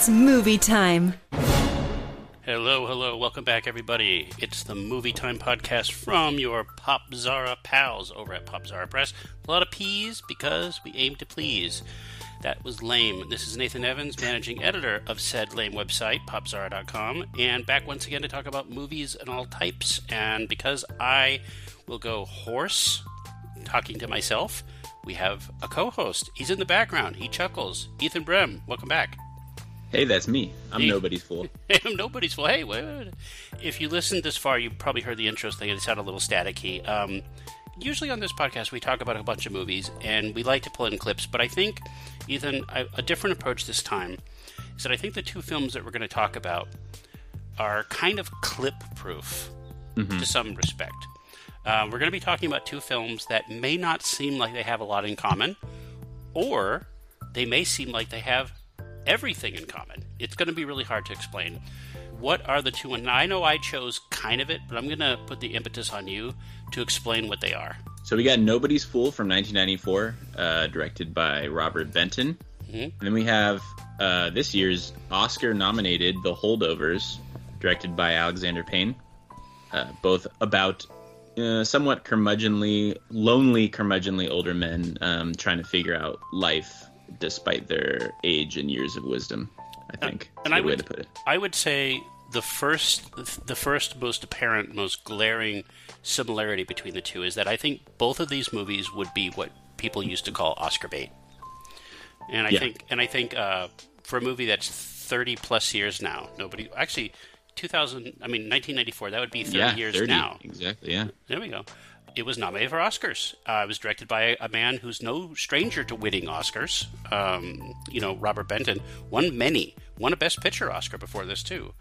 It's movie time. Hello, hello, welcome back, everybody. It's the Movie Time podcast from your Popzara pals over at Popzara Press. A lot of P's because we aim to please. That was lame. This is Nathan Evans, managing editor of said lame website, popzara.com, and back once again to talk about movies and all types. And because I will go hoarse talking to myself, we have a co host. He's in the background. He chuckles. Ethan Brehm, welcome back. Hey, that's me. I'm nobody's fool. I'm nobody's fool. Hey, wait, wait, wait. if you listened this far, you probably heard the intro thing. It sounded a little staticky. Um, usually on this podcast, we talk about a bunch of movies, and we like to pull in clips. But I think, Ethan, I, a different approach this time is that I think the two films that we're going to talk about are kind of clip-proof to some respect. Uh, we're going to be talking about two films that may not seem like they have a lot in common, or they may seem like they have everything in common. It's going to be really hard to explain. What are the two? And I know I chose kind of it, but I'm going to put the impetus on you to explain what they are. So we got Nobody's Fool from 1994, uh, directed by Robert Benton. Mhm. And then we have uh, this year's Oscar-nominated The Holdovers, directed by Alexander Payne. Uh, both about uh, somewhat curmudgeonly, lonely, curmudgeonly older men um, trying to figure out life despite their age and years of wisdom. I think. and is a I would- to put it. I would say the first, the first most apparent, most glaring similarity between the two is that I think both of these movies would be what people used to call Oscar bait. And I Yeah. think, and I think uh, for a movie that's 30 plus years now, nobody actually 2000. I mean 1994. That would be 30 yeah, years 30. now. Exactly. Yeah. There we go. It was nominated for Oscars. Uh, it was directed by a man who's no stranger to winning Oscars. Um, you know, Robert Benton won many. Won a Best Picture Oscar before this too.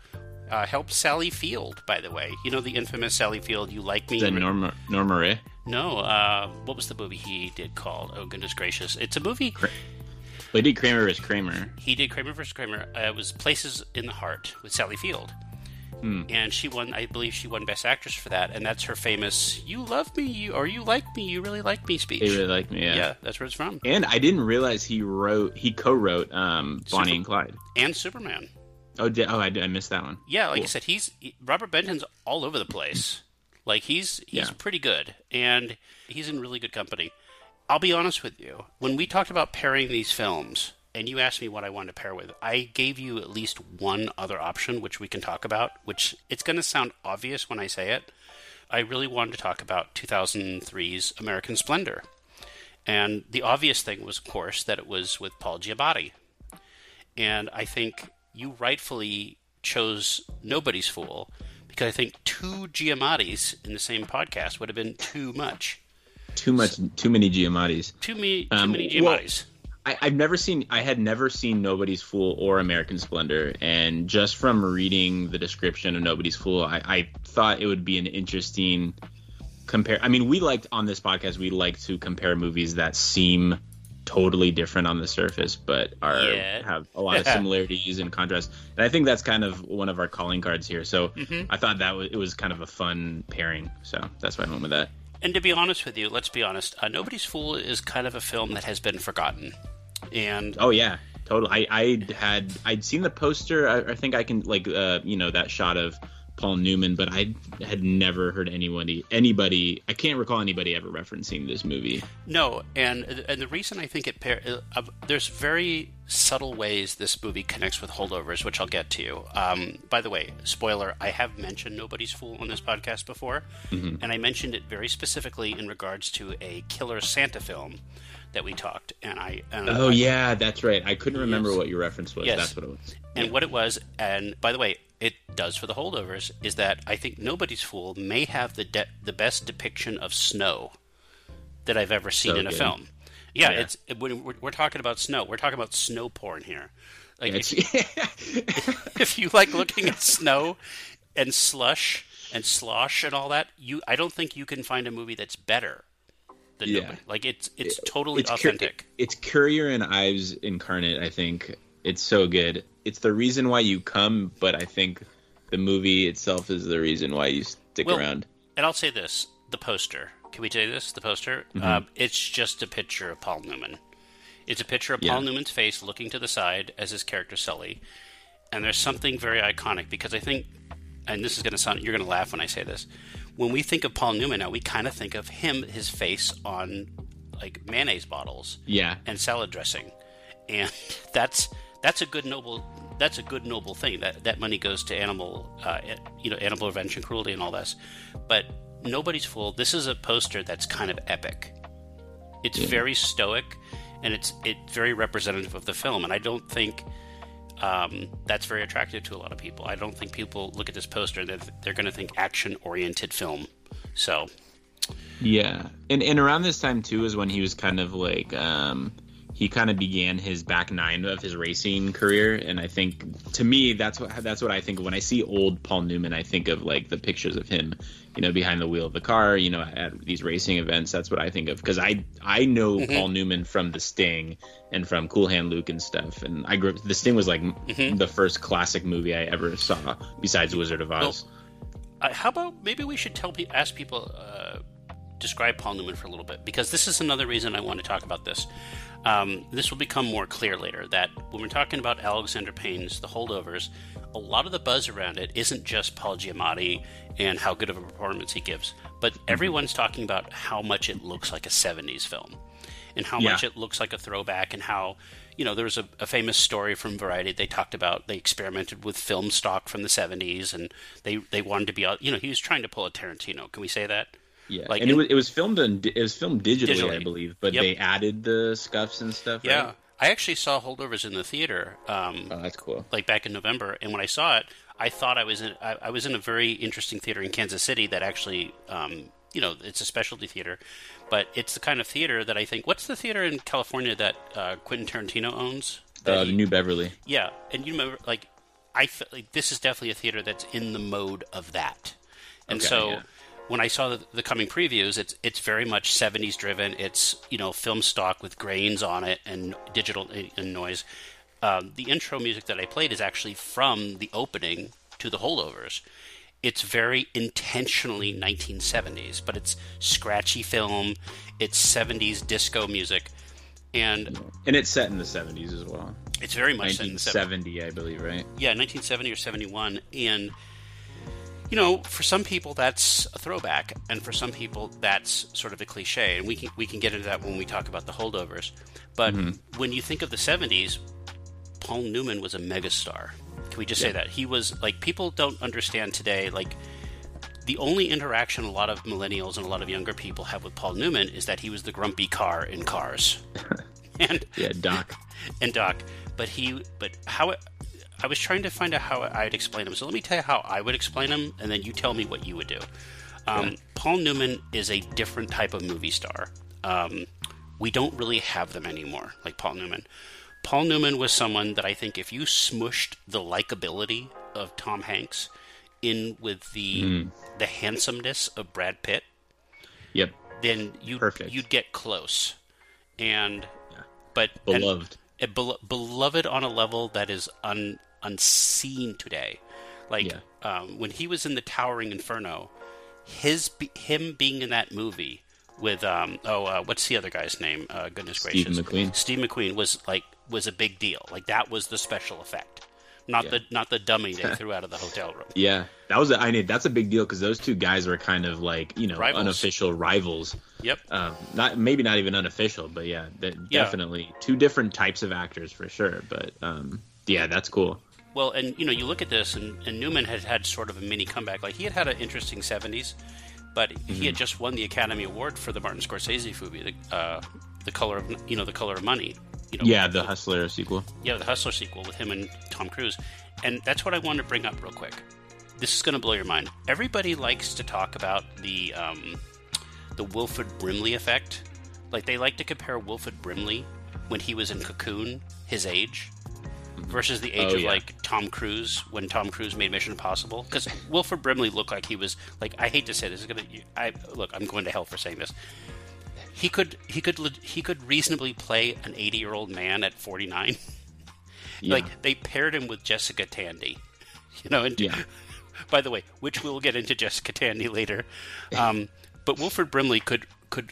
Uh, helped Sally Field, by the way. You know the infamous Sally Field. You like me? That Norma Norma Rae? no. Uh, what was the movie he did called? Oh goodness gracious! It's a movie. Well, he did Kramer vs. Kramer. He did Kramer vs. Kramer. Uh, it was Places in the Heart with Sally Field. And she won, I believe she won Best Actress for that. And that's her famous, you love me, you, or you like me, you really like me speech. They really like me. yeah. that's where it's from. And I didn't realize he wrote, he co-wrote um, Bonnie Super- and Clyde. And Superman. Oh, did, oh, I, I missed that one. Yeah, like I said, he's Robert Benton's all over the place. Like he's he's Yeah. pretty good, and he's in really good company. I'll be honest with you. When we talked about pairing these films, and you asked me what I wanted to pair with, I gave you at least one other option, which we can talk about. Which it's going to sound obvious when I say it. I really wanted to talk about 2003's American Splendor, and the obvious thing was, of course, that it was with Paul Giamatti. And I think you rightfully chose Nobody's Fool because I think two Giamattis in the same podcast would have been too much. Too much, too many Giamattis. Too many, too Um, many well- Giamattis. I, I've never seen, I had never seen Nobody's Fool or American Splendor, and just from reading the description of Nobody's Fool, I, I thought it would be an interesting compare. I mean, we liked on this podcast, we like to compare movies that seem totally different on the surface, but are Yeah. have a lot of similarities and contrasts. And I think that's kind of one of our calling cards here. So I thought that was, it was kind of a fun pairing. So that's why I went with that. And to be honest with you, let's be honest, uh, Nobody's Fool is kind of a film that has been forgotten. And Oh yeah, totally. I I had I'd seen the poster. I, I think I can like uh you know that shot of Paul Newman, but I had never heard anybody anybody. I can't recall anybody ever referencing this movie. No, and and the reason I think it pair, uh, there's very subtle ways this movie connects with holdovers, which I'll get to. Um, by the way, spoiler: I have mentioned Nobody's Fool on this podcast before, and I mentioned it very specifically in regards to a killer Santa film that we talked. And I and Oh I- yeah, that's right. I couldn't remember Yes. what your reference was. Yes. That's what it was. And what it was, and by the way, it does for the holdovers, is that I think Nobody's Fool may have the de- the best depiction of snow that I've ever seen So in a film. Yeah, Yeah. it's it, we're, we're talking about snow. We're talking about snow porn here. Like if, if you like looking at snow and slush and slosh and all that, you I don't think you can find a movie that's better Yeah. Nobody. Like it's it's totally it's Cur- authentic. it's Currier and Ives incarnate. I think it's so good. It's the reason why you come, but I think the movie itself is the reason why you stick Well, around. And I'll say this: the poster. Can we say this? The poster. Um, it's just a picture of Paul Newman. It's a picture of Paul Newman's face looking to the side as his character Sully, and there's something very iconic because I think, and this is going to sound, you're going to laugh when I say this. When we think of Paul Newman now, we kind of think of him, his face on like mayonnaise bottles, Yeah. and salad dressing, and that's that's a good noble that's a good noble thing. That that money goes to animal, uh, you know, animal prevention, cruelty, and all this. But nobody's fooled. This is a poster that's kind of epic. It's very stoic, and it's it's very representative of the film. And I don't think um, that's very attractive to a lot of people. I don't think people look at this poster and they're, they're going to think action oriented film. So Yeah, and and around this time too is when he was kind of like um, he kind of began his back nine of his racing career, and I think to me that's what that's what I think of when I see old Paul Newman. I think of like the pictures of him, you know, behind the wheel of the car, you know, at these racing events. That's what I think of because I I know Paul Newman from The Sting and from Cool Hand Luke and stuff, and I grew up. The Sting was like the first classic movie I ever saw besides Wizard of Oz. uh, how about maybe we should tell pe- ask people uh, describe Paul Newman for a little bit because this is another reason I want to talk about this. Um, this will become more clear later that when we're talking about Alexander Payne's The Holdovers, a lot of the buzz around it isn't just Paul Giamatti and how good of a performance he gives, but everyone's talking about how much it looks like a 70s film and how Yeah. much it looks like a throwback and how you know there was a, a famous story from variety. They talked about they experimented with film stock from the 70s and they they wanted to be you know he was trying to pull a tarantino. Can we say that Yeah, Like and in- it was it was filmed on it was filmed digitally, Digitally. I believe, but Yep. they added the scuffs and stuff. yeah right? i actually saw holdovers in the theater um, Oh, that's cool. like back in November, and when I saw it, I thought I was in I, I was in a very interesting theater in Kansas City that actually, um, you know, it's a specialty theater, but it's the kind of theater that I think. What's the theater in California that uh, Quentin Tarantino owns? Uh, he- New Beverly. yeah, and you remember, like, I felt like this is definitely a theater that's in the mode of that, and Okay, so. yeah. When I saw the, the coming previews, it's it's very much '70s driven. It's you know film stock with grains on it and digital and noise. Um, the intro music that I played is actually from the opening to the holdovers. It's very intentionally 1970s, but it's scratchy film. It's 70s disco music, and And it's set in the 70s as well. it's very much set in the 70s. 1970, I believe, right? Yeah, 1970 or 71. And, you know, for some people that's a throwback, and for some people that's sort of a cliche. And we can, we can get into that when we talk about the holdovers. But mm-hmm. when you think of the 70s, Paul Newman was a megastar. Can we just say that? He was, like, people don't understand today, like, the only interaction a lot of millennials and a lot of younger people have with Paul Newman is that he was the grumpy car in Cars. and Yeah, Doc. and Doc, but he, but how I was trying to find out how I'd explain him. So let me tell you how I would explain him, and then you tell me what you would do. Um, Paul Newman is a different type of movie star. Um, we don't really have them anymore, like Paul Newman. Paul Newman was someone that I think if you smushed the likability of Tom Hanks in with the the handsomeness of Brad Pitt, Yep. then you'd you'd get close. And but and- Beloved. a beloved on a level that is un- unseen today. Like Yeah. um, when he was in the Towering Inferno, his him being in that movie with um, oh uh, what's the other guy's name? Uh, goodness Steve gracious, McQueen. Steve McQueen was like was a big deal. Like that was the special effect, not Yeah. the not the dummy they threw out of the hotel room. Yeah, that was. A, I mean, that's a big deal because those two guys were kind of like you know Rivals. unofficial rivals. Yep. Um, not maybe not even unofficial, but yeah, that Yeah. definitely two different types of actors for sure. But um, yeah, that's cool. Well, and you know, you look at this, and, and Newman had had sort of a mini comeback. Like he had had an interesting '70s, but he Mm-hmm. had just won the Academy Award for the Martin Scorsese movie, the, uh, the color of you know, the color of money. You know, Yeah, the Hustler sequel. yeah, the Hustler sequel with him and Tom Cruise, and that's what I wanted to bring up real quick. This is going to blow your mind. Everybody likes to talk about the um, the Wilford Brimley effect. Like they like to compare Wilford Brimley when he was in Cocoon, his age, versus the age Oh, of yeah. like Tom Cruise when Tom Cruise made Mission Impossible. Because Wilford Brimley looked like he was like I hate to say this is gonna. I look. I'm going to hell for saying this. He could he could he could reasonably play an 80 year old man at 49. Yeah. Like they paired him with Jessica Tandy, you know. And Yeah. by the way, which we'll get into Jessica Tandy later. Um, but Wilford Brimley could could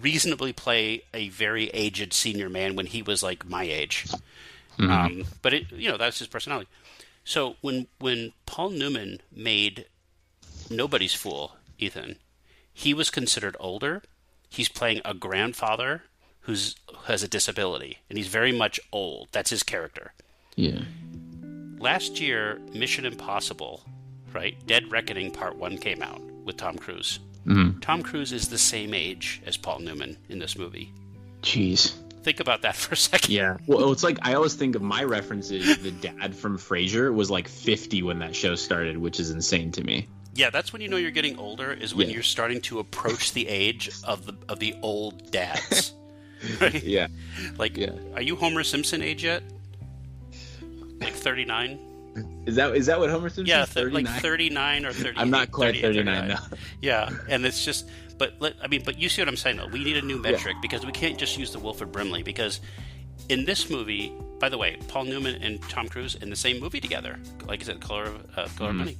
reasonably play a very aged senior man when he was like my age. Um, but it, you know that's his personality. So when when Paul Newman made Nobody's Fool, Ethan, he was considered older. He's playing a grandfather who's has a disability, and he's very much old. That's his character. Yeah. Last year, Mission Impossible, right? Dead Reckoning Part One came out with Tom Cruise. Mhm. Tom Cruise is the same age as Paul Newman in this movie. Jeez. Think about that for a second. Yeah. Well, it's like I always think of my references. The dad from Frasier was like 50 when that show started, which is insane to me. Yeah, that's when you know you're getting older. Is when Yeah. you're starting to approach the age of the of the old dads. right? Yeah. Like, Yeah. are you Homer Simpson age yet? Like 39? Is that is that what Homer Simpson? Yeah, is? th- like 39? 39 or 30. I'm not quite 30 or 39 now. Yeah, and it's just, but let, I mean, but you see what I'm saying though. We need a new metric because we can't just use the Wilford Brimley because in this movie, by the way, Paul Newman and Tom Cruise in the same movie together, like I said, Color of, uh, Color of Money.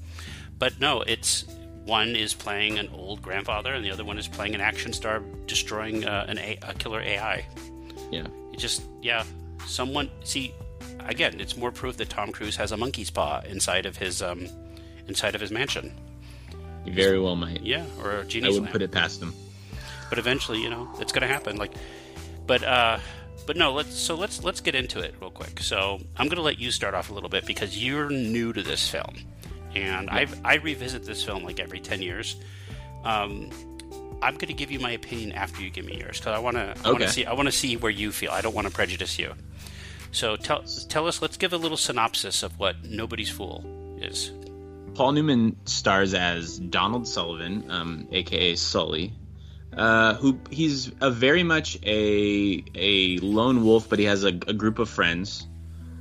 But no, it's one is playing an old grandfather and the other one is playing an action star destroying uh, an a, a killer AI. Yeah. It just, yeah, someone see. Again, it's more proof that Tom Cruise has a monkey's paw inside of his um, inside of his mansion. You very well might. Yeah, or a I wouldn't put it past him. but eventually, you know, it's going to happen. Like, but uh, but no, let's so let's let's get into it real quick. So I'm going to let you start off a little bit because you're new to this film, and I I revisit this film like every ten years. Um, I'm going to give you my opinion after you give me yours because I want to I want Okay. to see I want to see where you feel. I don't want to prejudice you. So tell tell us. Let's give a little synopsis of what Nobody's Fool is. Paul Newman stars as Donald Sullivan, um, aka Sully, uh, who he's a very much a a lone wolf, but he has a, a group of friends.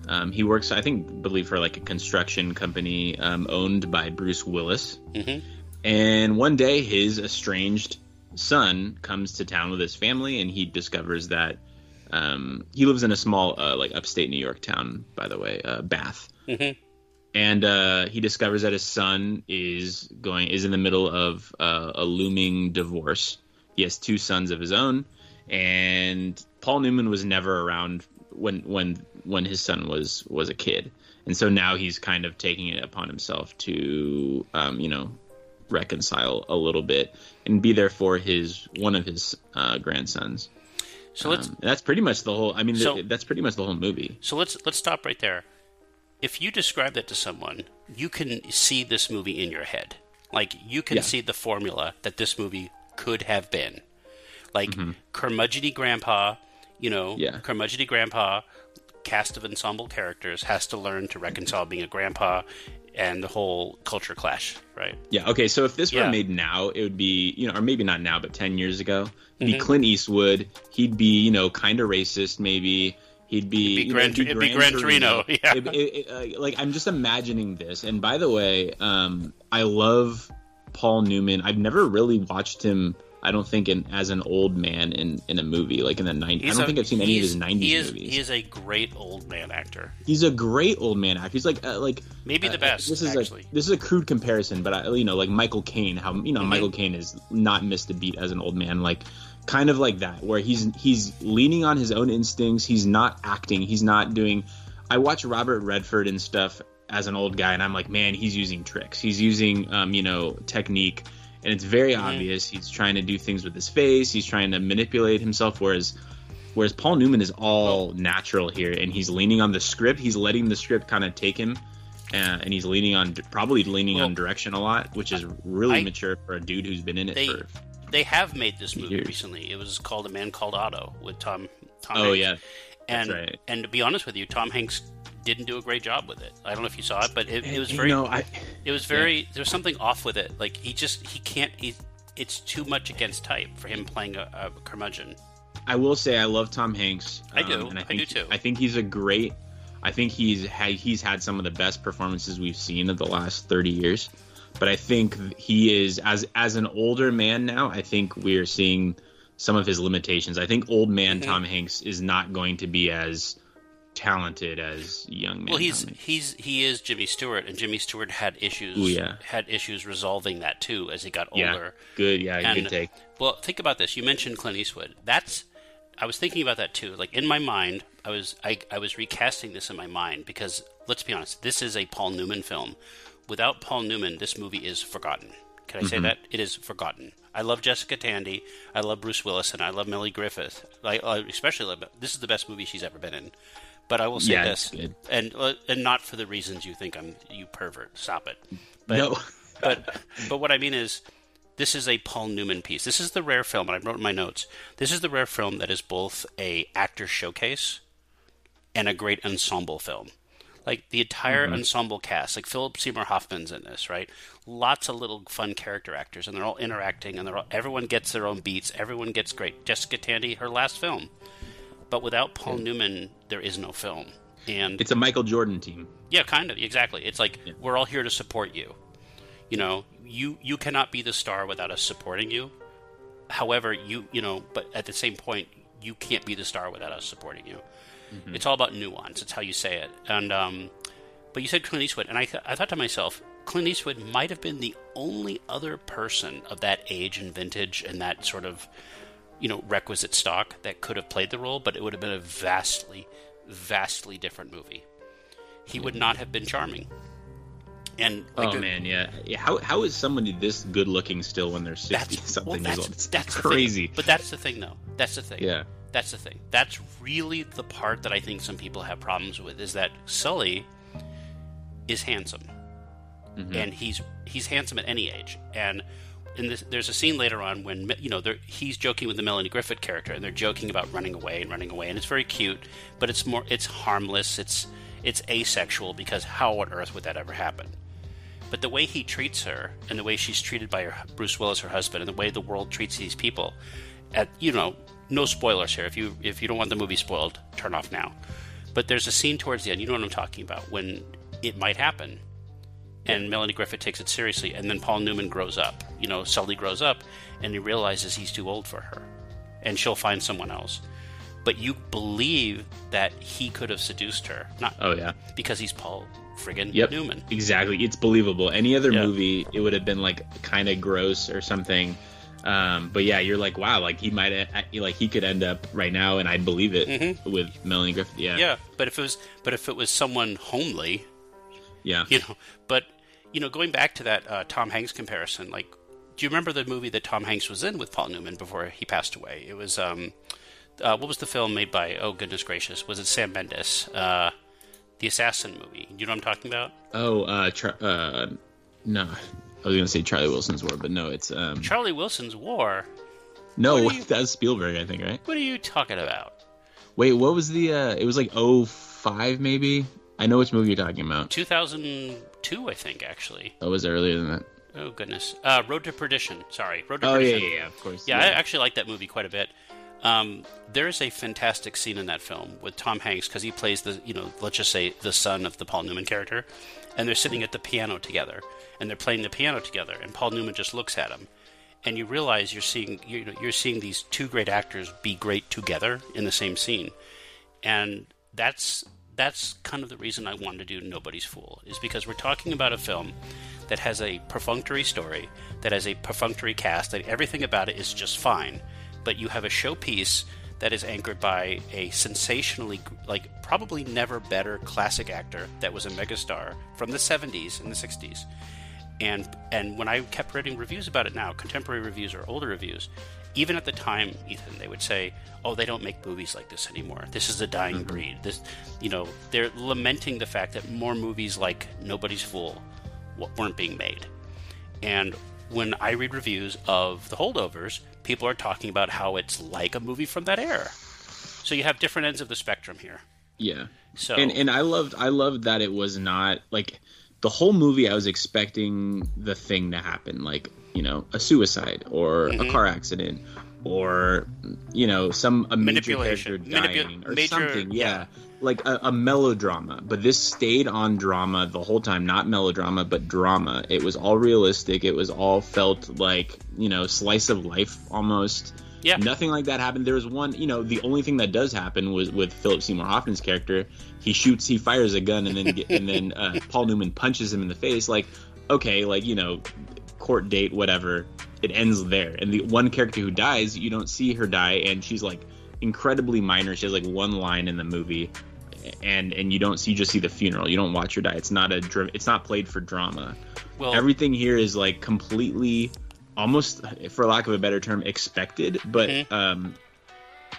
Um, he works, I think, believe for like a construction company um, owned by Bruce Willis. Mhm. And one day, his estranged son comes to town with his family, and he discovers that um, he lives in a small, uh, like upstate New York town, by the way, uh, Bath Mhm. And uh, he discovers that his son is going is in the middle of uh, a looming divorce. He has two sons of his own, and Paul Newman was never around when when when his son was was a kid, and so now he's kind of taking it upon himself to um, you know reconcile a little bit and be there for his one of his uh, grandsons. So let's Um, that's pretty much the whole. I mean, So- th- that's pretty much the whole movie. So let's let's stop right there. If you describe that to someone, you can see this movie in your head. Like you can Yeah. see the formula that this movie could have been. Like curmudgeony grandpa, you know, Mm-hmm. Yeah. curmudgeony grandpa, cast of ensemble characters has to learn to reconcile being a grandpa and the whole culture clash, right? Yeah. Okay. So if this Yeah. were made now, it would be you know, or maybe not now, but ten years ago, it'd Mm-hmm. be Clint Eastwood. He'd be you know kind of racist, maybe. He'd be, be you know, Gran- it'd be Gran Torino, yeah. It- it- uh, like I'm just imagining this. And by the way, um, I love Paul Newman. I've never really watched him. I don't think in as an old man in, in a movie like in the 90s. I don't a- think I've seen any of his 90s he is, movies. He is a great old man actor. He's a great old man actor. He's like uh, like Maybe the uh, best, This is actually. a this is a crude comparison, but I, you know, like Michael Caine, how you know Mhm. Michael Caine is not missed a beat as an old man, like kind of like that, where he's he's leaning on his own instincts. He's not acting. He's not doing. I watch Robert Redford and stuff as an old guy, and I'm like, man, he's using tricks. He's using um, you know technique, and it's very Mm-hmm. obvious. He's trying to do things with his face. He's trying to manipulate himself, whereas. Whereas Paul Newman is all natural here, and he's leaning on the script. He's letting the script kind of take him, uh, and he's leaning on probably leaning Well, on direction a lot, which is really I- mature for a dude who's been in it They for. They have made this movie Years. recently. It was called A Man Called Otto with Tom. Tom Oh Hanks. yeah, and that's right. and to be honest with you, Tom Hanks didn't do a great job with it. I don't know if you saw it, but it, it was You very know, I it was very there was something off with it. Like he just he can't he it's too much against type for him playing a, a curmudgeon. I will say I love Tom Hanks. um, I do. and I I think do too. I think he's a great. I think he's had he's had some of the best performances we've seen in the last thirty years. But I think he is as as an older man now. I think we're seeing some of his limitations. I think old man Mhm. Tom Hanks is not going to be as talented as young man. well, he's Tom Hanks. he's he is Jimmy Stewart, and Jimmy Stewart had issues. Ooh, yeah. had issues resolving that too as he got older. Yeah. good. Yeah, And- good take. Well, think about this. You mentioned Clint Eastwood. That's I was thinking about that too. Like in my mind, I was I, I was recasting this in my mind because let's be honest, this is a Paul Newman film. Without Paul Newman, this movie is forgotten. Can I say Mm-hmm. that? It is forgotten. I love Jessica Tandy. I love Bruce Willis, and I love Melanie Griffith. I, I especially love. This is the best movie she's ever been in. But I will say Yeah, this, and uh, and not for the reasons you think I'm. You pervert. Stop it. But, no, but but what I mean is, this is a Paul Newman piece. This is the rare film, and I wrote in my notes. This is the rare film that is both a actor showcase and a great ensemble film. Like the entire mm-hmm. ensemble cast, like Philip Seymour Hoffman's in this, right? Lots of little fun character actors, and they're all interacting, and they're all, everyone gets their own beats. Everyone gets great. Jessica Tandy, her last film, but without Paul Newman, there is no film. And it's a Michael Jordan team. yeah, kind of. Exactly. It's like we're all here to support you. You know, you you cannot be the star without us supporting you. However, you you know, but at the same point, you can't be the star without us supporting you. It's all about nuance. It's how you say it. And um, but you said Clint Eastwood, and I th- I thought to myself, Clint Eastwood might have been the only other person of that age and vintage and that sort of you know requisite stock that could have played the role, but it would have been a vastly, vastly different movie. He would not have been charming. And like, Oh the- man, yeah. yeah. How how is somebody this good looking still when they're sixty something well, years that's, old? It's that's crazy. But that's the thing, though. That's the thing. Yeah. That's the thing. That's really the part that I think some people have problems with is that Sully is handsome, Mm-hmm. and he's he's handsome at any age. And in this, there's a scene later on when you know he's joking with the Melanie Griffith character, and they're joking about running away and running away, and it's very cute, but it's more it's harmless. It's it's asexual because how on earth would that ever happen? But the way he treats her, and the way she's treated by her, Bruce Willis, her husband, and the way the world treats these people, at you know, no spoilers here. If you if you don't want the movie spoiled, turn off now. But there's a scene towards the end. You know what I'm talking about when it might happen, and Melanie Griffith takes it seriously, and then Paul Newman grows up. You know, Sully grows up, and he realizes he's too old for her, and she'll find someone else. But you believe that he could have seduced her, not Oh yeah. because he's Paul friggin' Yep. Newman. Exactly. It's believable. Any other Yeah. movie, it would have been like kind of gross or something. Um, but yeah, you're like, wow, like he might, like he could end up right now, and I'd believe it with Melanie Griffith. Yeah, Mm-hmm. Yeah, but if it was, but if it was someone homely, yeah. you know, but you know, going back to that uh, Tom Hanks comparison, like, do you remember the movie that Tom Hanks was in with Paul Newman before he passed away? It was, um, uh, what was the film made by? Oh goodness gracious, was it Sam Mendes? Uh, the Assassin movie. You know what I'm talking about? Oh, uh, Char- uh, no, I was gonna say Charlie Wilson's War, but no, it's um, Charlie Wilson's War. no, you- that was Spielberg, I think, right? What are you talking about? Wait, what was the? uh It was like oh five, maybe. I know which movie you're talking about. 2002, I think, actually. That was earlier than that. Oh goodness. Uh, Road to Perdition. Sorry, Road to Oh yeah, Perdition. yeah, yeah, of course. Yeah, I actually like that movie quite a bit. Um, there is a fantastic scene in that film with Tom Hanks because he plays the, you know, let's just say the son of the Paul Newman character, and they're sitting at the piano together, and they're playing the piano together, and Paul Newman just looks at him, and you realize you're seeing, you know, you're seeing these two great actors be great together in the same scene, and that's that's kind of the reason I wanted to do Nobody's Fool is because we're talking about a film that has a perfunctory story, that has a perfunctory cast, that everything about it is just fine, but you have a showpiece that is anchored by a sensationally, like probably never better classic actor that was a megastar from the 70s and the 60s. And and when I kept reading reviews about it now, contemporary reviews or older reviews, even at the time, Ethan, they would say, "Oh, they don't make movies like this anymore. This is a dying mm-hmm. breed." This, you know, they're lamenting the fact that more movies like Nobody's Fool weren't being made. And when I read reviews of The Holdovers, people are talking about how it's like a movie from that era. So you have different ends of the spectrum here. Yeah. So and and I loved I loved that it was not like the whole movie I was expecting the thing to happen like you know a suicide or Mm-hmm. a car accident or you know some a major Manipulation. character Manipu- dying or major- something yeah, yeah. Like a, a melodrama but this stayed on drama the whole time not melodrama but drama it was all realistic it was all felt like you know slice of life almost Yeah. Nothing like that happened. There was one, you know, the only thing that does happen was with Philip Seymour Hoffman's character. He shoots, he fires a gun, and then and then uh, Paul Newman punches him in the face. Like, okay, like you know, court date, whatever. It ends there. And the one character who dies, you don't see her die, and she's like incredibly minor. She has like one line in the movie. And and you don't see you just see the funeral. You don't watch her die. It's not a it's not played for drama. Well, Everything here is like completely, almost for lack of a better term, expected. But Mhm. um,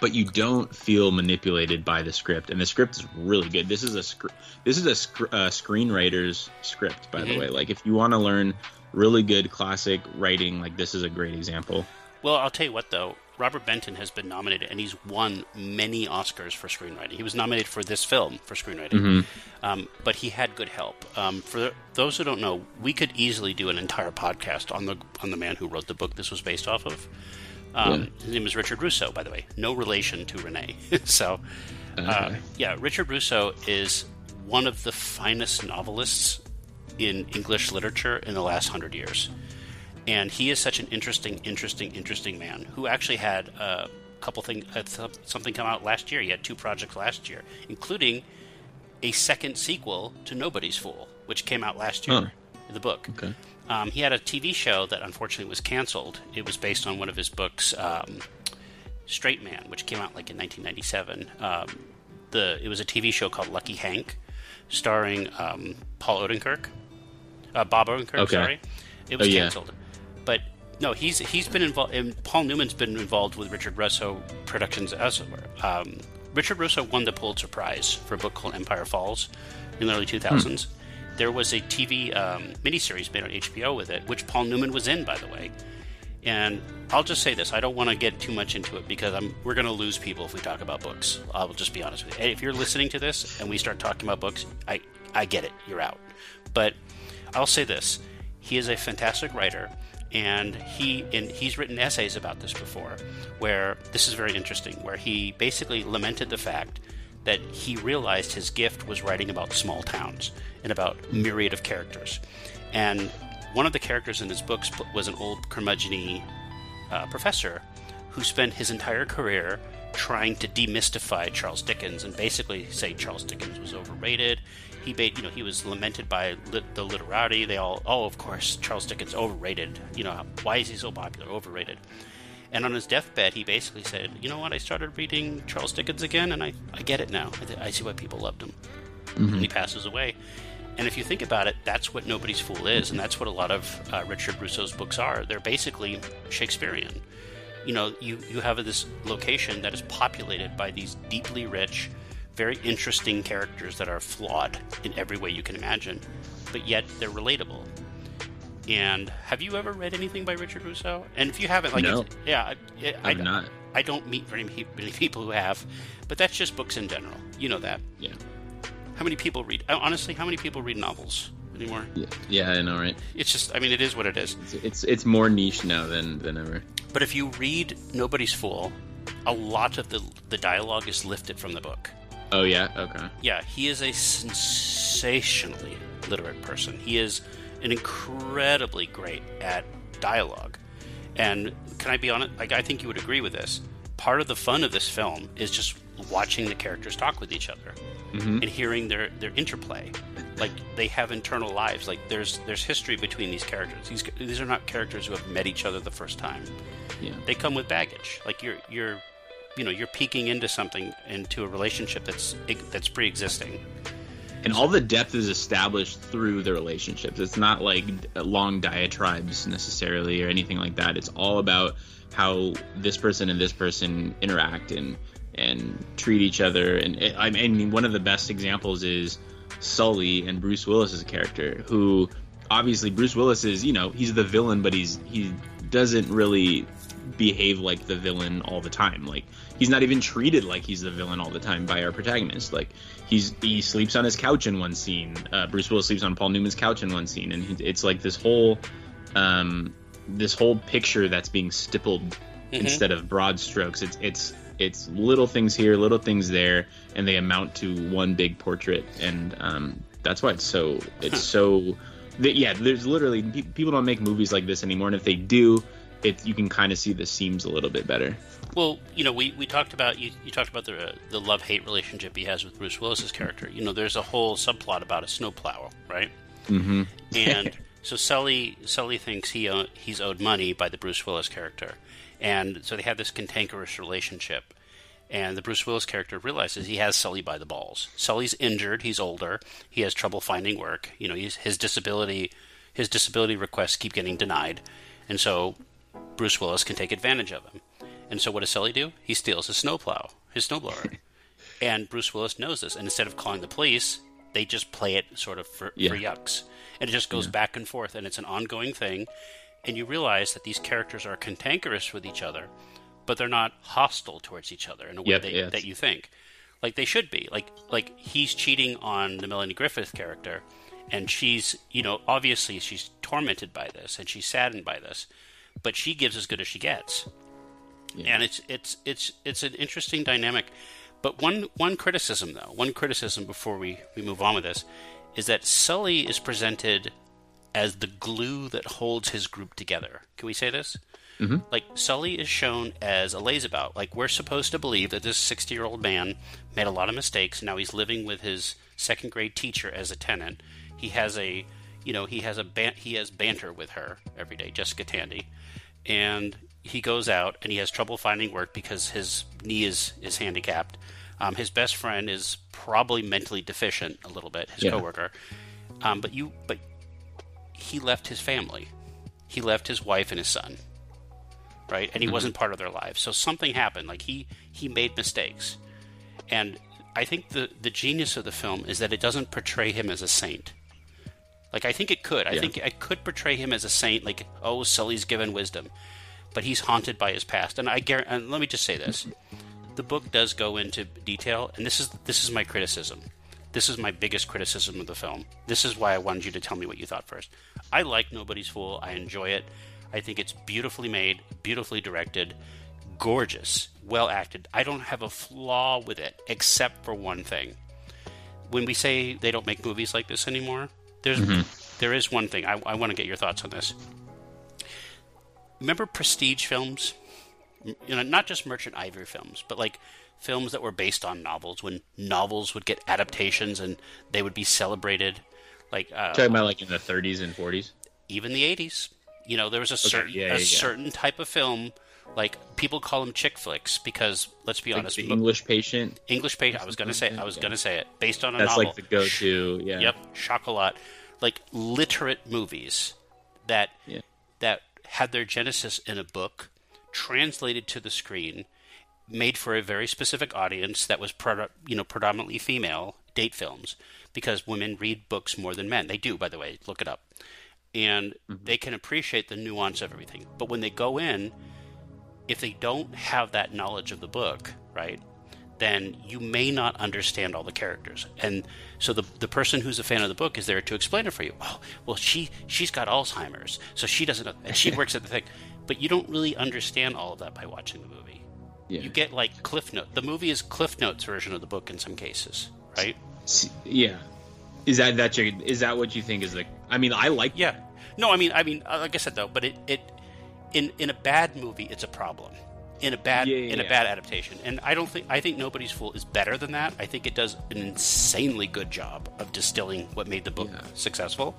but you don't feel manipulated by the script, and the script is really good. This is a scr- this is a sc- uh, screenwriter's script, by the Mhm. way. Like if you want to learn really good classic writing, like this is a great example. Well, I'll tell you what, though. Robert Benton has been nominated, and he's won many Oscars for screenwriting. He was nominated for this film for screenwriting, Mm-hmm. um, but he had good help. Um, for those who don't know, we could easily do an entire podcast on the on the man who wrote the book this was based off of. Um, Yeah. His name is Richard Russo, by the way. No relation to Renee. so, uh, Okay. yeah, Richard Russo is one of the finest novelists in English literature in the last hundred years and he is such an interesting, interesting, interesting man who actually had a couple things, uh, something come out last year. He had two projects last year, including a second sequel to Nobody's Fool, which came out last year. The book. Okay. Um, he had a TV show that unfortunately was canceled. It was based on one of his books, um, Straight Man, which came out like in 1997. Um, the it was a TV show called Lucky Hank, starring um, Paul Odenkirk, uh, Bob Odenkirk. Okay. Sorry, it was Oh, yeah. canceled. But no, he's he's been involved. And Paul Newman's been involved with Richard Russo Productions elsewhere. Um, Richard Russo won the Pulitzer Prize for a book called Empire Falls in the early 2000s. There was a TV um, miniseries made on HBO with it, which Paul Newman was in, by the way. And I'll just say this: I don't want to get too much into it because I'm, we're going to lose people if we talk about books. I'll just be honest with you. If you're listening to this and we start talking about books, I I get it. You're out. But I'll say this: he is a fantastic writer, and he he's written essays about this before, where this is very interesting. Where he basically lamented the fact that he realized his gift was writing about small towns and about myriad of characters, and one of the characters in his books was an old curmudgeon uh, professor who spent his entire career trying to demystify Charles Dickens and basically say Charles Dickens was overrated. He, ba- you know, he was lamented by lit- the literati. They all, oh, of course, Charles Dickens overrated. You know, why is he so popular? Overrated. And on his deathbed, he basically said, "You know what? I started reading Charles Dickens again, and I, I get it now. I, I see why people loved him." And he passes away. And if you think about it, that's what Nobody's Fool is, and that's what a lot of uh, Richard Russo's books are. They're basically Shakespearean. You know, you, you have this location that is populated by these deeply rich, very interesting characters that are flawed in every way you can imagine, but yet they're relatable. And have you ever read anything by Richard Russo? And if you haven't, like, No. yeah, I, I, I've not. I don't meet very many people who have, but that's just books in general. You know that. Yeah. How many people read? Honestly, how many people read novels anymore? Yeah, yeah, I know, right? It's just, I mean, it is what it is. It's, it's it's more niche now than than ever. But if you read Nobody's Fool, a lot of the the dialogue is lifted from the book. Oh yeah, okay. Yeah, he is a sensationally literate person. He is an incredibly great at dialogue. And can I be honest? Like, I think you would agree with this. Part of the fun of this film is just watching the characters talk with each other mm-hmm. and hearing their, their interplay. Like they have internal lives. Like there's there's history between these characters. These these are not characters who have met each other the first time. Yeah. They come with baggage. Like you're you're you know you're peeking into something into a relationship that's that's pre-existing. And all the depth is established through the relationships. It's not like long diatribes necessarily or anything like that. It's all about how this person and this person interact and and treat each other. And it, I mean, one of the best examples is Sully and Bruce Willis's character, who obviously Bruce Willis is, you know, he's the villain, but he's he doesn't really behave like the villain all the time. Like he's not even treated like he's the villain all the time by our protagonist. Like he's he sleeps on his couch in one scene. Uh, Bruce Willis sleeps on Paul Newman's couch in one scene, and he, it's like this whole um, this whole picture that's being stippled instead of broad strokes. It's it's it's little things here, little things there, and they amount to one big portrait. And um, that's why it's so it's so. That, yeah, there's literally pe- people don't make movies like this anymore, and if they do, it you can kind of see the seams a little bit better. Well, you know, we, we talked about you, you talked about the the love hate relationship he has with Bruce Willis's character. You know, there's a whole subplot about a snowplow, right? Mm-hmm. And so Sully Sully thinks he owe, he's owed money by the Bruce Willis character, and so they have this cantankerous relationship. and the Bruce Willis character realizes he has Sully by the balls. Sully's injured. He's older. He has trouble finding work. You know, his disability his disability requests keep getting denied, and so Bruce Willis can take advantage of him. And so what does Sully do? He steals his snowplow, his snowblower. and Bruce Willis knows this. And instead of calling the police, they just play it sort of for, yeah. for yucks. And it just goes yeah. back and forth, and it's an ongoing thing. And you realize that these characters are cantankerous with each other, but they're not hostile towards each other in a way yep, they, yes. that you think. Like they should be. Like like he's cheating on the Melanie Griffith character, and she's you know obviously she's tormented by this and she's saddened by this, but she gives as good as she gets. Yeah. And it's it's it's it's an interesting dynamic. But one one criticism though, one criticism before we, we move on with this, is that Sully is presented as the glue that holds his group together. Can we say this? Mm-hmm. Like Sully is shown as a lazabout. Like we're supposed to believe that this sixty-year-old man made a lot of mistakes. Now he's living with his second-grade teacher as a tenant. He has a, you know, he has a ban- he has banter with her every day, Jessica Tandy, and he goes out and he has trouble finding work because his knee is is handicapped. Um, his best friend is probably mentally deficient a little bit. His yeah. coworker, um, but you but he left his family. He left his wife and his son. Right, and he mm-hmm. wasn't part of their lives. So something happened. Like he he made mistakes, and I think the the genius of the film is that it doesn't portray him as a saint. Like I think it could. I yeah. think I could portray him as a saint. Like oh, Sully's given wisdom but he's haunted by his past. And I guarantee, and let me just say this: the book does go into detail, and this is this is my criticism. This is my biggest criticism of the film. This is why I wanted you to tell me what you thought first. I like Nobody's Fool. I enjoy it. I think it's beautifully made, beautifully directed, gorgeous, well acted. I don't have a flaw with it except for one thing. When we say they don't make movies like this anymore, there's mm-hmm. there is one thing. I, I want to get your thoughts on this remember prestige films? You know, not just Merchant Ivory films, but like films that were based on novels. When novels would get adaptations and they would be celebrated, like uh, talking about like in the 30s and 40s, even the 80s. You know, there was a okay, certain yeah, yeah, a yeah. certain type of film. Like people call them chick flicks because let's be like honest, English Patient. English Patient. I was gonna say. I was gonna say it based on a That's novel. like the go-to. Yeah. Yep. Chocolat. Like literate movies that that had their genesis in a book, translated to the screen, made for a very specific audience that was you know predominantly female date films because women read books more than men. They do, by the way. Look it up, and mm-hmm. they can appreciate the nuance of everything. But when they go in, if they don't have that knowledge of the book, right, then you may not understand all the characters. And so the the person who's a fan of the book is there to explain it for you. Oh, well, she she's got Alzheimer's, so she doesn't. Know, And she works at the thing, but you don't really understand all of that by watching the movie. Yeah. You get like Cliff Note. The movie is Cliff Notes version of the book in some cases, right? Yeah. Is that that your, is that what you think is the? I mean, I like. Yeah. No, I mean, I mean, uh, like I said though, but it it in in a bad movie, it's a problem in a bad yeah, yeah, in a bad adaptation. And I don't think I think Nobody's Fool is better than that. I think it does an insanely good job of distilling what made the book successful.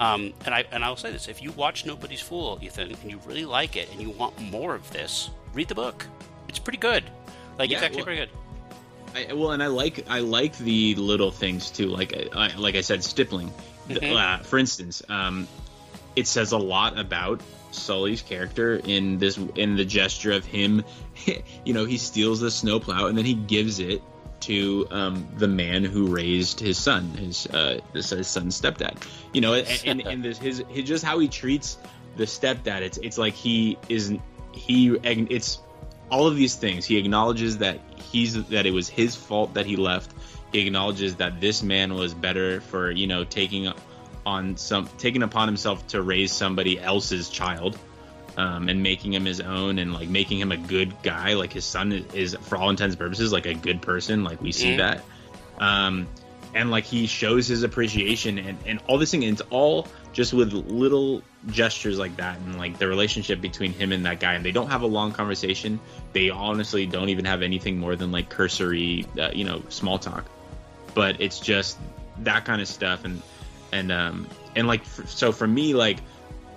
Um, and I and I'll say this: if you watch Nobody's Fool, Ethan, and you really like it, and you want more of this, read the book. It's pretty good. Like it's actually well, pretty good. I, well, and I like I like the little things too. Like I, like I said, stippling. Mm-hmm. Uh, for instance, um, it says a lot about Sully's character in this in the gesture of him, you know, he steals the snowplow and then he gives it to um, the man who raised his son, his uh, his son's stepdad. You know, and, and, and this, his, his just how he treats the stepdad. It's it's like he isn't he. It's all of these things. He acknowledges that he's that it was his fault that he left. He acknowledges that this man was better for you know taking on some taking upon himself to raise somebody else's child um, and making him his own and like making him a good guy like his son is, is for all intents and purposes like a good person like we see mm. that. Um, and like he shows his appreciation and, and all this thing and it's all just with little gestures like that and like the relationship between him and that guy and they don't have a long conversation. They honestly don't even have anything more than like cursory uh, you know small talk. But it's just that kind of stuff and and um and like so for me like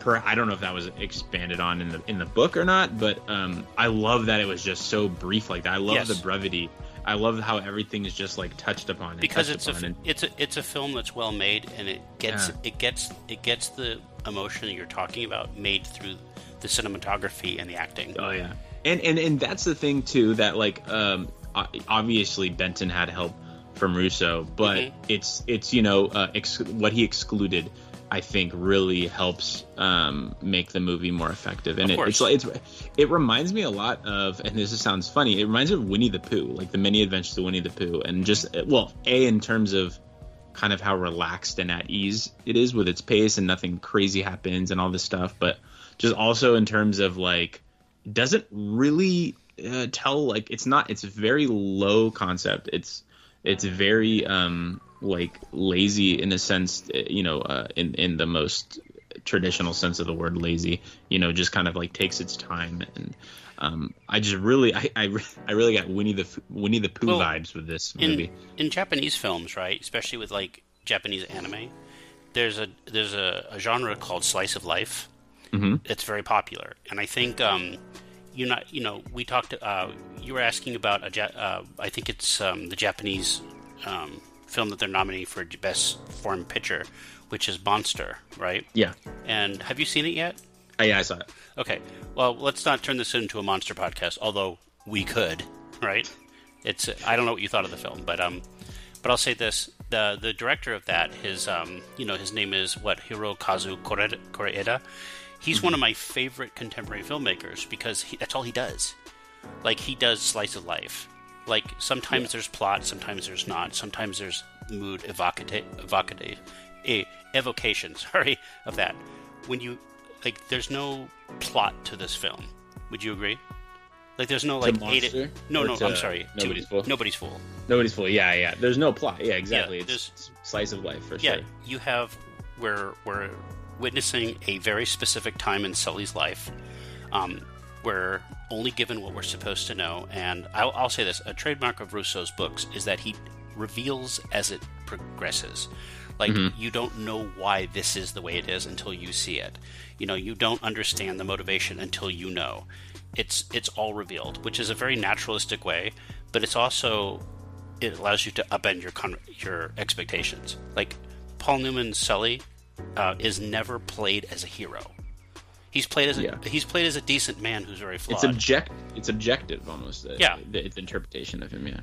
per I don't know if that was expanded on in the in the book or not, but um, I love that it was just so brief like that. I love Yes. the brevity. I love how everything is just like touched upon because touched it's a and- it's a it's a film that's well made and it gets Yeah. it gets it gets the emotion that you're talking about made through the cinematography and the acting. Oh yeah, and and and that's the thing too that like um obviously Benton had help from Russo, but Mhm. it's it's you know uh, ex- what he excluded. I think really helps um, make the movie more effective, and it, it's like it's it reminds me a lot of, and this sounds funny. It reminds me of Winnie the Pooh, like the many adventures of Winnie the Pooh, and just well, a in terms of kind of how relaxed and at ease it is with its pace and nothing crazy happens and all this stuff but just also in terms of like doesn't really uh, tell like it's not it's very low concept. It's it's very um like lazy in a sense you know uh, in in the most traditional sense of the word lazy you know just kind of like takes its time and um, I just really, I, I, I really got Winnie the Winnie the Pooh Well, vibes with this in movie. in Japanese films, right, especially with like Japanese anime, there's a there's a, a genre called slice of life. Mhm. It's very popular, and I think um, you not you know we talked. Uh, you were asking about a ja- uh, I think it's um, the Japanese um, film that they're nominating for best foreign picture, which is Monster, right? Yeah, And have you seen it yet? oh, yeah, I saw it. Okay. Well, let's not turn this into a monster podcast, although we could, right? It's I don't know what you thought of the film, but um but I'll say this, the the director of that, his um you know, his name is what Hirokazu Koreeda. He's one of my favorite contemporary filmmakers because he, that's all he does. Like he does slice of life. Like sometimes there's plot, sometimes there's not. Sometimes there's mood evocative, evocative, eh, evocation. Sorry of that. When you like, there's no plot to this film. Would you agree? Like, there's no like eight. No, no, to I'm sorry. Nobody's Fool? Nobody's fool. Nobody's full. Yeah, yeah. There's no plot. Yeah, exactly. Yeah, it's, it's slice of life for Yeah, sure. you have we're we're witnessing a very specific time in Sully's life. Um, we're only given what we're supposed to know, and I'll, I'll say this: a trademark of Russo's books is that he reveals as it progresses. Like you don't know why this is the way it is until you see it. You know, you don't understand the motivation until you know. It's it's all revealed, which is a very naturalistic way, but it's also it allows you to upend your con- your expectations. Like Paul Newman's Sully uh, is never played as a hero. He's played as a, Yeah. he's played as a decent man who's very flawed. It's object. It's objective almost. uh, Yeah. the, the interpretation of him. Yeah.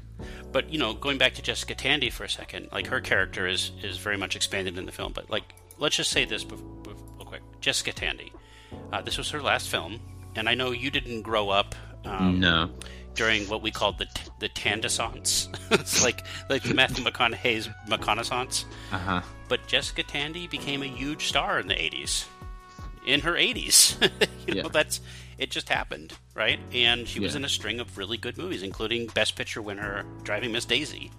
But you know, going back to Jessica Tandy for a second, like her character is is very much expanded in the film. But like, let's just say this bef- bef- real quick: Jessica Tandy. Uh, this was her last film, and I know you didn't grow up um, No. during what we called the t- the Tandissance. it's like like Matthew McConaughey's McConaissance. Uh huh. But Jessica Tandy became a huge star in the 80s. In her 80s. you know, that's it just happened, right? And she was in a string of really good movies, including Best Picture winner Driving Miss Daisy.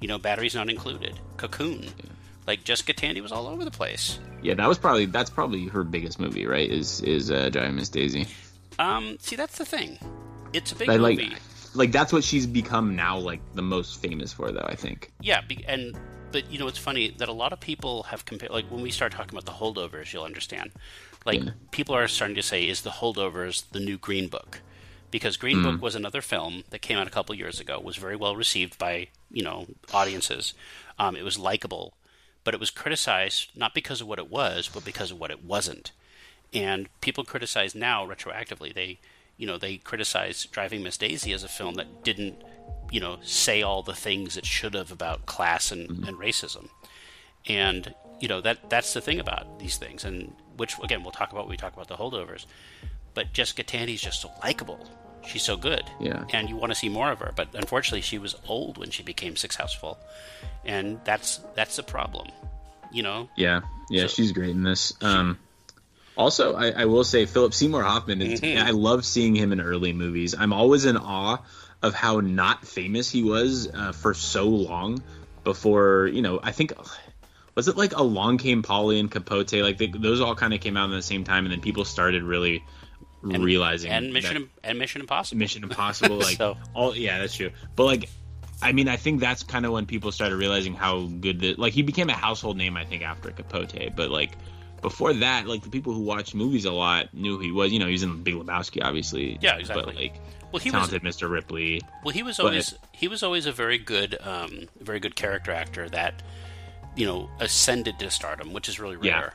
You know, Batteries Not Included, Cocoon. Like Jessica Tandy was all over the place. Yeah, that was probably that's probably her biggest movie, right? Is is uh, Driving Miss Daisy? Um, see, that's the thing. It's a big I like movie. like that's what she's become now, like the most famous for, though. I think. Yeah, and but you know it's funny that a lot of people have compared. Like when we start talking about the holdovers, you'll understand. Like Yeah. people are starting to say, "Is the holdovers the new Green Book?" Because Green Book was another film that came out a couple years ago, was very well received by you know audiences. Um, it was likable, but it was criticized not because of what it was, but because of what it wasn't. And people criticize now retroactively. They, you know, they criticize Driving Miss Daisy as a film that didn't, you know, say all the things it should have about class and, and racism. And you know that that's the thing about these things, and which again we'll talk about when we talk about the holdovers. But Jessica Tandy's just so likable. She's so good, Yeah. and you want to see more of her. But unfortunately, she was old when she became successful, and that's that's the problem. You know, Yeah, yeah, So- she's great in this. Um, also, I, I will say Philip Seymour Hoffman. Is, Mhm. I love seeing him in early movies. I'm always in awe of how not famous he was uh, for so long before. You know, I think was it like Along Came Polly and Capote? Like they, those all kind of came out at the same time, and then people started really realizing and Mission and Mission Impossible. Mission Impossible, like So- all. Yeah, that's true. But like, I mean, I think that's kind of when people started realizing how good the like he became a household name. I think after Capote, but like before that, like the people who watch movies a lot knew who he was. You know, he was in Big Lebowski, obviously. Yeah, exactly. But like Well, he was talented Mr. Ripley. well, he was but- always he was always a very good um, very good character actor that you know ascended to stardom, which is really Yeah. rare.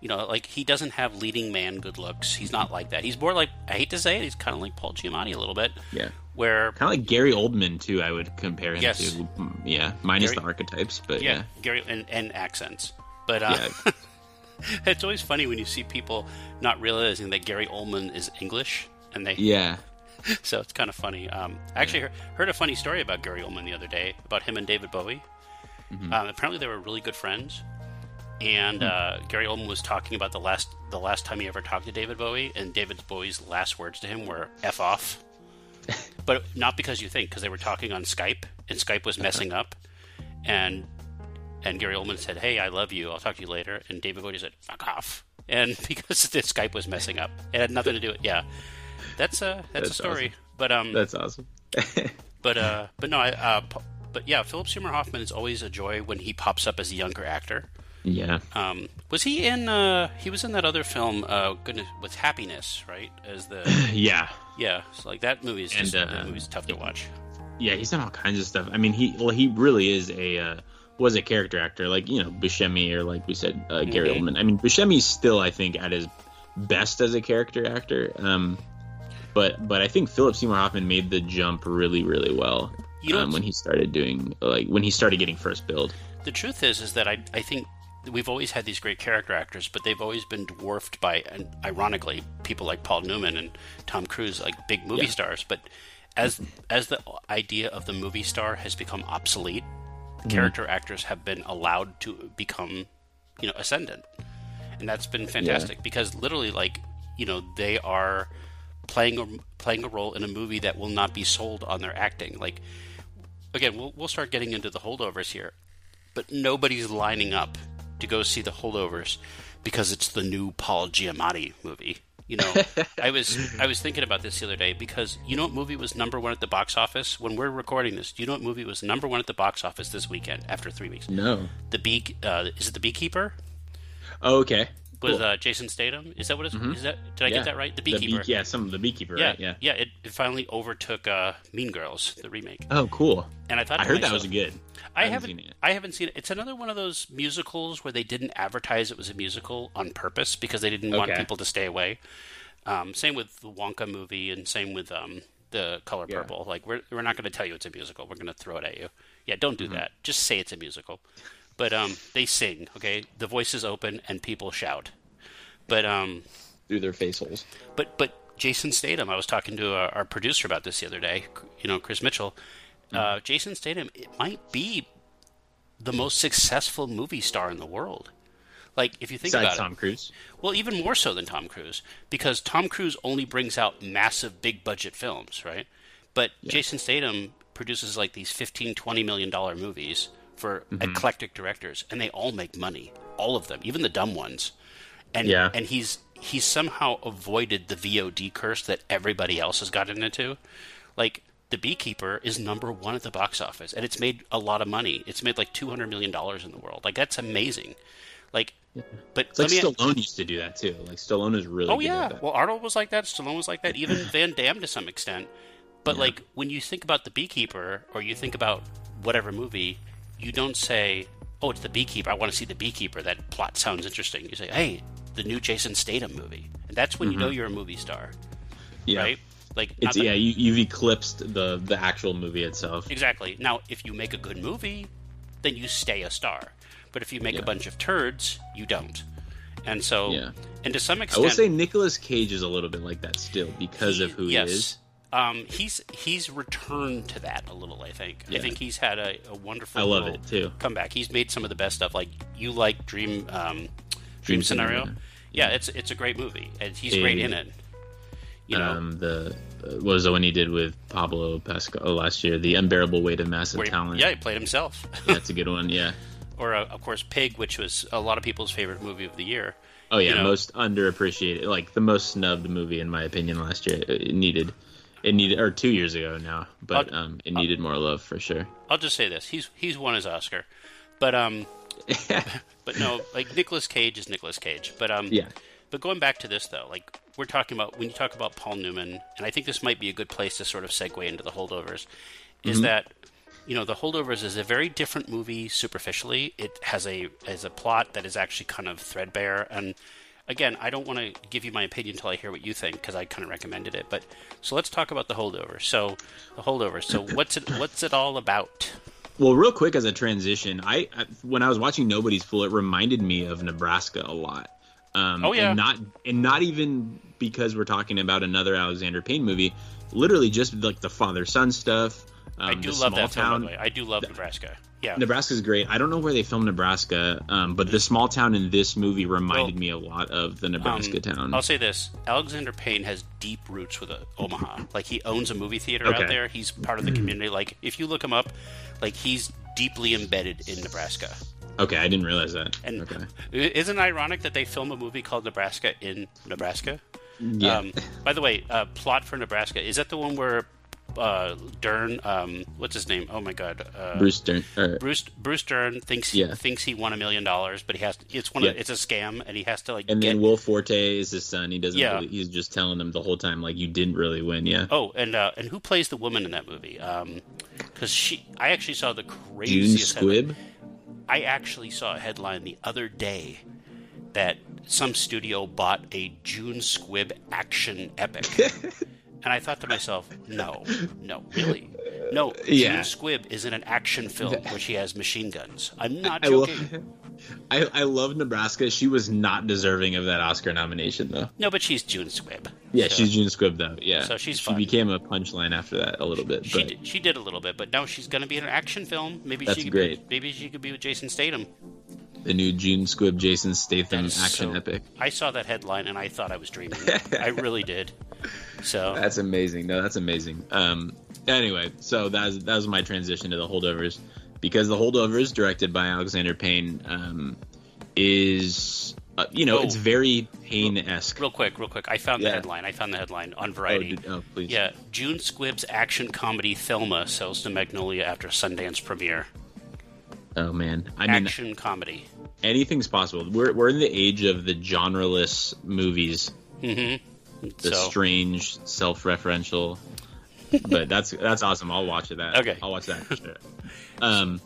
You know, like he doesn't have leading man good looks. He's not like that. He's more like I hate to say it, he's kind of like Paul Giamatti a little bit. Yeah. Where Kind of like Gary Oldman too. I would compare him Yes. to. Mm, Yeah, minus Gary- the archetypes, but yeah, yeah, Gary and, and accents. But uh, yeah, it's always funny when you see people not realizing that Gary Oldman is English, and they yeah. so it's kind of funny. Um, I actually heard, heard a funny story about Gary Oldman the other day about him and David Bowie. Mm-hmm. Um, apparently, they were really good friends, and uh, Gary Oldman was talking about the last the last time he ever talked to David Bowie, and David Bowie's last words to him were "f off," but not because you think, because they were talking on Skype, and Skype was messing up, and and Gary Oldman said, "Hey, I love you. I'll talk to you later," and David Bowie said, "Fuck off." And because the Skype was messing up, it had nothing to do with it. yeah. That's a that's, a story. awesome. But um, That's awesome. but uh, but no, I uh, but yeah, Philip Seymour Hoffman is always a joy when he pops up as a younger actor. yeah, Um, was he in? Uh, he was in that other film, uh, goodness, with Happiness, right? As the yeah, yeah, so like that movie is just, And, uh, that movie's tough to watch. yeah. He's done all kinds of stuff. I mean, he well, he really is a uh, was a character actor, like you know Buscemi or like we said, uh, Gary Mhm. Oldman. I mean, Buscemi's still, I think, at his best as a character actor. Um, but but I think Philip Seymour Hoffman made the jump really really well. You know, um, when he started doing like when he started getting first build. the truth is, is that I I think we've always had these great character actors, but they've always been dwarfed by, and ironically, people like Paul Newman and Tom Cruise, like big movie Yeah. stars. But as as the idea of the movie star has become obsolete, Mm-hmm. character actors have been allowed to become, you know, ascendant, and that's been fantastic because literally, like, you know, they are playing a playing a role in a movie that will not be sold on their acting. Like, again, we'll we'll start getting into the holdovers here but nobody's lining up to go see the holdovers because it's the new Paul Giamatti movie. You know, I was I was thinking about this the other day because you know what movie was number one at the box office when we're recording this. Do you know what movie was number one at the box office this weekend after three weeks? No. The bee uh, is it the Beekeeper Oh, okay. With Cool. uh, Jason Statham? Is that what it's? Is that did I Yeah. get that right? The The Beekeeper. bee- yeah, some of the beekeeper, yeah, right? Yeah. It, it finally overtook uh, Mean Girls, the remake. Oh, cool. And I thought I heard that myself- was good. I haven't haven't. seen it. I haven't seen it. It's another one of those musicals where they didn't advertise it was a musical on purpose because they didn't want people to stay away. Um, same with the Wonka movie, and same with um, the Color Yeah. Purple. Like we're we're not going to tell you it's a musical. We're going to throw it at you. Yeah, don't Mm-hmm. do that. Just say it's a musical. But um, they sing. Okay, the voices open and people shout. But um, Through their face holes. but but Jason Statham, I was talking to our, our producer about this the other day. You know, Chris Mitchell. Uh, Jason Statham, it might be the most successful movie star in the world. Like if you think Besides about Tom it, Cruise. well, even more so than Tom Cruise, because Tom Cruise only brings out massive, big budget films, right? But Jason Statham produces like these 15, 20 million dollar movies for Mm-hmm. eclectic directors, and they all make money, all of them, even the dumb ones. And Yeah. and he's he's somehow avoided the VOD curse that everybody else has gotten into. Like The Beekeeper is number one at the box office, and it's made a lot of money. It's made like two hundred million dollars in the world. Like that's amazing. Like, but It's like Stallone used to do that too. Like Stallone is really Oh yeah, well Arnold was like that. Stallone was like that. Even Van Damme to some extent. But like when you think about the Beekeeper, or you think about whatever movie, you don't say, "Oh, it's the Beekeeper. I want to see the Beekeeper." That plot sounds interesting. You say, "Hey, the new Jason Statham movie," and that's when you know you're a movie star, yeah. right? Like Mm-hmm. It's that- yeah, you, you've eclipsed the the actual movie itself. exactly. Now, if you make a good movie, then you stay a star. But if you make a bunch of turds, you don't. And so, Yeah. and to some extent, I will say Nicolas Cage is a little bit like that still because He- of who yes. he is. Um, he's he's returned to that a little. I think. I think he's had a, a wonderful. I love it, too. Comeback. He's made some of the best stuff. Like you like Dream um, Dream, Dream Scenario. Scenario. Yeah, it's it's a great movie, and he's great in it. You know, um, the uh, what was the one he did with Pablo Pascal last year? The unbearable weight of massive he- talent. yeah, he played himself. that's a good one. Yeah. or uh, of course Pig, which was a lot of people's favorite movie of the year. Oh yeah, You know- most underappreciated, like the most snubbed movie in my opinion last year. It needed, it needed, or two years ago now, but um, it needed more love for sure. I'll just say this: he's he's won his Oscar, but um, but no, like Nicolas Cage is Nicolas Cage. But um, Yeah. But going back to this though, like we're talking about when you talk about Paul Newman, and I think this might be a good place to sort of segue into the holdovers, is Mm-hmm. that you know the holdovers is a very different movie superficially. It has a has a plot that is actually kind of threadbare and. Again, I don't want to give you my opinion until I hear what you think because I kind of recommended it. But so let's talk about the holdover. So the holdover. So what's it? What's it all about? Well, real quick as a transition, I I- when I was watching Nobody's Fool, it reminded me of Nebraska a lot. Um, Oh, yeah. and not and not even because we're talking about another Alexander Payne movie. Literally, just like the father son stuff. Um, I do love that town. way, I do love Nebraska. Yeah, Nebraska's great. I don't know where they filmed Nebraska, um, but the small town in this movie reminded Well, me a lot of the Nebraska Um, town. I'll say this: Alexander Payne has deep roots with uh, Omaha. Like he owns a movie theater Okay. out there. He's part of the community. Like if you look him up, like he's deeply embedded in Nebraska. okay, I didn't realize that. And okay, isn't it ironic that they film a movie called Nebraska in Nebraska? yeah, Um, by the way, uh, plot for Nebraska is that the one where uh, Dern, um, what's his name? Oh my God, uh, Bruce Dern. Or, Bruce Bruce Dern thinks Yeah. thinks he won a million dollars, but he has it's one Yeah. of, it's a scam, and he has to like and get then Will Forte is his son. He doesn't. Yeah. Really, he's just telling them the whole time like you didn't really win. Yeah. Oh, and uh, and who plays the woman in that movie? Because she, I actually saw the June craziest. headline- Squibb. I actually saw a headline the other day that some studio bought a June Squibb action epic, and I thought to myself, no, no, really, no. Yeah. June Squibb is in an action film where she has machine guns. I'm not joking. I I love Nebraska. She was not deserving of that Oscar nomination though. No, but she's June Squibb. Yeah, So- she's June Squibb though. Yeah, So she's she fun. became a punchline after that a little bit. She but did, she did a little bit, but now she's going to be in an action film. Maybe That's she could great. Be, maybe she could be with Jason Statham. the new June Squibb, Jason Statham action so- epic. I saw that headline and I thought I was dreaming. I really did. So That's amazing. No, that's amazing. Um, anyway, so that's that was my transition to the holdovers because the holdovers, directed by Alexander Payne, um, is uh, you know Oh. it's very Payne esque. real quick, real quick, I found the Yeah. headline. I found the headline on Oh, Variety. did- oh, please. yeah, June Squibb's action comedy Thelma sells to Magnolia after Sundance premiere. Oh man, I mean action comedy. anything's possible. We're we're in the age of the genreless movies, Mm-hmm. the so strange, self-referential. but that's that's awesome. I'll watch it. That Okay. I'll watch that for sure. Um,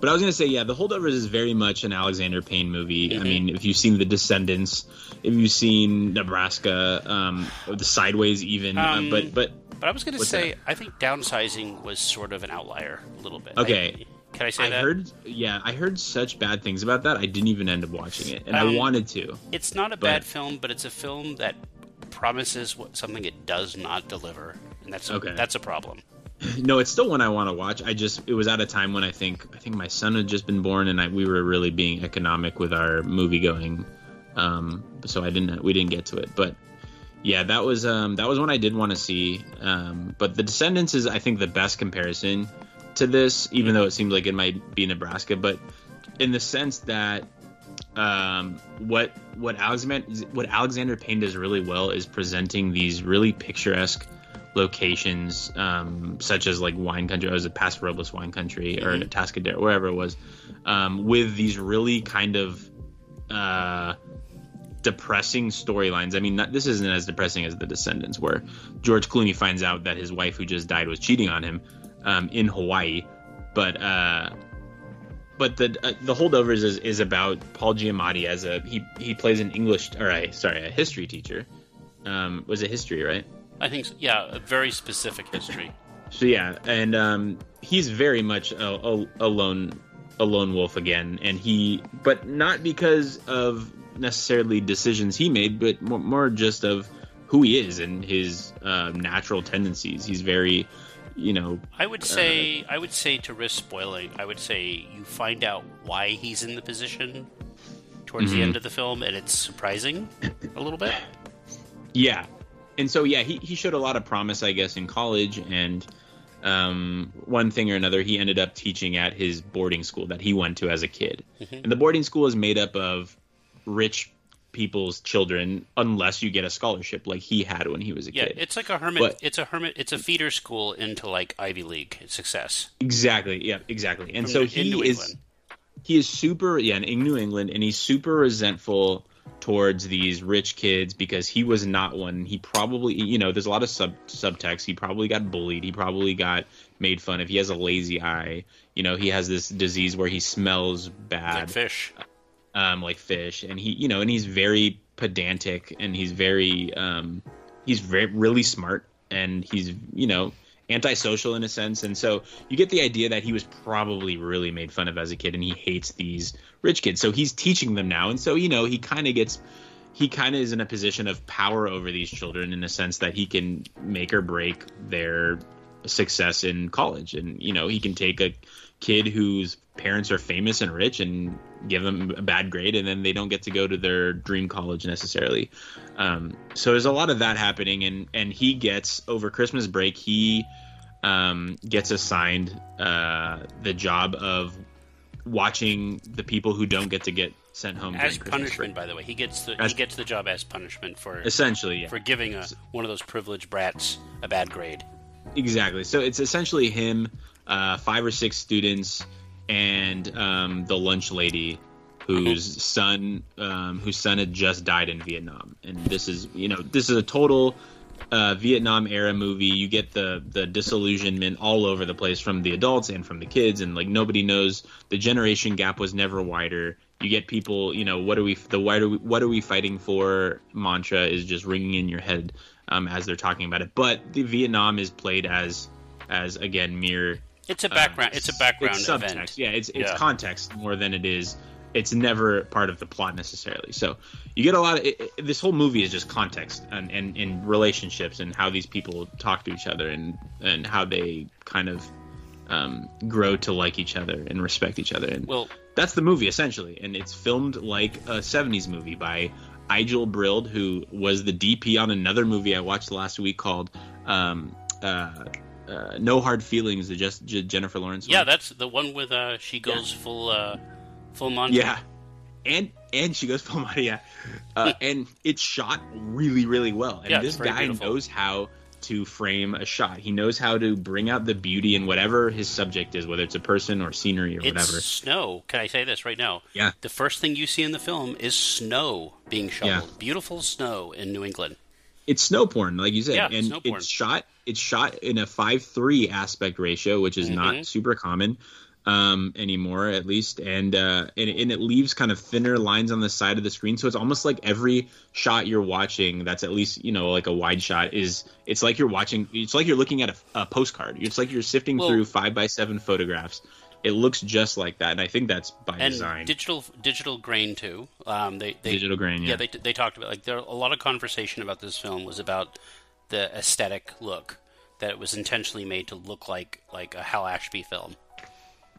but I was gonna say, yeah, The Holdovers is very much an Alexander Payne movie. I Mhm. mean, if you've seen The Descendants, if you've seen Nebraska, um, or The Sideways, even, Um, uh, but but but I was going to say, I think downsizing was sort of an outlier a little bit. Okay. I- can I say I that? heard, yeah, I heard such bad things about that. I didn't even end up watching it, and I Um, wanted to. It's not a But- bad film, but it's a film that promises what, something it does not deliver, and that's Okay. that's a problem. No, it's still one I want to watch. I just it was at a time when I think I think my son had just been born, and I, we were really being economic with our movie going, um, so I didn't we didn't get to it. But yeah, that was um, that was one I did want to see. Um, but The Descendants is I think the best comparison to this, even though it seems like it might be Nebraska, but in the sense that um, what what Alexander what Alexander Payne does really well is presenting these really picturesque locations, um, such as like wine country, or was it Paso Robles wine country or Mhm. Tascadero, wherever it was, um, with these really kind of uh, depressing storylines. I mean, not, this isn't as depressing as The Descendants, where George Clooney finds out that his wife who just died was cheating on him um, in Hawaii, but. Uh, but the uh, the holdovers is, is about Paul Giamatti as a he he plays an English or sorry a history teacher. Um, was it history right? I think, yeah, a very specific history. So yeah, and um, he's very much a, a, a lone a lone wolf again, and he but not because of necessarily decisions he made, but more, more just of who he is and his uh, natural tendencies. He's very, you know, I would say, I would say to risk spoiling, I would say you find out why he's in the position towards the Mhm. end of the film, and it's surprising a little bit. Yeah. And so yeah, he, he showed a lot of promise, I guess, in college and um, one thing or another, he ended up teaching at his boarding school that he went to as a kid. Mhm. And the boarding school is made up of rich people's children unless you get a scholarship like he had when he was a Yeah, kid. it's like a hermit. But- it's a hermit. It's a feeder school into like Ivy League success. exactly. Yeah, exactly. And so he is he is super yeah in New England, and he's super resentful towards these rich kids because he was not one. He probably you know there's a lot of sub subtext. He probably got bullied. He probably got made fun of. He has a lazy eye. You know he has this disease where he smells bad, Like fish. um, like fish, and he you know and he's very pedantic and he's very um, he's very really smart and he's you know antisocial in a sense. And so you get the idea that he was probably really made fun of as a kid and he hates these rich kids. So he's teaching them now. And so you know he kind of gets he kind of is in a position of power over these children in a sense that he can make or break their success in college. And you know he can take a kid whose parents are famous and rich and give them a bad grade and then they don't get to go to their dream college necessarily um, so there's a lot of that happening and and he gets over christmas break he um, gets assigned uh, the job of watching the people who don't get to get sent home As punishment, break. by the way, he gets the As- he gets the job as punishment for essentially yeah for giving a one of those privileged brats a bad grade. Exactly. So it's essentially him, uh, five or six students, and um, the lunch lady, whose son, um, whose son had just died in Vietnam. And this is, you know, this is a total uh, Vietnam era movie. You get the the disillusionment all over the place from the adults and from the kids, and like nobody knows. The generation gap was never wider. You get people, you know, what are we? The why are we? What are we fighting for? Mantra is just ringing in your head um, as they're talking about it. But the Vietnam is played as as again mere It's a background. uh, it's a background it's subtext. event. Yeah, it's it's Yeah. context more than it is. It's never part of the plot necessarily. So you get a lot of it, it- this whole movie is just context and, and and relationships and how these people talk to each other and and how they kind of um, grow to like each other and respect each other. And Well, that's the movie essentially, and it's filmed like a '70s movie by Eigil Bryld, who was the DP on another movie I watched last week called um, uh, uh, "No Hard Feelings," the just J- Jennifer Lawrence. yeah, that's the one with uh, she goes full uh, full Monty. yeah, and and she goes full Monty, yeah, uh, and it's shot really really well, and Yeah, this guy beautiful. knows how to frame a shot. He knows how to bring out the beauty in whatever his subject is, whether it's a person or scenery or It's whatever. snow. Can I say this right now? Yeah. The first thing you see in the film is snow being shoveled. Yeah. Beautiful snow in New England. It's snow porn, like you said, Yeah, and it's shot. It's shot in a five three aspect ratio, which is Mhm. not super common um, anymore, at least, and uh, and, and it leaves kind of thinner lines on the side of the screen, so it's almost like every shot you're watching that's at least you know like a wide shot is it's like you're watching it's like you're looking at a, a postcard. It's like you're sifting Well- through five by seven photographs. It looks just like that, and I think that's by and design. digital digital grain too. Um, they, they Digital grain, yeah. they they talked about like there a lot of conversation about this film was about the aesthetic look that it was intentionally made to look like like a Hal Ashby film.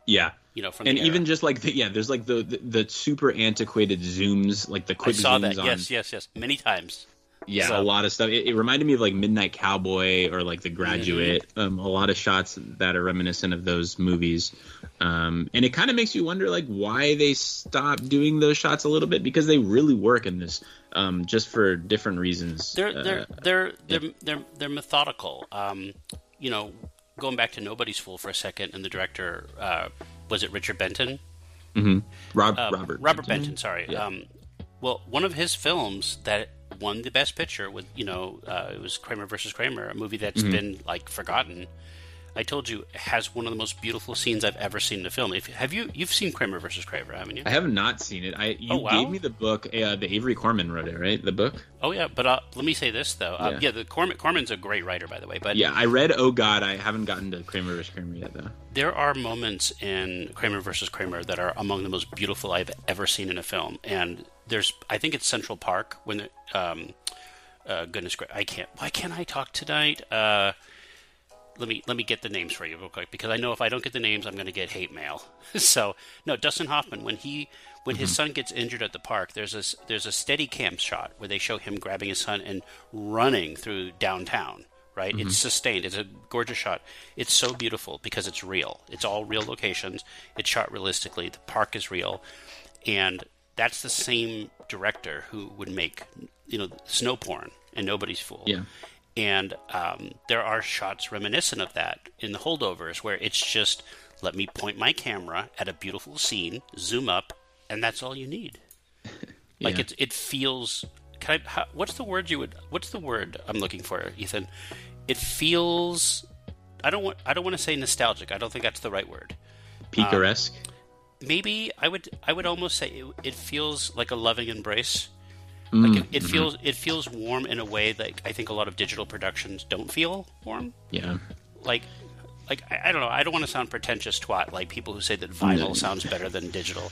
yeah. You know, from and even just like the, yeah, there's like the, the the super antiquated zooms, like the I quick saw zooms that. on Yes, yes, yes, many times. yeah, So- a lot of stuff. It, it reminded me of like Midnight Cowboy or like The Graduate. Mm-hmm. Um, a lot of shots that are reminiscent of those movies, um, and it kind of makes you wonder like why they stopped doing those shots a little bit because they really work in this, um, just for different reasons. They're Uh, they're they're they're, they're they're methodical. Um, you know, going back to Nobody's Fool for a second, and the director uh, was it Richard Benton? Rob, Um, Robert Robert Benton. Benton. sorry. Yeah. Um, well, one of his films that won the Best Picture with you know uh, it was Kramer versus Kramer, a movie that's Mm-hmm. been like forgotten. I told you has one of the most beautiful scenes I've ever seen in a film. If have you you've seen Kramer versus Kramer, haven't you? I have not seen it. I you Oh, wow. gave me the book. Uh, the Avery Corman wrote it, right? The book. Oh yeah, but uh, let me say this though. Uh, Yeah. yeah. the Corman Corman's a great writer, by the way. But Yeah, I read. Oh God, I haven't gotten to Kramer versus Kramer yet though. there are moments in Kramer versus Kramer that are among the most beautiful I've ever seen in a film. And there's, I think it's Central Park when, the, um, uh, goodness gracious, I can't. Why can't I talk tonight? Uh, let me let me get the names for you real quick because I know if I don't get the names, I'm going to get hate mail. so no, Dustin Hoffman when he when his mm-hmm. son gets injured at the park, there's a there's a steady cam shot where they show him grabbing his son and running through downtown. Right, it's mm-hmm. sustained. It's a gorgeous shot. It's so beautiful because it's real. It's all real locations. It's shot realistically. The park is real, and that's the same director who would make you know snow porn and Nobody's Fool Yeah. And um, there are shots reminiscent of that in the holdovers where it's just let me point my camera at a beautiful scene, zoom up, and that's all you need. Like Yeah. it, it feels. Can I, how, what's the word you would? What's the word I'm looking for, Ethan? It feels. I don't want. I don't want to say nostalgic. I don't think that's the right word. Picaresque. Maybe I would. I would almost say it, it feels like a loving embrace. Mm, Like it, it mm-hmm. feels. It feels warm in a way that I think a lot of digital productions don't feel warm. yeah. Like. Like I, I don't know. I don't want to sound pretentious twat like people who say that vinyl No. sounds better than digital,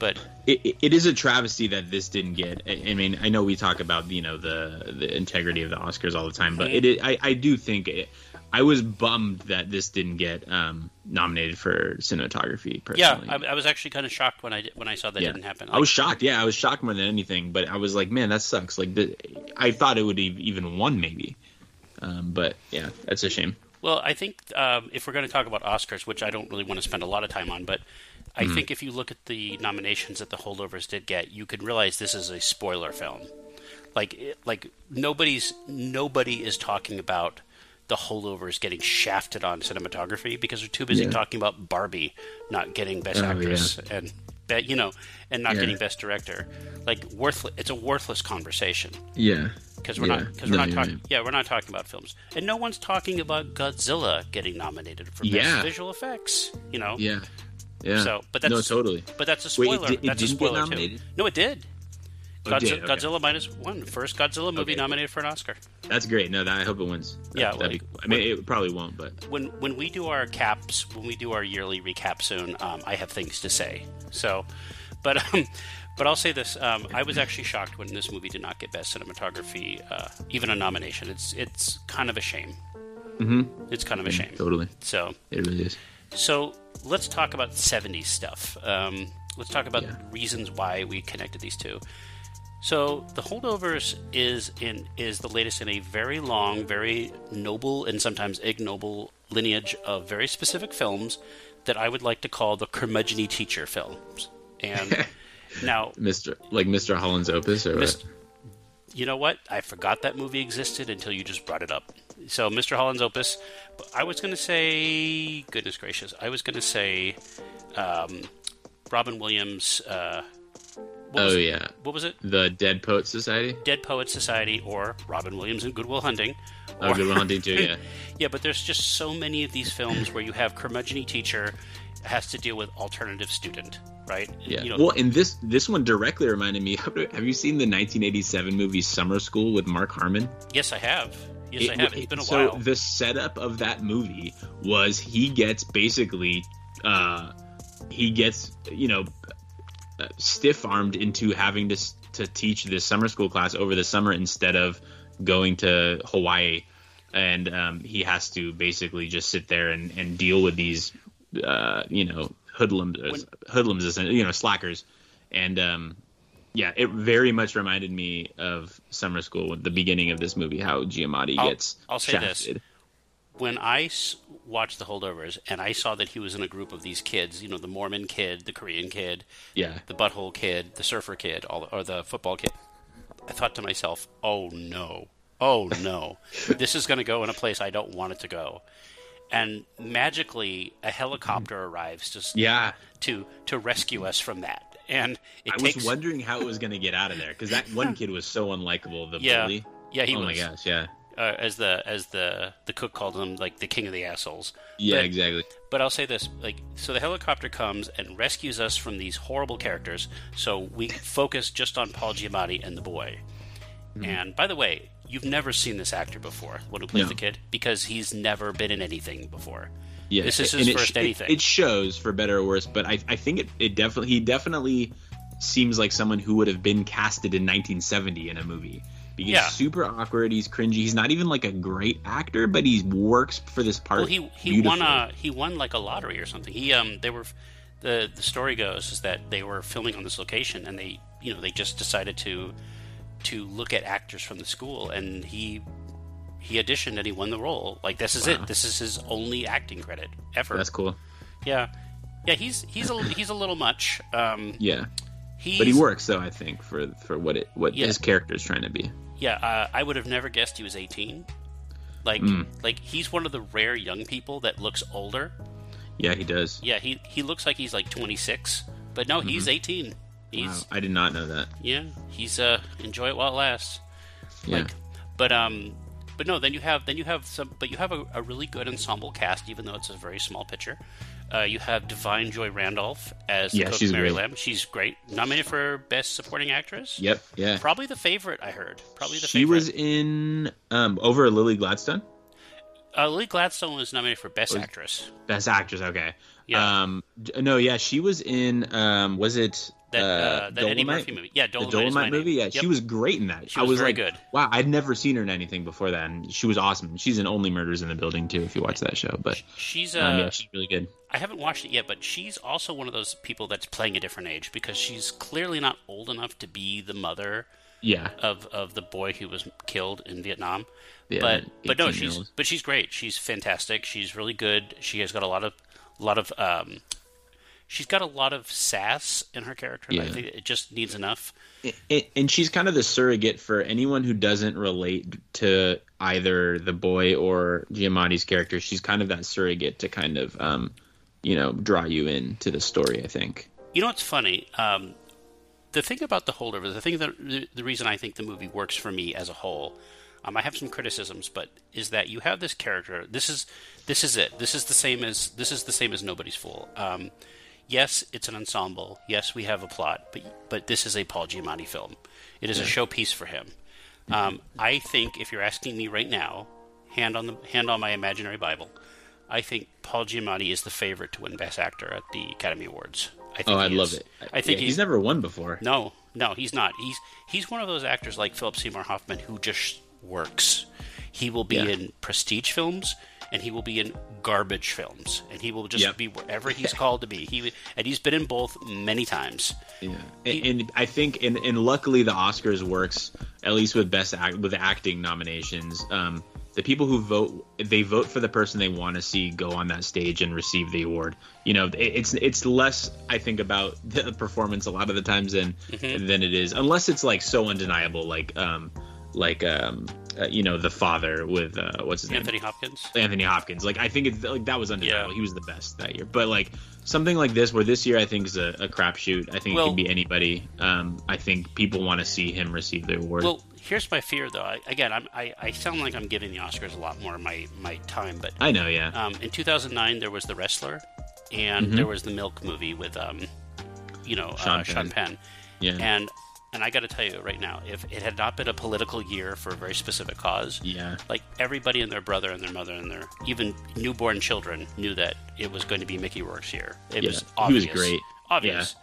but It, it- is a travesty that this didn't get. I, I mean, I know we talk about you know the the integrity of the Oscars all the time, but it I I do think it, I was bummed that this didn't get um, nominated for cinematography. yeah, Personally. I, I was actually kind of shocked when I did, when I saw that Yeah. didn't happen. I was shocked. Yeah, I was shocked more than anything. But I was like, man, that sucks. Like, the, I thought it would have even won maybe. Um, but yeah, that's a shame. Well, I think um, if we're going to talk about Oscars, which I don't really want to spend a lot of time on, but I Mm-hmm. think if you look at the nominations that the holdovers did get, you could realize this is a spoiler film. Like, like nobody's nobody is talking about the holdovers getting shafted on cinematography because they're too busy Yeah. talking about Barbie not getting Best Oh, Actress and that you know and not Yeah. getting Best Director. Like worthless. It's a worthless conversation Yeah, because we're Yeah. not because No, we're not talking. right. Yeah, we're not talking about films, and no one's talking about Godzilla getting nominated for Yeah. best visual effects. You know, yeah, yeah. So, but that's no, totally. But that's a Wait, it spoiler. it that's a spoiler nominated? too. No, it did. Oh, Godzilla, did? Okay. Godzilla minus one, first Godzilla movie Okay. nominated for an Oscar. That's great. No, that, I hope it wins. That, Yeah, that'd like, be cool. I mean, it probably won't, but When when we do our caps, when we do our yearly recap soon, um, I have things to say. So, but um, but I'll say this: um, I was actually shocked when this movie did not get best cinematography, uh, even a nomination. It's it's kind of a shame. Mm-hmm. It's kind of a shame. totally, So it really is. So let's talk about 70s stuff. Um, let's talk about Yeah. reasons why we connected these two. So the holdovers is in is the latest in a very long, very noble, and sometimes ignoble lineage of very specific films that I would like to call the curmudgeony teacher films. And now, Mr. Like Mr. Holland's Opus, or Mist- what? you know what? I forgot that movie existed until you just brought it up. So, Mr. Holland's Opus. but I was going to say, goodness gracious, I was going to say um, Robin Williams. Uh, what was Oh it? yeah, What was it? the Dead Poet Society. Dead Poets Society or Robin Williams and Goodwill Hunting. Oh, Or- Good Will Hunting too. Yeah, yeah, but there's just so many of these films where you have curmudgeony teacher has to deal with alternative student, right? yeah. You know, well, and this this one directly reminded me. Have you seen the 1987 movie Summer School with Mark Harmon? yes, I have. Yes, I have. It's been a so while. So the setup of that movie was he gets basically uh he gets you know stiff armed into having to to teach this summer school class over the summer instead of going to Hawaii and um, he has to basically just sit there and, and deal with these uh, you know hoodlums hoodlums you know slackers and um, yeah, it very much reminded me of summer school at the beginning of this movie. How Giamatti I'll- gets I'll say this. Shafted. I watched the holdovers and I saw that he was in a group of these kids, you know, the Mormon kid, the Korean kid, Yeah, the butthole kid, the surfer kid, all or the football kid, I thought to myself, "Oh no, oh no, this is going to go in a place I don't want it to go." And magically, a helicopter mm-hmm. arrives just yeah. to to rescue us from that, and I takes was wondering how it was going to get out of there because that one kid was so unlikable. The Yeah. bully. yeah he oh was my gosh, yeah, uh, as the as the the cook called him like the king of the assholes. yeah, But- exactly. But I'll say this: like, so the helicopter comes and rescues us from these horrible characters. So we focus just on Paul Giamatti and the boy. Mm-hmm. And by the way, you've never seen this actor before, one who plays No. the kid, because he's never been in anything before. Yeah, This is his it first sh- anything. It, it shows for better or worse, but I, I think it, it definitely he definitely seems like someone who would have been casted in 1970 in a movie. Because Yeah. he's super awkward. He's cringy. He's not even like a great actor, but he works for this part. Well, he he won a he won like a lottery or something. He um they were the the story goes is that they were filming on this location and they you know they just decided to to look at actors from the school and he he auditioned and he won the role. Like this is Wow. it. This is his only acting credit ever. That's cool. Yeah, yeah. He's he's a he's a little much. Um, Yeah, he's, but he works though. I think for for what it what Yeah. his character is trying to be. Yeah, uh, I would have never guessed he was 18. Like Mm. like he's one of the rare young people that looks older. Yeah, he does. Yeah, he he looks like he's like 26, but no, he's 18. He's Wow, I did not know that. yeah, he's uh enjoy it while it lasts. Yeah. Like, but um, but no, then you have then you have some, but you have a, a really good ensemble cast, even though it's a very small picture. Uh, you have Da'Vine Joy Randolph as the Yeah, cook she's Mary great. Lamb. She's great. Nominated for Best Supporting Actress. Yep. Yeah. Probably the favorite I heard. Probably the she favorite. was in um over Lily Gladstone, Uh, Lily Gladstone was nominated for Best Actress. best actress. Okay. Yeah. Um. No. Yeah. She was in. Um. Was it That, uh, uh, that Eddie? Murphy movie. Yeah, The Dolomite, my Dolomite name. movie. Yeah. Yep. She was great in that. She I was was very like, good. wow. I'd never seen her in anything before then. she was awesome. She's in Only Murders in the Building too. If you watch that show, but She's uh, um, yeah, she's really good. I haven't watched it yet, but she's also one of those people that's playing a different age because she's clearly not old enough to be the mother Yeah. of, of the boy who was killed in Vietnam. Yeah, but but no, she's but she's great. She's fantastic. She's really good. She has got a lot of lot of um, she's got a lot of sass in her character. and I Yeah. think it just needs enough. It, and she's kind of the surrogate for anyone who doesn't relate to either the boy or Giamatti's character. She's kind of that surrogate to kind of, um, you know, draw you in to the story. I think. You know what's funny? Um, the thing about the holdover, the thing that the, the reason I think the movie works for me as a whole, um, I have some criticisms, but is that you have this character. This is this is it. This is the same as this is the same as Nobody's Fool. Um, yes, it's an ensemble. Yes, we have a plot, but but this is a Paul Giamatti film. It is a showpiece for him. Um, I think if you're asking me right now, hand on the hand on my imaginary Bible, I think Paul Giamatti is the favorite to win Best Actor at the Academy Awards. I think Oh, I'd love is. it. I think Yeah, he's, he's never won before. no, no, he's not. He's he's one of those actors like Philip Seymour Hoffman who just works. He will be Yeah. in prestige films and he will be in garbage films and he will just Yep. be wherever he's called to be. He and he's been in both many times. Yeah, and, and I think, and, and luckily, the Oscars works at least with best act with acting nominations. Um, the people who vote, they vote for the person they want to see go on that stage and receive the award. You know, it, it's it's less, I think, about the performance a lot of the times than Mm-hmm. than it is, unless it's like so undeniable, like um, like um, uh, you know, the father with uh, what's his name, Anthony Hopkins. Anthony Hopkins. Like I think it's like that was undeniable. Yeah. He was the best that year. But like something like this, where this year I think is a, a crapshoot. I think Well- it can be anybody. Um, I think people want to see him receive the award. Well, here's my fear though. I, again, I'm, I I sound like I'm giving the Oscars a lot more of my my time, but I know, yeah, Um, in 2009, there was The Wrestler, and there was the Milk movie with, um, you know, Sean uh, Sean Penn. yeah, And and I got to tell you right now, if it had not been a political year for a very specific cause, yeah, like everybody and their brother and their mother and their even newborn children knew that it was going to be Mickey Rourke's year. It Yeah, was he was great. obvious.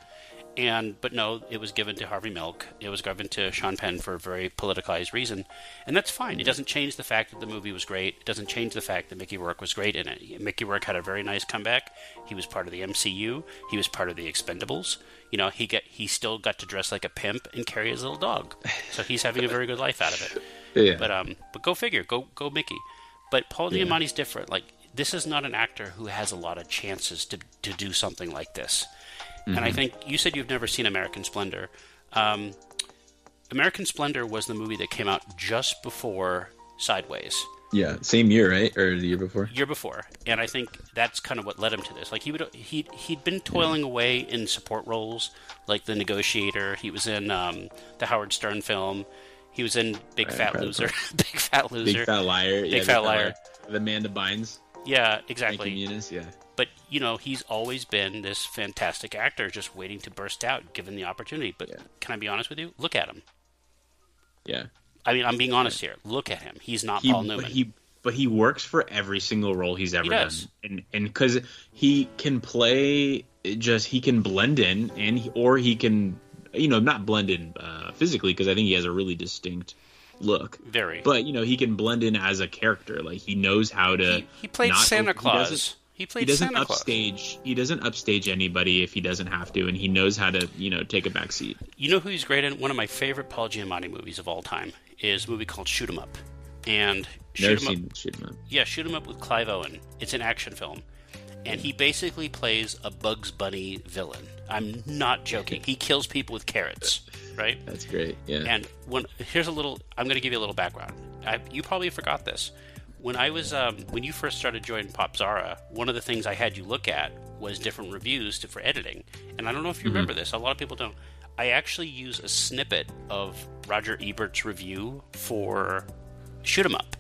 And but no, it was given to Harvey Milk. It was given to Sean Penn for a very politicized reason, and that's fine. It doesn't change the fact that the movie was great. It doesn't change the fact that Mickey Rourke was great in it. Mickey Rourke had a very nice comeback. He was part of the MCU. He was part of the Expendables. You know, he get he still got to dress like a pimp and carry his little dog. So he's having a very good life out of it. yeah. But um, but go figure, go go Mickey. But Paul Giamatti's different. Like this is not an actor who has a lot of chances to to do something like this. And I think you said you've never seen American Splendor. Um, American Splendor was the movie that came out just before Sideways, yeah, same year, right, or the year before? year before, and I think that's kind of what led him to this. Like he would he he'd been toiling away in support roles, like The Negotiator. He was in um, the Howard Stern film. He was in Big Right, Fat. Loser. Big Fat Loser. Big Fat Liar, yeah, Big Fat Liar. the Amanda Bynes, Yeah, exactly. Yeah, But you know, he's always been this fantastic actor, just waiting to burst out, given the opportunity. But Yeah. can I be honest with you? Look at him. yeah. I mean, I'm being honest here. Look at him. He's not he, Paul but Newman. he but he works for every single role he's ever done and and because he can play just he can blend in and he, or he can you know not blend in uh, physically because i think he has a really distinct look Very. but you know he can blend in as a character like he knows how to he, he played Santa he Claus. He, he doesn't Santa Claus. upstage he doesn't upstage anybody if he doesn't have to and he knows how to you know take a back seat You know who he's great in? One of my favorite Paul Giamatti movies of all time is a movie called Shoot 'Em Up. And Shoot 'Em Up, shoot him up yeah, Shoot 'Em Up with Clive Owen. It's an action film, and he basically plays a Bugs Bunny villain. I'm not joking. He kills people with carrots, right? that's great yeah And when here's a little, I'm going to give you a little background. I, you probably forgot this. When I was um, when you first started joining Popzara, one of the things I had you look at was different reviews to, for editing. And I don't know if you Mm-hmm. remember this. A lot of people don't. I actually use a snippet of Roger Ebert's review for Shoot 'Em Up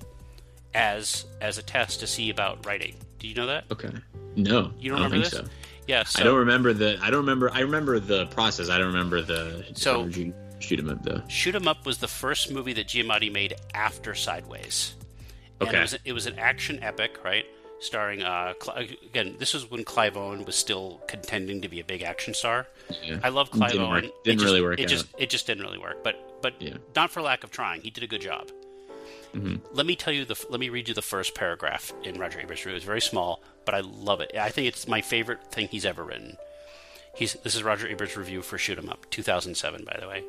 as as a test to see about writing. Do you know that? Okay. No, You don't remember don't think this? so. Yeah. So I don't remember the. I don't remember. I remember the process. I don't remember the. So- shoot, shoot 'em up though. Shoot 'Em Up was the first movie that Giamatti made after Sideways. And it was, it was an action epic, right? Starring, uh, again, this was when Clive Owen was still contending to be a big action star. Yeah. I love Clive Didn't Owen. work- It didn't just- really work It out. just it just didn't really work. But but Yeah. not for lack of trying. He did a good job. Mm-hmm. Let me tell you the. Let me read you the first paragraph in Roger Ebert's review. It's very small, but I love it. I think it's my favorite thing he's ever written. He's this is Roger Ebert's review for Shoot 'Em Up, 2007, by the way.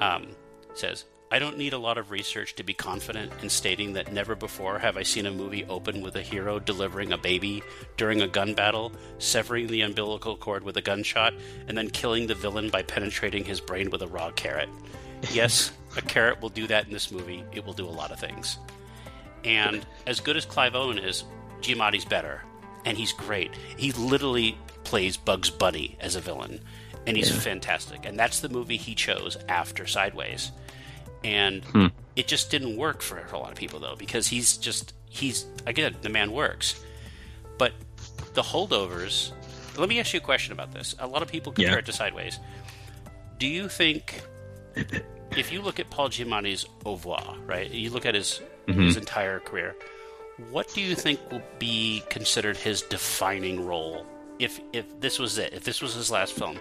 Um, says, I don't need a lot of research to be confident in stating that never before have I seen a movie open with a hero delivering a baby during a gun battle, severing the umbilical cord with a gunshot, and then killing the villain by penetrating his brain with a raw carrot. Yes, a carrot will do that in this movie. It will do a lot of things. And as good as Clive Owen is, Giamatti's better. And he's great. He literally plays Bugs Bunny as a villain. And he's fantastic. And that's the movie he chose after Sideways. And hmm. it just didn't work for a lot of people, though, because he's just, he's, again, the man works. But the holdovers, let me ask you a question about this. A lot of people compare Yeah. it to Sideways. Do you think if you look at Paul Giamatti's oeuvre, right? You look at his mm-hmm. his entire career. What do you think will be considered his defining role if if this was it? If this was his last film,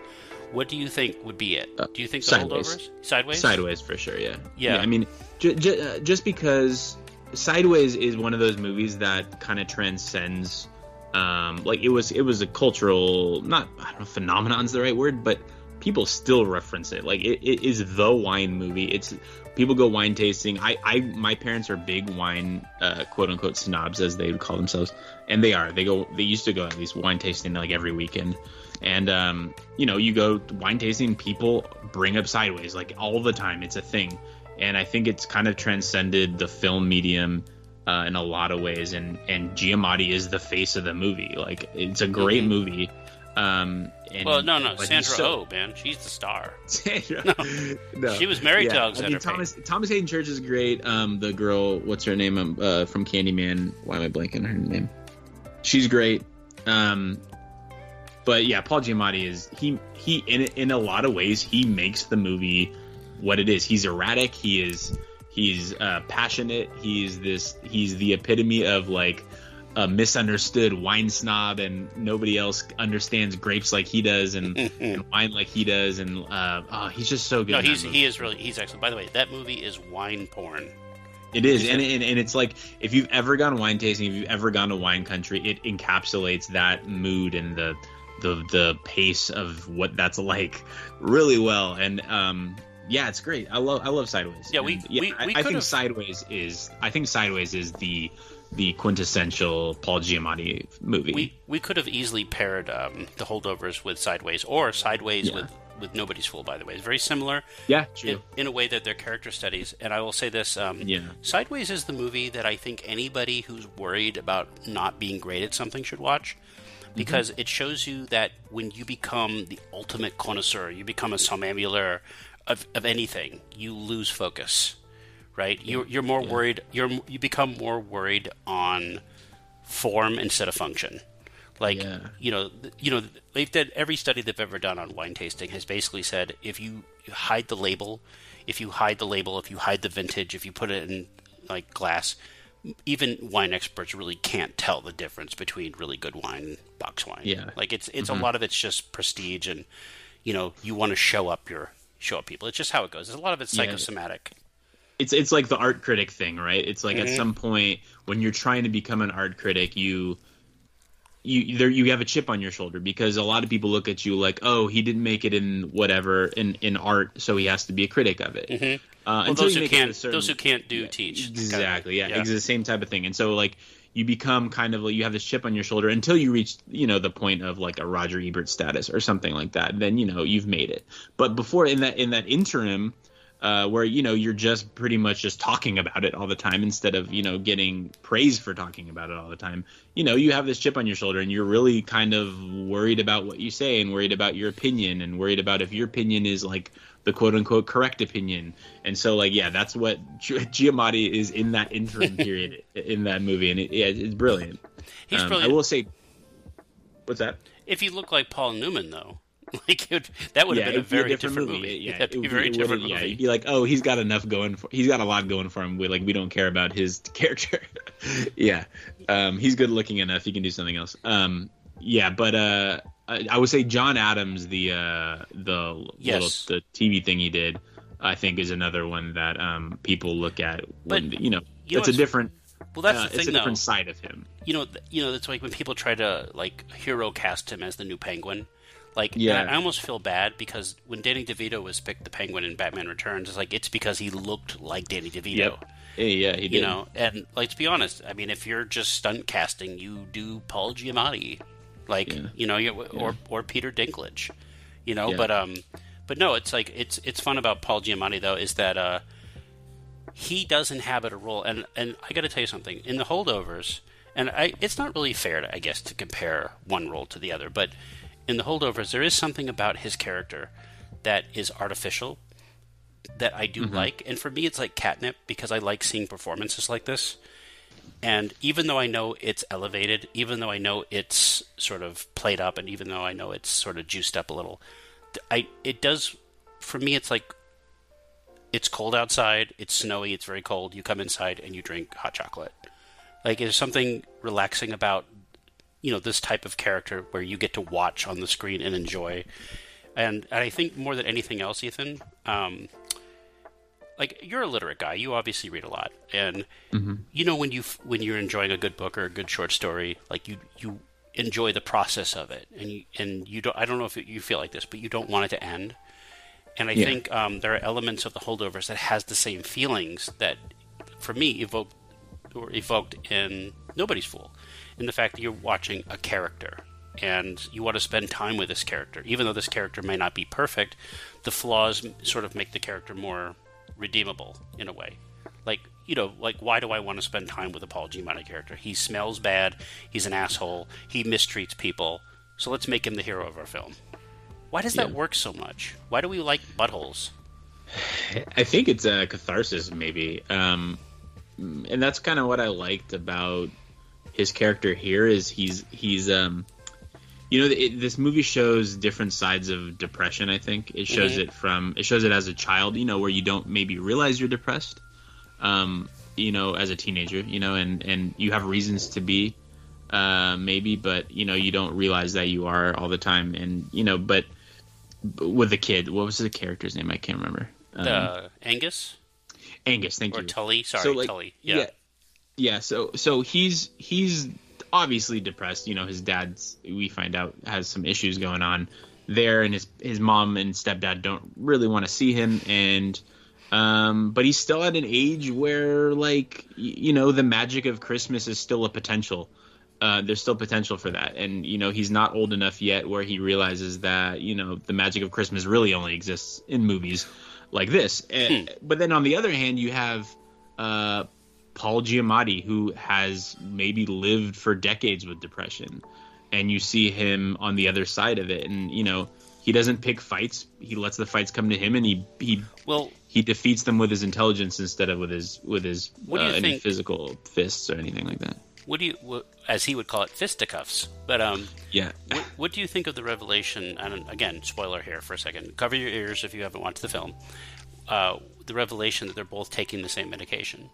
what do you think would be it? Do you think the Sideways. holdovers? Sideways. Sideways for sure. Yeah. Yeah. I mean, j- j- uh, just because Sideways is one of those movies that kind of transcends. Um, like it was, it was a cultural, not I don't know, phenomenon's the right word, but people still reference it. Like it, it is the wine movie. It's people go wine tasting. I, I, my parents are big wine, uh, quote unquote snobs as they would call themselves, and they are. They go, they used to go at least wine tasting like every weekend. And um, you know, you go wine tasting, people bring up sideways like all the time. It's a thing, and I think it's kind of transcended the film medium uh, in a lot of ways. And and Giamatti is the face of the movie. Like it's a great Mhm. movie. Um, and, Well, no, no, Sandra so- Oh, man, she's the star. Sandra. No. She was married to yeah, I Alexander mean, Payne. Thomas Thomas Haden Church is great. Um, the girl, what's her name? Um, uh, from Candyman. Why am I blanking on her name? She's great. Um, but yeah, Paul Giamatti is he he in in a lot of ways he makes the movie what it is. He's erratic. He is he's uh, passionate. He's this he's the epitome of like a misunderstood wine snob, and nobody else understands grapes like he does, and, and wine like he does, and uh, oh, he's just so good. No, he's he is really he's excellent. By the way, that movie is wine porn. It is, and, and and it's like if you've ever gone wine tasting, if you've ever gone to wine country, it encapsulates that mood and the the the pace of what that's like really well. And um, yeah, it's great. I love I love Sideways. Yeah, we- And, we- I, we I think Sideways is I think Sideways is the the quintessential Paul Giamatti movie. We we could have easily paired um, the holdovers with Sideways or Sideways Yeah. with with Nobody's Fool. By the way, it's very similar yeah, true. in, in a way that they're character studies. And I will say this: um, Yeah. Sideways is the movie that I think anybody who's worried about not being great at something should watch. Mm-hmm. Because it shows you that when you become the ultimate connoisseur, you become a somnambuleur of, of anything, you lose focus, right? You're, you're more worried. You're you become more worried on form instead of function. Like Yeah. you know, you know, they've done every study they've ever done on wine tasting has basically said if you hide the label, if you hide the label, if you hide the vintage, if you put it in like glass, even wine experts really can't tell the difference between really good wine and box wine. Yeah. like it's it's a lot of it's just prestige and you know you want to show up your show up people. It's just how it goes. There's a lot of it's Yeah. psychosomatic. it's it's like the art critic thing, right? It's like Mm-hmm. at some point when you're trying to become an art critic, you you there you have a chip on your shoulder because a lot of people look at you like, oh, he didn't make it in whatever in in art, so he has to be a critic of it. Uh, Mm-hmm. Well, those who make it to a can't certain- those who can't do teach. kind of exactly, yeah, it's the same type of thing. And so like you become kind of like you have this chip on your shoulder until you reach you know the point of like a Roger Ebert status or something like that. Then you know you've made it. But before in that in that interim, uh, where you know you're just pretty much just talking about it all the time instead of you know getting praise for talking about it all the time. You know, you have this chip on your shoulder, and you're really kind of worried about what you say, and worried about your opinion, and worried about if your opinion is like the quote unquote correct opinion. And so, like, yeah, that's what Gi- Giamatti is in that interim period in that movie, and it, yeah, it's brilliant. He's Um, brilliant. I will say, what's that? If he looked like Paul Newman, though, like it, that would have been a it'd be very different, movie. movie. Yeah, That'd be it would very it would- different Yeah, you'd be like, oh, he's got enough going for. He's got a lot going for him. We like we don't care about his character. yeah, um, he's good looking enough. He can do something else. Um, yeah, but uh, I, I would say John Adams, the uh, the Yes. little the TV thing he did, I think is another one that um, people look at. When, But you know, you know it's a different. well, that's uh, the it's thing, a though. different side of him. you know, th- you know, it's like when people try to like hero cast him as the new Penguin. Like, Yeah. I, almost feel bad because when Danny DeVito was picked the Penguin in Batman Returns, it's like it's because he looked like Danny DeVito. Yep. Yeah, yeah, he did. You know, and like to be honest, I mean, if you're just stunt casting, you do Paul Giamatti, like Yeah. you know, you, or or Peter Dinklage, you know. Yeah. But um, but no, it's like it's it's fun about Paul Giamatti though is that uh, he does inhabit a role, and and I got to tell you something in the holdovers, and I it's not really fair, to, I guess, to compare one role to the other, but in the holdovers, there is something about his character that is artificial that I do mm-hmm. like. And for me, it's like catnip because I like seeing performances like this. And even though I know it's elevated, even though I know it's sort of played up, and even though I know it's sort of juiced up a little, I it does for me. It's like it's cold outside, it's snowy, it's very cold. You come inside and you drink hot chocolate. Like there's something relaxing about you know this type of character where you get to watch on the screen and enjoy. And, and I think more than anything else, Ethan, um, like you're a literate guy. You obviously read a lot, and you know when you when you're enjoying a good book or a good short story, like you you enjoy the process of it, and you and you don't. I don't know if you feel like this, but you don't want it to end. And I Yeah. think um, there are elements of the holdovers that has the same feelings that, for me, evoked or evoked in Nobody's Fool, in the fact that you're watching a character and you want to spend time with this character, even though this character may not be perfect. The flaws sort of make the character more redeemable in a way. Like you know, like why do I want to spend time with a Paul Giamatti character? He smells bad. He's an asshole. He mistreats people. So let's make him the hero of our film. Why does that Yeah. work so much? Why do we like buttholes? I think it's a catharsis, maybe, um, and that's kind of what I liked about his character here. Is he's he's um, you know, it, this movie shows different sides of depression. I think it shows Mhm. it from it shows it as a child, you know, where you don't maybe realize you're depressed, um, you know, as a teenager, you know, and and you have reasons to be, uh, maybe, but you know, you don't realize that you are all the time, and you know, but but with the kid, what was the character's name? I can't remember. Um, Uh, Angus Angus, thank you. or. Tully? Sorry, So, like, Tully. Yeah. yeah. Yeah, so so he's he's obviously depressed. You know, his dad's we find out has some issues going on there, and his his mom and stepdad don't really want to see him, and um, but he's still at an age where like you know the magic of Christmas is still a potential. Uh, there's still potential for that, and you know he's not old enough yet where he realizes that you know the magic of Christmas really only exists in movies like this. And, But then on the other hand, you have uh, Paul Giamatti, who has maybe lived for decades with depression, and you see him on the other side of it, and you know he doesn't pick fights; he lets the fights come to him, and he he Well, he defeats them with his intelligence instead of with his with his What do you uh, any think- physical fists or anything like that. what do you, what, as he would call it, fisticuffs? But um, Yeah, what, what do you think of the revelation? And again, spoiler here for a second. Cover your ears if you haven't watched the film. Uh, the revelation that they're both taking the same medication.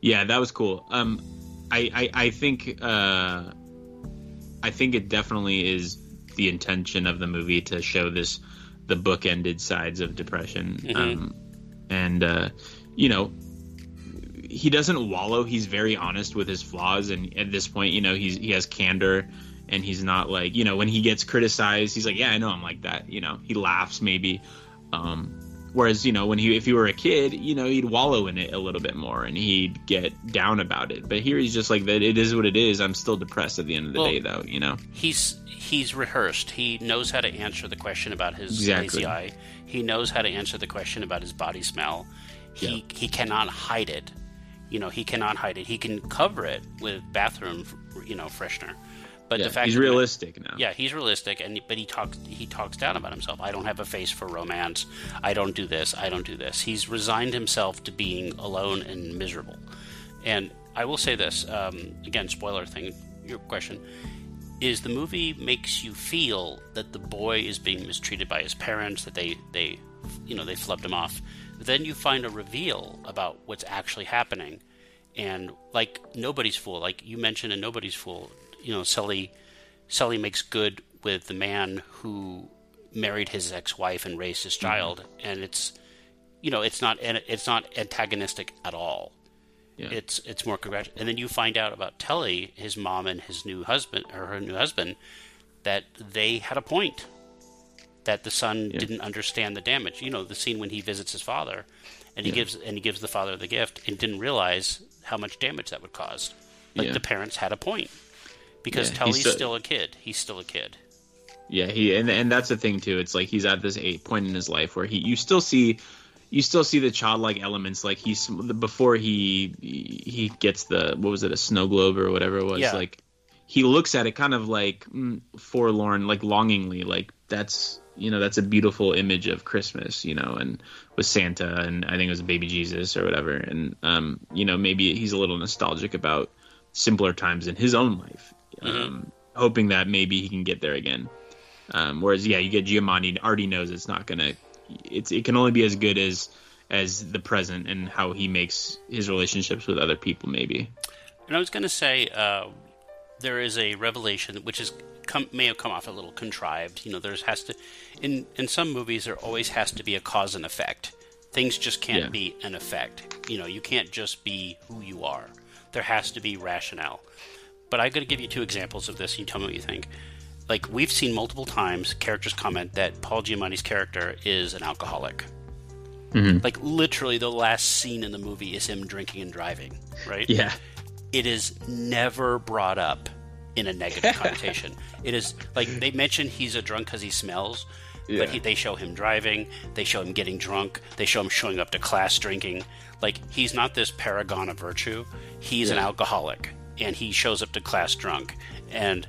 Yeah, that was cool. Um, I I, I think uh, I think it definitely is the intention of the movie to show this the bookended sides of depression. Mhm. Um, and uh, you know, he doesn't wallow. He's very honest with his flaws, and at this point, you know, he's he has candor, and he's not like you know when he gets criticized, he's like, yeah, I know I'm like that. You know, he laughs maybe. Um, whereas you know when he if he were a kid, you know he'd wallow in it a little bit more and he'd get down about it. But here he's just like that. It is what it is. I'm still depressed at the end of the Well, day, though. You know. he's he's rehearsed. He knows how to answer the question about his Exactly. lazy eye. He knows how to answer the question about his body smell. He he cannot hide it. You know, he cannot hide it. He can cover it with bathroom, you know, freshener. But Yeah, the fact he's realistic now. Yeah, he's realistic, and but he talks he talks down about himself. I don't have a face for romance. I don't do this. I don't do this. He's resigned himself to being alone and miserable. And I will say this um, again, spoiler thing. Your question is the movie makes you feel that the boy is being mistreated by his parents, that they they you know they flubbed him off. Then you find a reveal about what's actually happening, and like nobody's fool, like you mentioned in Nobody's Fool, you know, Sully Sully makes good with the man who married his ex-wife and raised his mm-hmm. child, and it's you know it's not it's not antagonistic at all. Yeah. It's it's more congrat. And then you find out about Telly, his mom and his new husband or her new husband, that they had a point. That the son Yeah. didn't understand the damage. You know, the scene when he visits his father, and he Yeah. gives and he gives the father the gift, and didn't realize how much damage that would cause. Like the parents had a point, because Yeah, he's Telly's still a kid. He's still a kid. Yeah, he and and that's the thing too. It's like he's at this eight point in his life where he you still see you still see the childlike elements like he's before he he gets the what was it a snow globe or whatever it was Yeah. like he looks at it kind of like mm, forlorn like longingly like that's you know that's a beautiful image of christmas you know and with santa and i think it was a baby jesus or whatever and um you know maybe he's a little nostalgic about simpler times in his own life um hoping that maybe he can get there again um, whereas, yeah, you get Giamatti already knows it's not gonna. It's it can only be as good as as the present and how he makes his relationships with other people. Maybe. And I was going to say, uh, there is a revelation which is come, may have come off a little contrived. You know, there's has to in in some movies there always has to be a cause and effect. Things just can't Yeah. be an effect. You know, you can't just be who you are. There has to be rationale. But I'm going to give you two examples of this. And you tell me what you think. Like we've seen multiple times, characters comment that Paul Giamatti's character is an alcoholic. Mm-hmm. Like literally, the last scene in the movie is him drinking and driving. Right? Yeah. it is never brought up in a negative connotation. It is like they mention he's a drunk because he smells, Yeah. but he, they show him driving, they show him getting drunk, they show him showing up to class drinking. Like he's not this paragon of virtue. He's an alcoholic, and he shows up to class drunk, and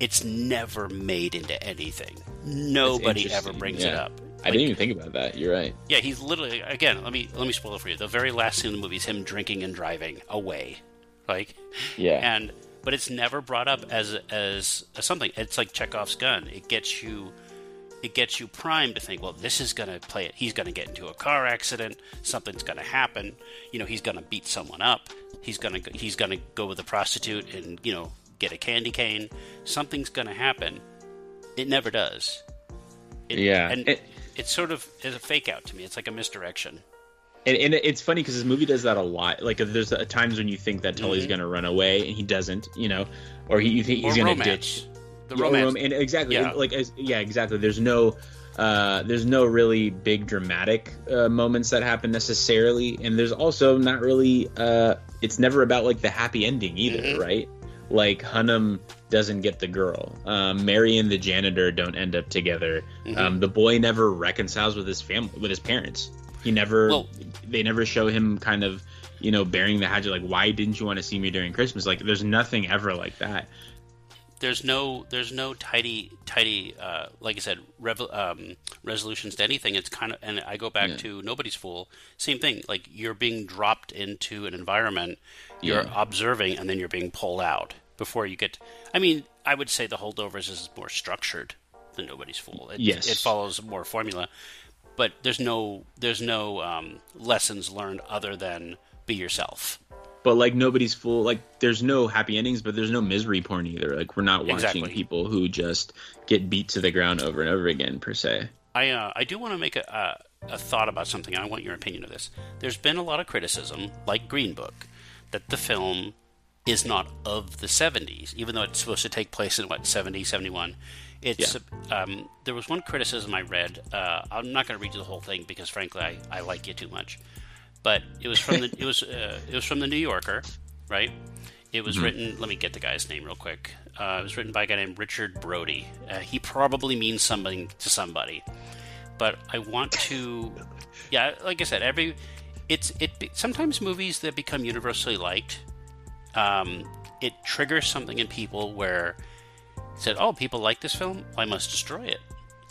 it's never made into anything. Nobody ever brings it yeah. up. I didn't even think about that. You're right. Yeah, he's literally again. Let me let me spoil it for you. The very last scene of the movie is him drinking and driving away, like Yeah. and but it's never brought up as as, as something. It's like Chekhov's gun. It gets you it gets you primed to think, well, this is going to play it. He's going to get into a car accident. Something's going to happen. You know, he's going to beat someone up. He's going to he's to go with a prostitute and you know get a candy cane. Something's going to happen. It never does. It, Yeah. and It- it's sort of is a fake out to me. It's like a misdirection. And, and it's funny because this movie does that a lot. Like there's times when you think that Tully's Mhm. going to run away and he doesn't, you know, or he you think he's or going to romance. ditch. The romance. rom- and exactly, Yeah. like as, yeah, exactly. There's no, uh, there's no really big dramatic uh, moments that happen necessarily, and there's also not really. Uh, it's never about like the happy ending either, Mhm. right? Like Hunham doesn't get the girl. Um, Mary and the janitor don't end up together. Mhm. Um, the boy never reconciles with his family, with his parents. He never. Well- they never show him kind of, you know, bearing the hatchet. Like, why didn't you want to see me during Christmas? Like, there's nothing ever like that. There's no there's no tidy tidy uh, like I said rev- um, resolutions to anything. It's kind of and I go back Yeah. to nobody's fool. Same thing. Like you're being dropped into an environment, you're Yeah. observing, and then you're being pulled out before you get. I mean, I would say the holdovers is more structured than nobody's fool. It, Yes. it follows more formula, but there's no there's no um, lessons learned other than be yourself. But like nobody's full like there's no happy endings but there's no misery porn either like we're not watching Exactly. people who just get beat to the ground over and over again per se I uh, I do want to make a, a a thought about something. and I want your opinion of this. There's been a lot of criticism, like Green Book, that the film is not of the 70s, even though it's supposed to take place in what 70, 71. It's yeah. um, there was one criticism I read. Uh, I'm not going to read you the whole thing because frankly I, I like you too much. But it was from the it was uh, it was from the New Yorker, right? It was mm-hmm. written. Let me get the guy's name real quick. Uh, it was written by a guy named Richard Brody. Uh, he probably means something to somebody, but I want to. Yeah, like I said, every it's it. Sometimes movies that become universally liked, um, it triggers something in people where said, "Oh, people like this film. I must destroy it."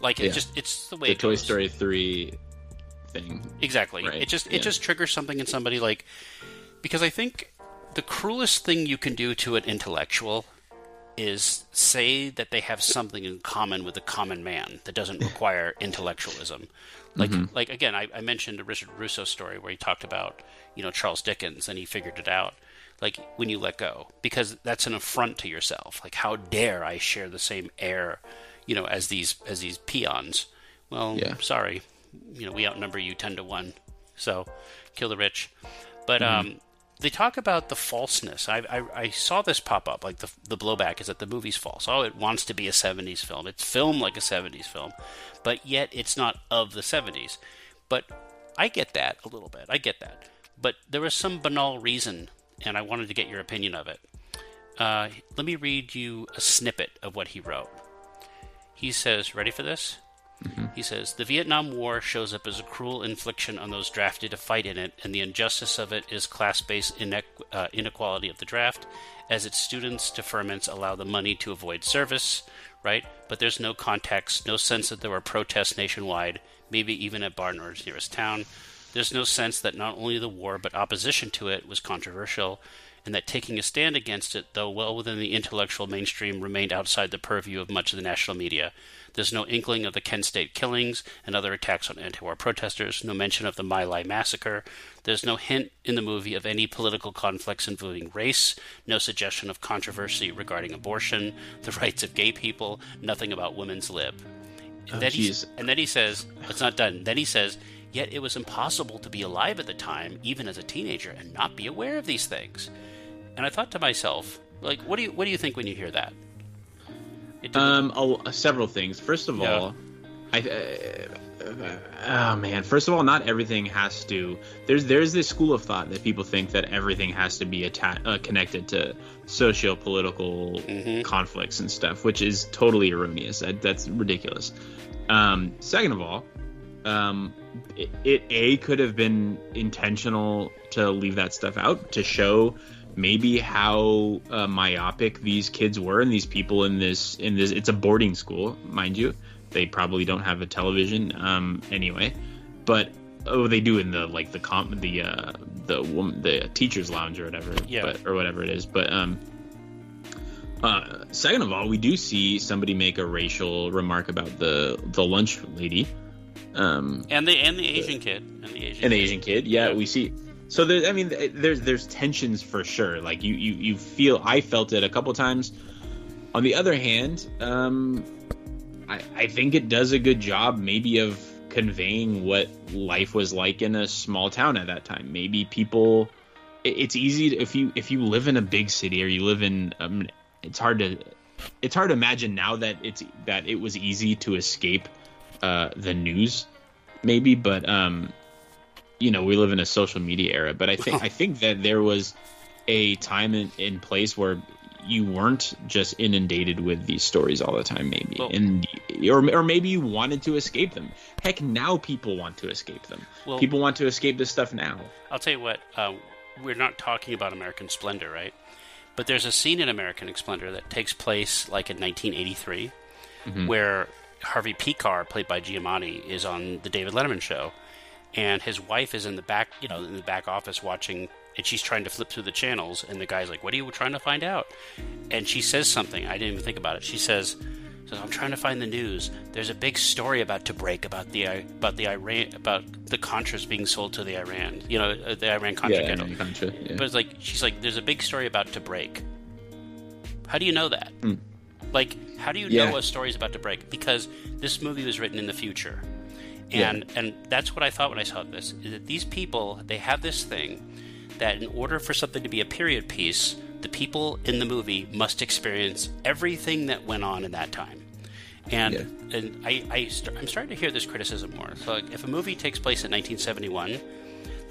Like it yeah. just it's the way the Toy. Story three thing. Exactly. Right? It just it yeah. just triggers something in somebody like because I think the cruelest thing you can do to an intellectual is say that they have something in common with a common man that doesn't require intellectualism. Like, mm-hmm. like again, I, I, mentioned a Richard Russo story where he talked about you know Charles Dickens and he figured it out. Like when you let go, because that's an affront to yourself. Like, how dare I share the same air, you know, as these as these peons? Well, yeah. sorry, you know, we outnumber you ten to one, so kill the rich. But mm-hmm. um, they talk about the falseness. I, I, I, saw this pop up. Like the the blowback is that the movie's false. Oh, it wants to be a '70s film. It's filmed like a '70s film, but yet it's not of the '70s. But I get that a little bit. I get that. But there was some banal reason, and I wanted to get your opinion of it. Uh, let me read you a snippet of what he wrote. He says, "Ready for this?" Mm-hmm. He says the Vietnam War shows up as a cruel infliction on those drafted to fight in it, and the injustice of it is class-based inequ- uh, inequality of the draft, as its students' deferments allow the money to avoid service. Right, but there's no context, no sense that there were protests nationwide, maybe even at Barton's nearest town. There's no sense that not only the war but opposition to it was controversial, and that taking a stand against it, though well within the intellectual mainstream, remained outside the purview of much of the national media. There's no inkling of the Kent State killings and other attacks on anti war protesters, no mention of the My Lai massacre. There's no hint in the movie of any political conflicts involving race, no suggestion of controversy regarding abortion, the rights of gay people, nothing about women's lib. And, oh, then, he, and then he says, it's not done. Then he says, yet it was impossible to be alive at the time, even as a teenager, and not be aware of these things. And I thought to myself, like, what do you what do you think when you hear that? Um, oh, several things. First of yeah. all, I. Uh, oh man! First of all, not everything has to. There's there's this school of thought that people think that everything has to be atta- uh, connected to socio-political mm-hmm. conflicts and stuff, which is totally erroneous. That, that's ridiculous. Um, second of all, um, it, it a could have been intentional to leave that stuff out to show maybe how uh, myopic these kids were and these people in this in this it's a boarding school mind you. They probably don't have a television um, anyway. But oh they do in the like the comp the uh the woman the teachers lounge or whatever yeah. but, or whatever it is. But um uh, second of all, we do see somebody make a racial remark about the the lunch lady, um, and the and the Asian kid, and the Asian, and the Asian kid. Yeah, yeah, we see so there, I mean, there's there's tensions for sure. Like you you you feel I felt it a couple times. On the other hand, um, I I think it does a good job maybe of conveying what life was like in a small town at that time. Maybe people, it's easy to, if you if you live in a big city or you live in, um, it's hard to it's hard to imagine now that it's that it was easy to escape uh, the news, maybe. But um, you know we live in a social media era but i think i think that there was a time in, in place where you weren't just inundated with these stories all the time maybe. Well, and or, or maybe you wanted to escape them. Heck now people want to escape them. Well, people want to escape this stuff now. I'll tell you what uh, we're not talking about american splendor right? But there's a scene in american splendor that takes place like in 1983 mm-hmm. where harvey pekar played by giamatti is on the david letterman show and his wife is in the back, you know, in the back office watching, and she's trying to flip through the channels, and the guy's like, "What are you trying to find out?" And she says something. I didn't even think about it. She says, says I'm trying to find the news. There's a big story about to break about the about the Iran about the Contras being sold to the Iran. You know, uh, the Iran Contra yeah, Contra, yeah. But it's like she's like, there's a big story about to break. How do you know that? Mm. Like, how do you yeah. know a story's about to break? Because this movie was written in the future. And yeah. and that's what I thought when I saw this is that these people they have this thing that in order for something to be a period piece, the people in the movie must experience everything that went on in that time. And Yeah. and I, I st- I'm starting to hear this criticism more. So like, if a movie takes place in 1971,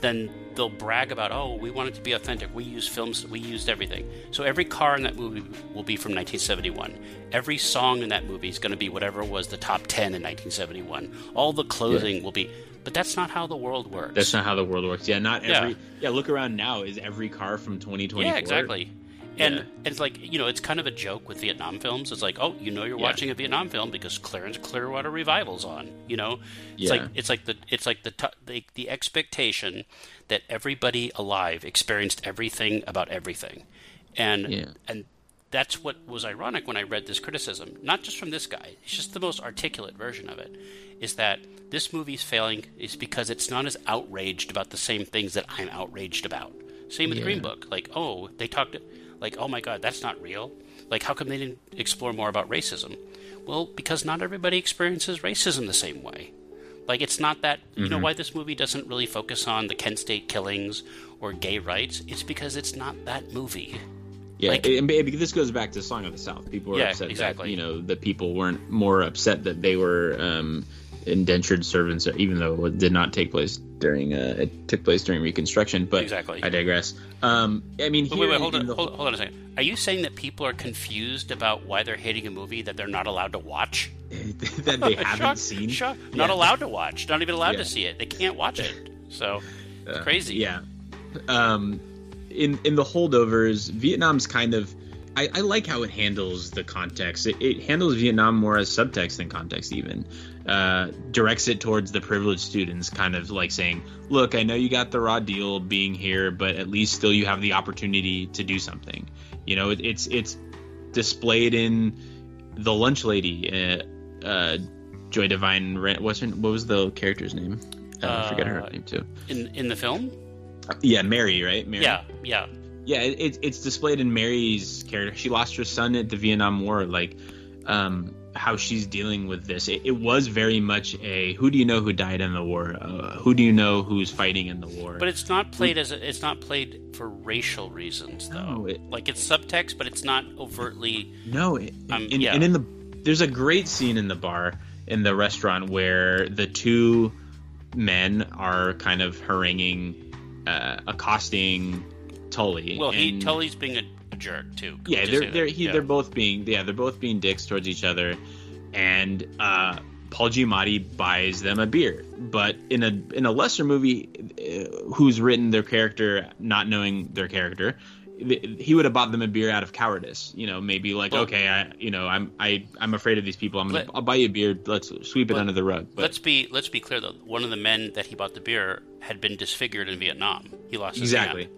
then they'll brag about, oh, we want it to be authentic. We used films, we used everything. So every car in that movie will be from 1971. Every song in that movie is going to be whatever was the top 10 in 1971. All the clothing will be, but that's not how the world works. That's not how the world works. Yeah, not Yeah. every. Yeah, look around now. Is every car from 2024? Yeah, exactly. And, Yeah. and it's like you know, it's kind of a joke with Vietnam films. It's like, oh, you know, you're Yeah. watching a Vietnam film because Creedence Clearwater Revival's on. You know, it's Yeah. like it's like the it's like the, t- the the expectation that everybody alive experienced everything about everything, and and that's what was ironic when I read this criticism. Not just from this guy; it's just the most articulate version of it. Is that this movie's failing is because it's not as outraged about the same things that I'm outraged about. Same with. Green Book. Like, oh, they talked, like, oh my God, that's not real. Like, how come they didn't explore more about racism? Well, because not everybody experiences racism the same way. Like, it's not that, you Mm-hmm. know, why this movie doesn't really focus on the Kent State killings or gay rights? It's because it's not that movie. Yeah, Like- and maybe this goes back to Song of the South. People were Yeah, upset exactly. that you know the people weren't more upset that they were um, indentured servants, even though it did not take place during uh, it took place during Reconstruction. But Exactly. I digress. Um, I mean, Wait, wait, wait, hold on, the- hold, hold on a second. Are you saying that people are confused about why they're hating a movie that they're not allowed to watch? that they haven't Shock, seen. shock. Yeah. Not allowed to watch. Not even allowed Yeah. to see it. They can't watch it. So it's Uh, crazy. Yeah. Um, in in the holdovers, Vietnam's kind of. I, I like how it handles the context. It, it handles Vietnam more as subtext than context, even. Uh, directs it towards the privileged students, kind of like saying, "Look, I know you got the raw deal being here, but at least still you have the opportunity to do something." You know, it, it's it's displayed in the lunch lady, uh, uh, Joy Divine. What's her, what was the character's name? Uh, I forget her Uh, name too. In in the film? Yeah, Mary, right? Mary. Yeah, yeah. yeah. It, it's displayed in Mary's character. She lost her son at the Vietnam War. Like, um, how she's dealing with this. It, it was very much a who do you know who died in the war? Uh, who do you know who's fighting in the war? But it's not played as a, it's not played for racial reasons though. No, it- like it's subtext, but it's not overtly. No, it, Um, and, yeah. and in the there's a great scene in the bar in the restaurant where the two men are kind of haranguing, uh, accosting Tully. Well, he Tully's being a, a jerk too. Can yeah, they're they're he, Yeah. they're both being yeah they're both being dicks towards each other, and uh, Paul Giamatti buys them a beer. But in a in a lesser movie, uh, who's written their character not knowing their character, th- he would have bought them a beer out of cowardice. You know, maybe like Well- okay, I you know I'm I I'm afraid of these people. I'm gonna Let- I'll buy you a beer. Let's sweep it Let- under the rug. But let's be let's be clear though. One of the men that he bought the beer had been disfigured in Vietnam. He lost his exactly. hand.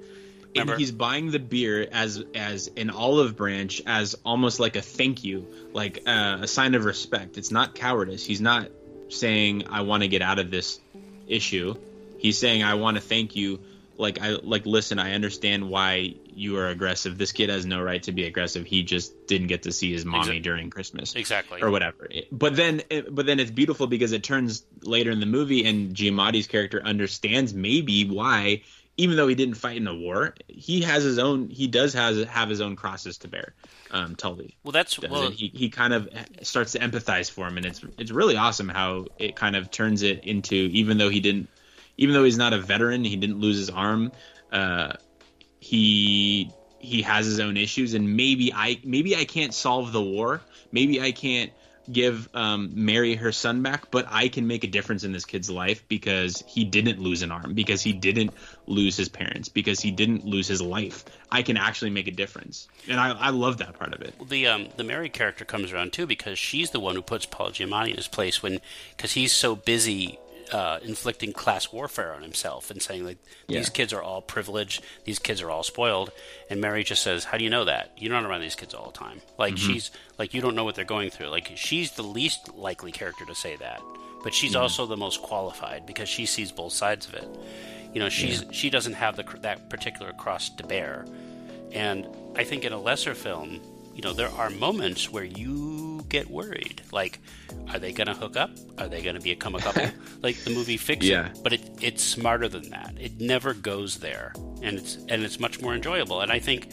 And he's buying the beer as as an olive branch, as almost like a thank you, like uh, a sign of respect. It's not cowardice. He's not saying I want to get out of this issue. He's saying I want to thank you. Like I like listen. I understand why you are aggressive. This kid has no right to be aggressive. He just didn't get to see his mommy Exa- during Christmas Exactly. or whatever. But then, but then it's beautiful because it turns later in the movie, and Giamatti's character understands maybe why, even though he didn't fight in a war, he has his own. He does has have his own crosses to bear. Um, Tully. well, that's does, well. he he kind of starts to empathize for him, and it's it's really awesome how it kind of turns it into even though he didn't, even though he's not a veteran, he didn't lose his arm. Uh, he he has his own issues and maybe i maybe i can't solve the war maybe i can't give um, mary her son back but i can make a difference in this kid's life because he didn't lose an arm because he didn't lose his parents because he didn't lose his life i can actually make a difference and i, I love that part of it the um, the Mary character comes around too because she's the one who puts Paul Giamatti in his place when because he's so busy uh, inflicting class warfare on himself and saying like these Yeah. kids are all privileged, these kids are all spoiled, and Mary just says, "How do you know that? You're not around these kids all the time. Like Mm-hmm. she's like you don't know what they're going through. Like she's the least likely character to say that, but she's also the most qualified because she sees both sides of it. You know, she's she doesn't have the that particular cross to bear." And I think in a lesser film, you know, there are moments where you get worried. Like, are they going to hook up? Are they going to become a couple? like the movie Fix It. Yeah. But it, it's smarter than that. It never goes there, and it's and it's much more enjoyable. And I think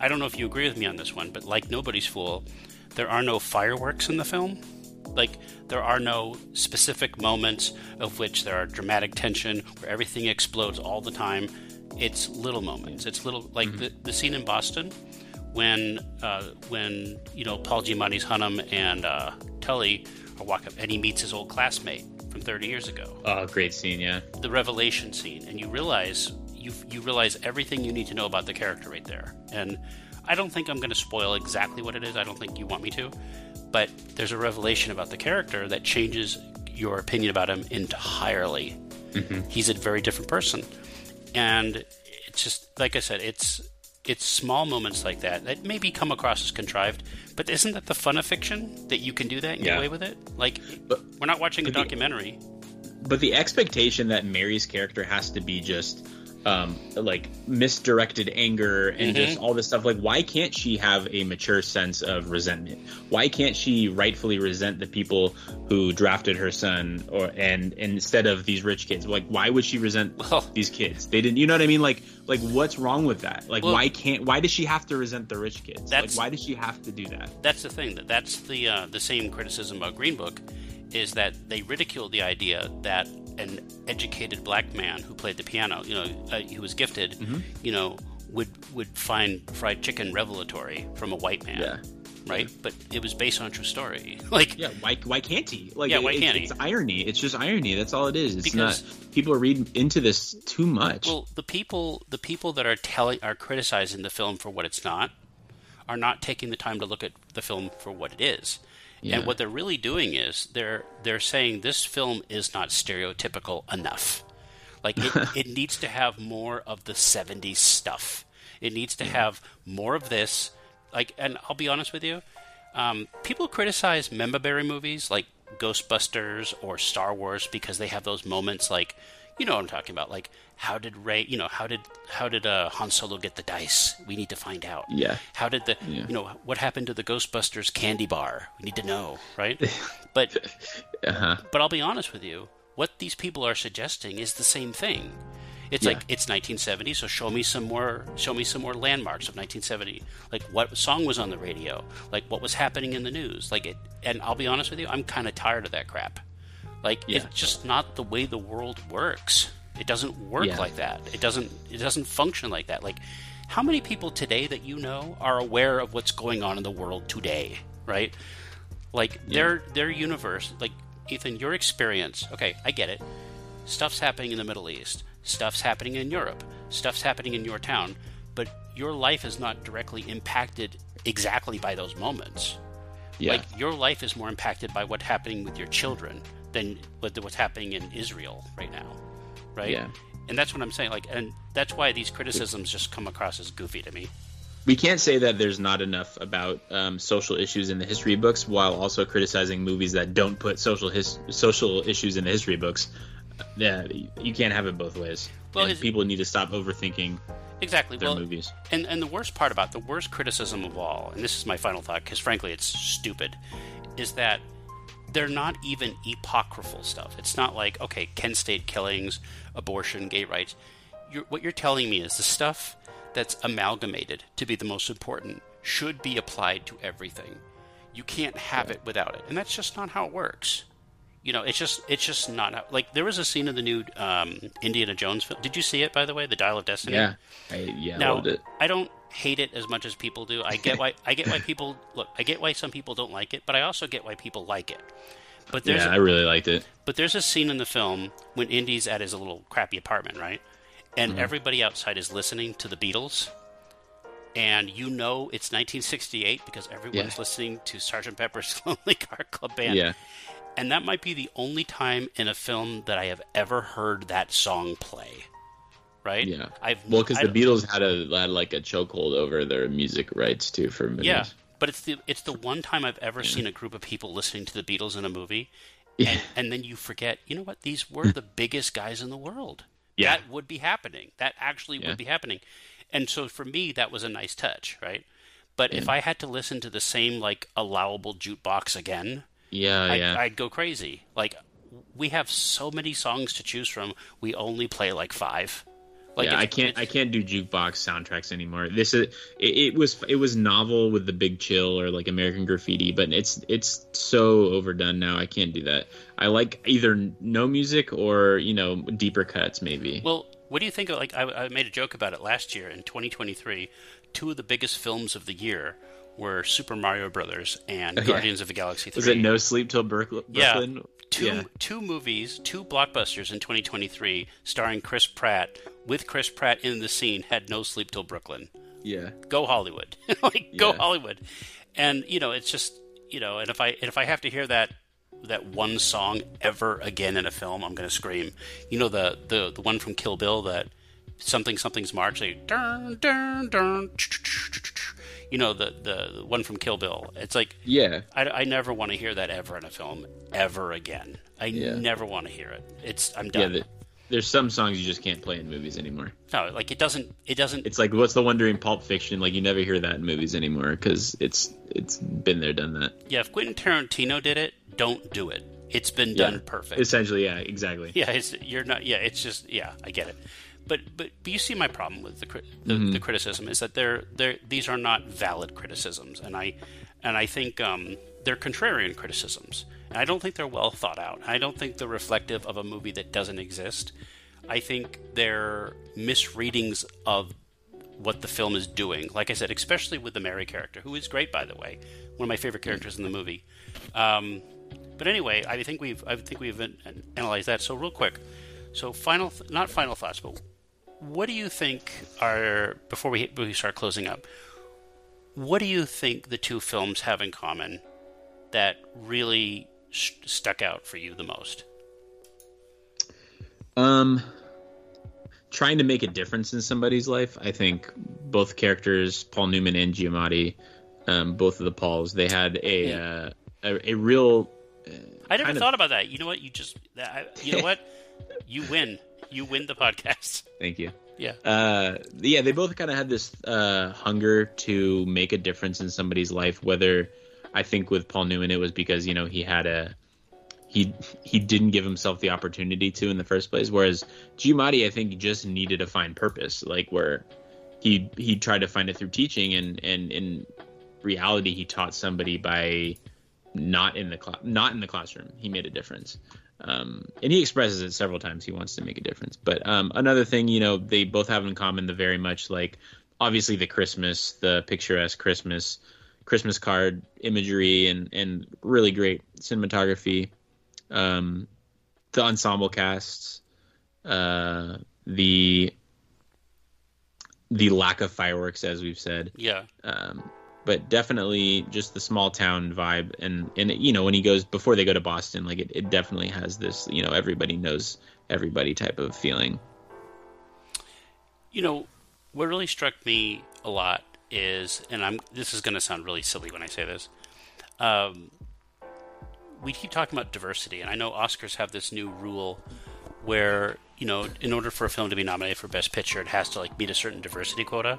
I don't know if you agree with me on this one, but like Nobody's Fool, there are no fireworks in the film. Like there are no specific moments of which there are dramatic tension where everything explodes all the time. It's little moments. It's little like mm-hmm. the, the scene in Boston when uh, when you know Paul Giamatti's Hunham and uh, Tully are walking up and he meets his old classmate from 30 years ago. Oh, great scene, yeah. The revelation scene, and you realize you you realize everything you need to know about the character right there. And I don't think I'm going to spoil exactly what it is. I don't think you want me to, but there's a revelation about the character that changes your opinion about him entirely. Mm-hmm. He's a very different person, and it's just like I said, it's it's small moments like that that maybe come across as contrived, but isn't that the fun of fiction that you can do that and yeah. get away with it? Like, but, we're not watching a documentary. The, but the expectation that Mary's character has to be just um, like misdirected anger and mm-hmm. just all this stuff. Like, why can't she have a mature sense of resentment? Why can't she rightfully resent the people who drafted her son, or and, and instead of these rich kids? Like, why would she resent well, these kids? They didn't. You know what I mean? Like, like what's wrong with that? Like, well, why can't? Why does she have to resent the rich kids? Like, why does she have to do that? That's the thing. That that's the uh, the same criticism about Green Book is that they ridicule the idea that an educated black man who played the piano, you know, uh, he was gifted, mm-hmm. you know, would would find fried chicken revelatory from a white man. Yeah. Right, yeah. but it was based on a true story. Like, yeah, why why can't he? Like, yeah, why can't he? It's irony. It's just irony. That's all it is. It's because, not. People are reading into this too much. Well, the people the people that are telling are criticizing the film for what it's not are not taking the time to look at the film for what it is. Yeah. And what they're really doing is they're they're saying this film is not stereotypical enough. Like it, it needs to have more of the 70s stuff. It needs to have more of this. Like, and I'll be honest with you, um, people criticize member movies like Ghostbusters or Star Wars because they have those moments like you know what I'm talking about. Like, how did Ray? You know, how did how did uh, Han Solo get the dice? We need to find out. Yeah. How did the yeah. you know what happened to the Ghostbusters candy bar? We need to know, right? but uh-huh. but I'll be honest with you. What these people are suggesting is the same thing. It's yeah. like it's 1970, so show me some more. Show me some more landmarks of 1970. Like what song was on the radio? Like what was happening in the news? Like it. And I'll be honest with you, I'm kind of tired of that crap. Like yeah. it's just not the way the world works. It doesn't work yeah. like that. It doesn't it doesn't function like that. Like how many people today that you know are aware of what's going on in the world today, right? Like yeah. their their universe, like Ethan, your experience. Okay, I get it. Stuff's happening in the Middle East. Stuff's happening in Europe. Stuff's happening in your town, but your life is not directly impacted exactly by those moments. Yeah. Like your life is more impacted by what's happening with your children than what's happening in Israel right now, right? Yeah. And that's what I'm saying. Like, and that's why these criticisms just come across as goofy to me. We can't say that there's not enough about um, social issues in the history books, while also criticizing movies that don't put social his- social issues in the history books. Yeah, you can't have it both ways. Well, people need to stop overthinking exactly their well, movies. And and the worst part about the worst criticism of all, and this is my final thought, because frankly it's stupid, is that they're not even apocryphal stuff. It's not like, okay, Kent State killings, abortion, gay rights. You're, what you're telling me is the stuff that's amalgamated to be the most important should be applied to everything. You can't have it without it, and that's just not how it works. You know, it's just it's just not how, like there was a scene in the new um, Indiana Jones film. Did you see it by the way, The Dial of Destiny? Yeah, I, yeah, now, loved it. I don't hate it as much as people do. I get why I get why people look. I get why some people don't like it, but I also get why people like it. But there's yeah, a, I really liked it. But there's a scene in the film when Indy's at his little crappy apartment, right? And mm-hmm. everybody outside is listening to the Beatles. And you know it's 1968 because everyone's yeah. listening to Sgt. Pepper's Lonely Heart Club Band. Yeah. And that might be the only time in a film that I have ever heard that song play right? Yeah. I've well, because the Beatles had a had like a chokehold over their music rights too for movies. Yeah, but it's the it's the one time I've ever yeah. seen a group of people listening to the Beatles in a movie, yeah. and, and then you forget. You know what? These were hmm. the biggest guys in the world. Yeah. That would be happening. That actually yeah. would be happening. And so for me, that was a nice touch, right? But if I had to listen to the same like allowable jukebox again, yeah, I'd, yeah, I'd go crazy. Like we have so many songs to choose from. We only play like five Like yeah, I can't. I can't do jukebox soundtracks anymore. This is. It, it was. It was novel with the Big Chill or like American Graffiti, but it's it's so overdone now. I can't do that. I like either no music or you know deeper cuts maybe. Well, what do you think of like I, I made a joke about it last year in 2023. Two of the biggest films of the year were Super Mario Brothers and yeah. Guardians of the Galaxy 3. was it No Sleep Till Berk- Yeah. Two Yeah. two movies, two blockbusters in 2023 starring Chris Pratt with Chris Pratt in the scene had No Sleep Till Brooklyn. Yeah. Go Hollywood. like go Yeah. Hollywood. And you know, it's just, you know, and if I and if I have to hear that that one song ever again in a film, I'm going to scream. You know the the the one from Kill Bill that something something's march like dun, dun, dun, you know the, the one from Kill Bill. It's like Yeah. I, I never want to hear that ever in a film ever again. I Yeah. never want to hear it. It's I'm Yeah. done. The, there's some songs you just can't play in movies anymore. no, like it doesn't. It doesn't. It's like what's the one during Pulp Fiction? Like you never hear that in movies anymore because it's it's been there, done that. yeah, if Quentin Tarantino did it, don't do it. It's been Yeah. done perfect. Essentially, yeah, exactly. yeah, it's you're not. Yeah, it's just yeah, I get it. But but, but you see my problem with the the, Mm-hmm. the criticism is that they're they're these are not valid criticisms, and I and I think um, they're contrarian criticisms, I don't think they're well thought out. I don't think they're reflective of a movie that doesn't exist. I think they're misreadings of what the film is doing. Like I said, especially with the Mary character, who is great, by the way, one of my favorite characters in the movie. Um, but anyway, I think we've I think we've an- an- analyzed that. So real quick, so final, th- not final thoughts, but what do you think are before we before we start closing up? What do you think the two films have in common that really sh- stuck out for you the most? Um, trying to make a difference in somebody's life. I think both characters, Paul Newman and Giamatti, um, both of the Pauls, they had a uh, a, a real. I never kind of- thought about that. You know what? You just I, you know what? You win. You win the podcast. Thank you. Yeah. Uh, yeah, they both kind of had this uh, hunger to make a difference in somebody's life. Whether I think with Paul Newman, it was because you know he had a he he didn't give himself the opportunity to in the first place. Whereas Giamatti, I think, just needed to find purpose, like where he he tried to find it through teaching, and and in reality, he taught somebody by not in the cla- not in the classroom. He made a difference. Um, and he expresses it several times. He wants to make a difference. But um, another thing, you know, they both have in common the very much like obviously the Christmas, the picturesque Christmas, Christmas card imagery, and and really great cinematography. Um, the ensemble casts, uh, the the lack of fireworks, as we've said Yeah. um, but definitely just the small town vibe and and you know when he goes before they go to boston like it, it definitely has this you know everybody knows everybody type of feeling You know, what really struck me a lot is, and I'm this is going to sound really silly when I say this. Um, we keep talking about diversity, and I know Oscars have this new rule where you know, in order for a film to be nominated for Best Picture, it has to like meet a certain diversity quota.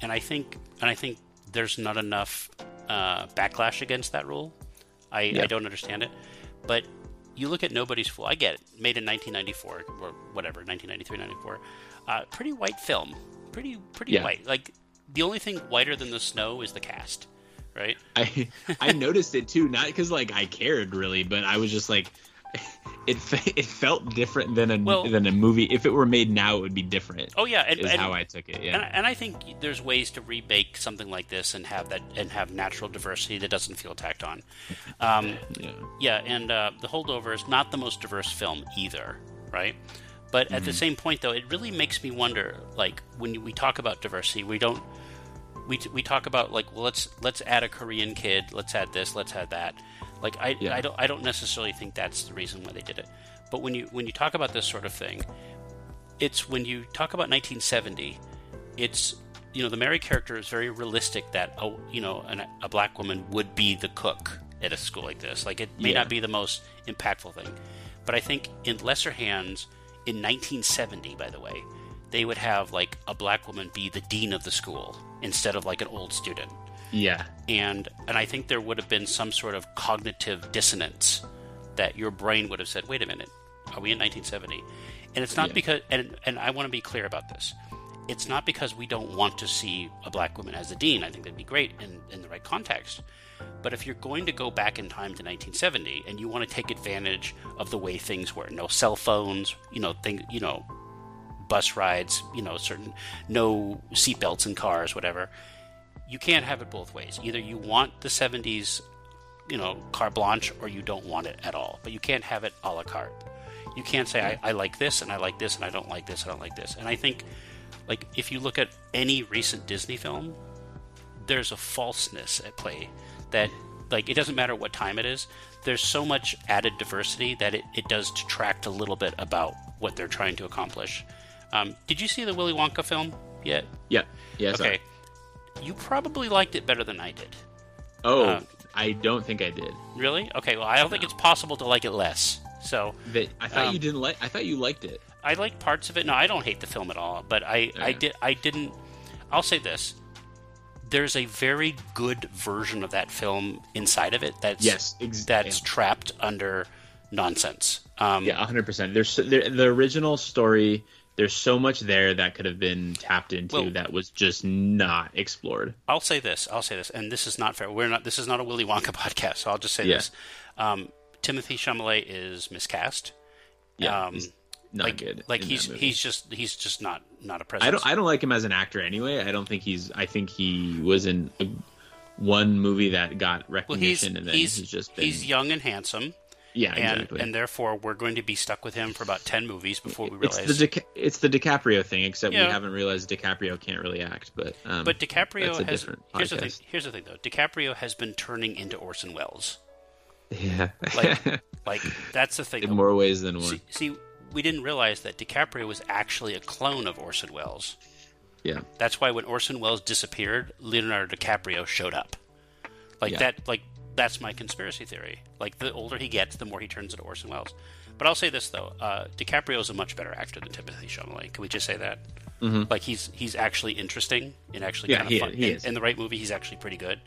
And I think, and I think there's not enough uh, backlash against that rule. I, I don't understand it, but you look at Nobody's Fool. I get it. Made in 1994 or whatever, 1993, 94. Uh, pretty white film. Pretty pretty Yeah. white. Like the only thing whiter than the snow is the cast, right? i i noticed it too not because like i cared really but i was just like it it felt different than a Well- than a movie if it were made now it would be different Oh yeah, and, is and, how i took it yeah and I think there's ways to rebake something like this and have that and have natural diversity that doesn't feel tacked on. Um, yeah Yeah, and uh, The Holdover is not the most diverse film either, right? But at the same point, though, it really makes me wonder. Like when we talk about diversity, we don't we, we talk about like well, let's let's add a Korean kid, let's add this, let's add that. Like I, Yeah. I don't I don't necessarily think that's the reason why they did it. But when you when you talk about this sort of thing, it's when you talk about 1970, it's you know the Mary character is very realistic that a you know an, a black woman would be the cook at a school like this. Like it may Yeah. not be the most impactful thing, but I think in lesser hands in 1970, by the way, they would have like a black woman be the dean of the school instead of like an old student yeah and and I think there would have been some sort of cognitive dissonance that your brain would have said, "Wait a minute, are we in 1970?" And it's not Yeah. because, and, and I want to be clear about this. It's not because we don't want to see a black woman as the dean. I think that'd be great in, in the right context. But if you're going to go back in time to 1970 and you want to take advantage of the way things were, no cell phones, you know, thing, you know, bus rides, you know, certain no seatbelts in cars, whatever. You can't have it both ways. Either you want the 70s, you know, carte blanche, or you don't want it at all. But you can't have it a la carte. You can't say I, I like this and I like this and I don't like this and I don't like this. And I think, like, if you look at any recent Disney film, there's a falseness at play that like it doesn't matter what time it is there's so much added diversity that it, it does detract a little bit about what they're trying to accomplish um, did you see the willy wonka film yet Yeah. Yeah. okay you probably liked it better than i did Oh, Uh, I don't think I did. really okay well i don't think it's possible to like it less so That I thought Um, you didn't like. I thought you liked it. I like parts of it. No, I don't hate the film at all, but I, I did I didn't I'll say this. There's a very good version of that film inside of it that's Yes, ex- that's yeah. trapped under nonsense. Um, Yeah, hundred percent. There's there, the original story. There's so much there that could have been tapped into Well- that was just not explored. I'll say this. I'll say this, and this is not fair. We're not. This is not a Willy Wonka podcast. So I'll just say Yeah. this. Um, Timothée Chalamet is miscast. Yeah, Um, not like, good. Like he's he's just he's just not not a I presence. don't. I don't like him as an actor anyway. I don't think he's. I think he was in a, one movie that got well, recognition, and then he's he's, just been. he's young and handsome. Yeah, and exactly. and therefore we're going to be stuck with him for about ten movies before we it's realize. the Dica- it's the DiCaprio thing, except Yeah. we haven't realized DiCaprio can't really act. But um, but DiCaprio has. Here's the thing. Here's the thing, though. DiCaprio has been turning into Orson Welles. yeah, Like, like that's the thing. in more ways than one. See, see, we didn't realize that DiCaprio was actually a clone of Orson Welles. yeah, That's why when Orson Welles disappeared, Leonardo DiCaprio showed up. Like Yeah. that. Like that's my conspiracy theory. Like the older he gets, the more he turns into Orson Welles. But I'll say this though: uh, DiCaprio is a much better actor than Timothée Chalamet. Can we just say that? Mm-hmm. Like he's he's actually interesting and actually Yeah, kind he of is- fun. he in, is. in the right movie, he's actually pretty good.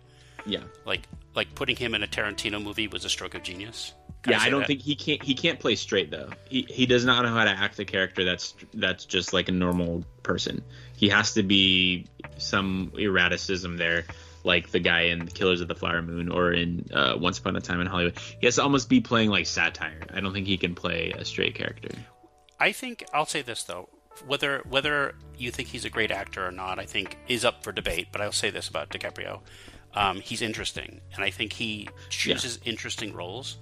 yeah. Like like putting him in a Tarantino movie was a stroke of genius. Can Yeah, say I don't that? think he can't. He can't play straight though. He he does not know how to act a character that's that's just like a normal person. He has to be some erraticism there, like the guy in Killers of the Flower Moon or in uh, Once Upon a Time in Hollywood. He has to almost be playing like satire. I don't think he can play a straight character. I think I'll say this though, whether whether you think he's a great actor or not, I think is up for debate. But I'll say this about DiCaprio: um, he's interesting, and I think he chooses interesting roles,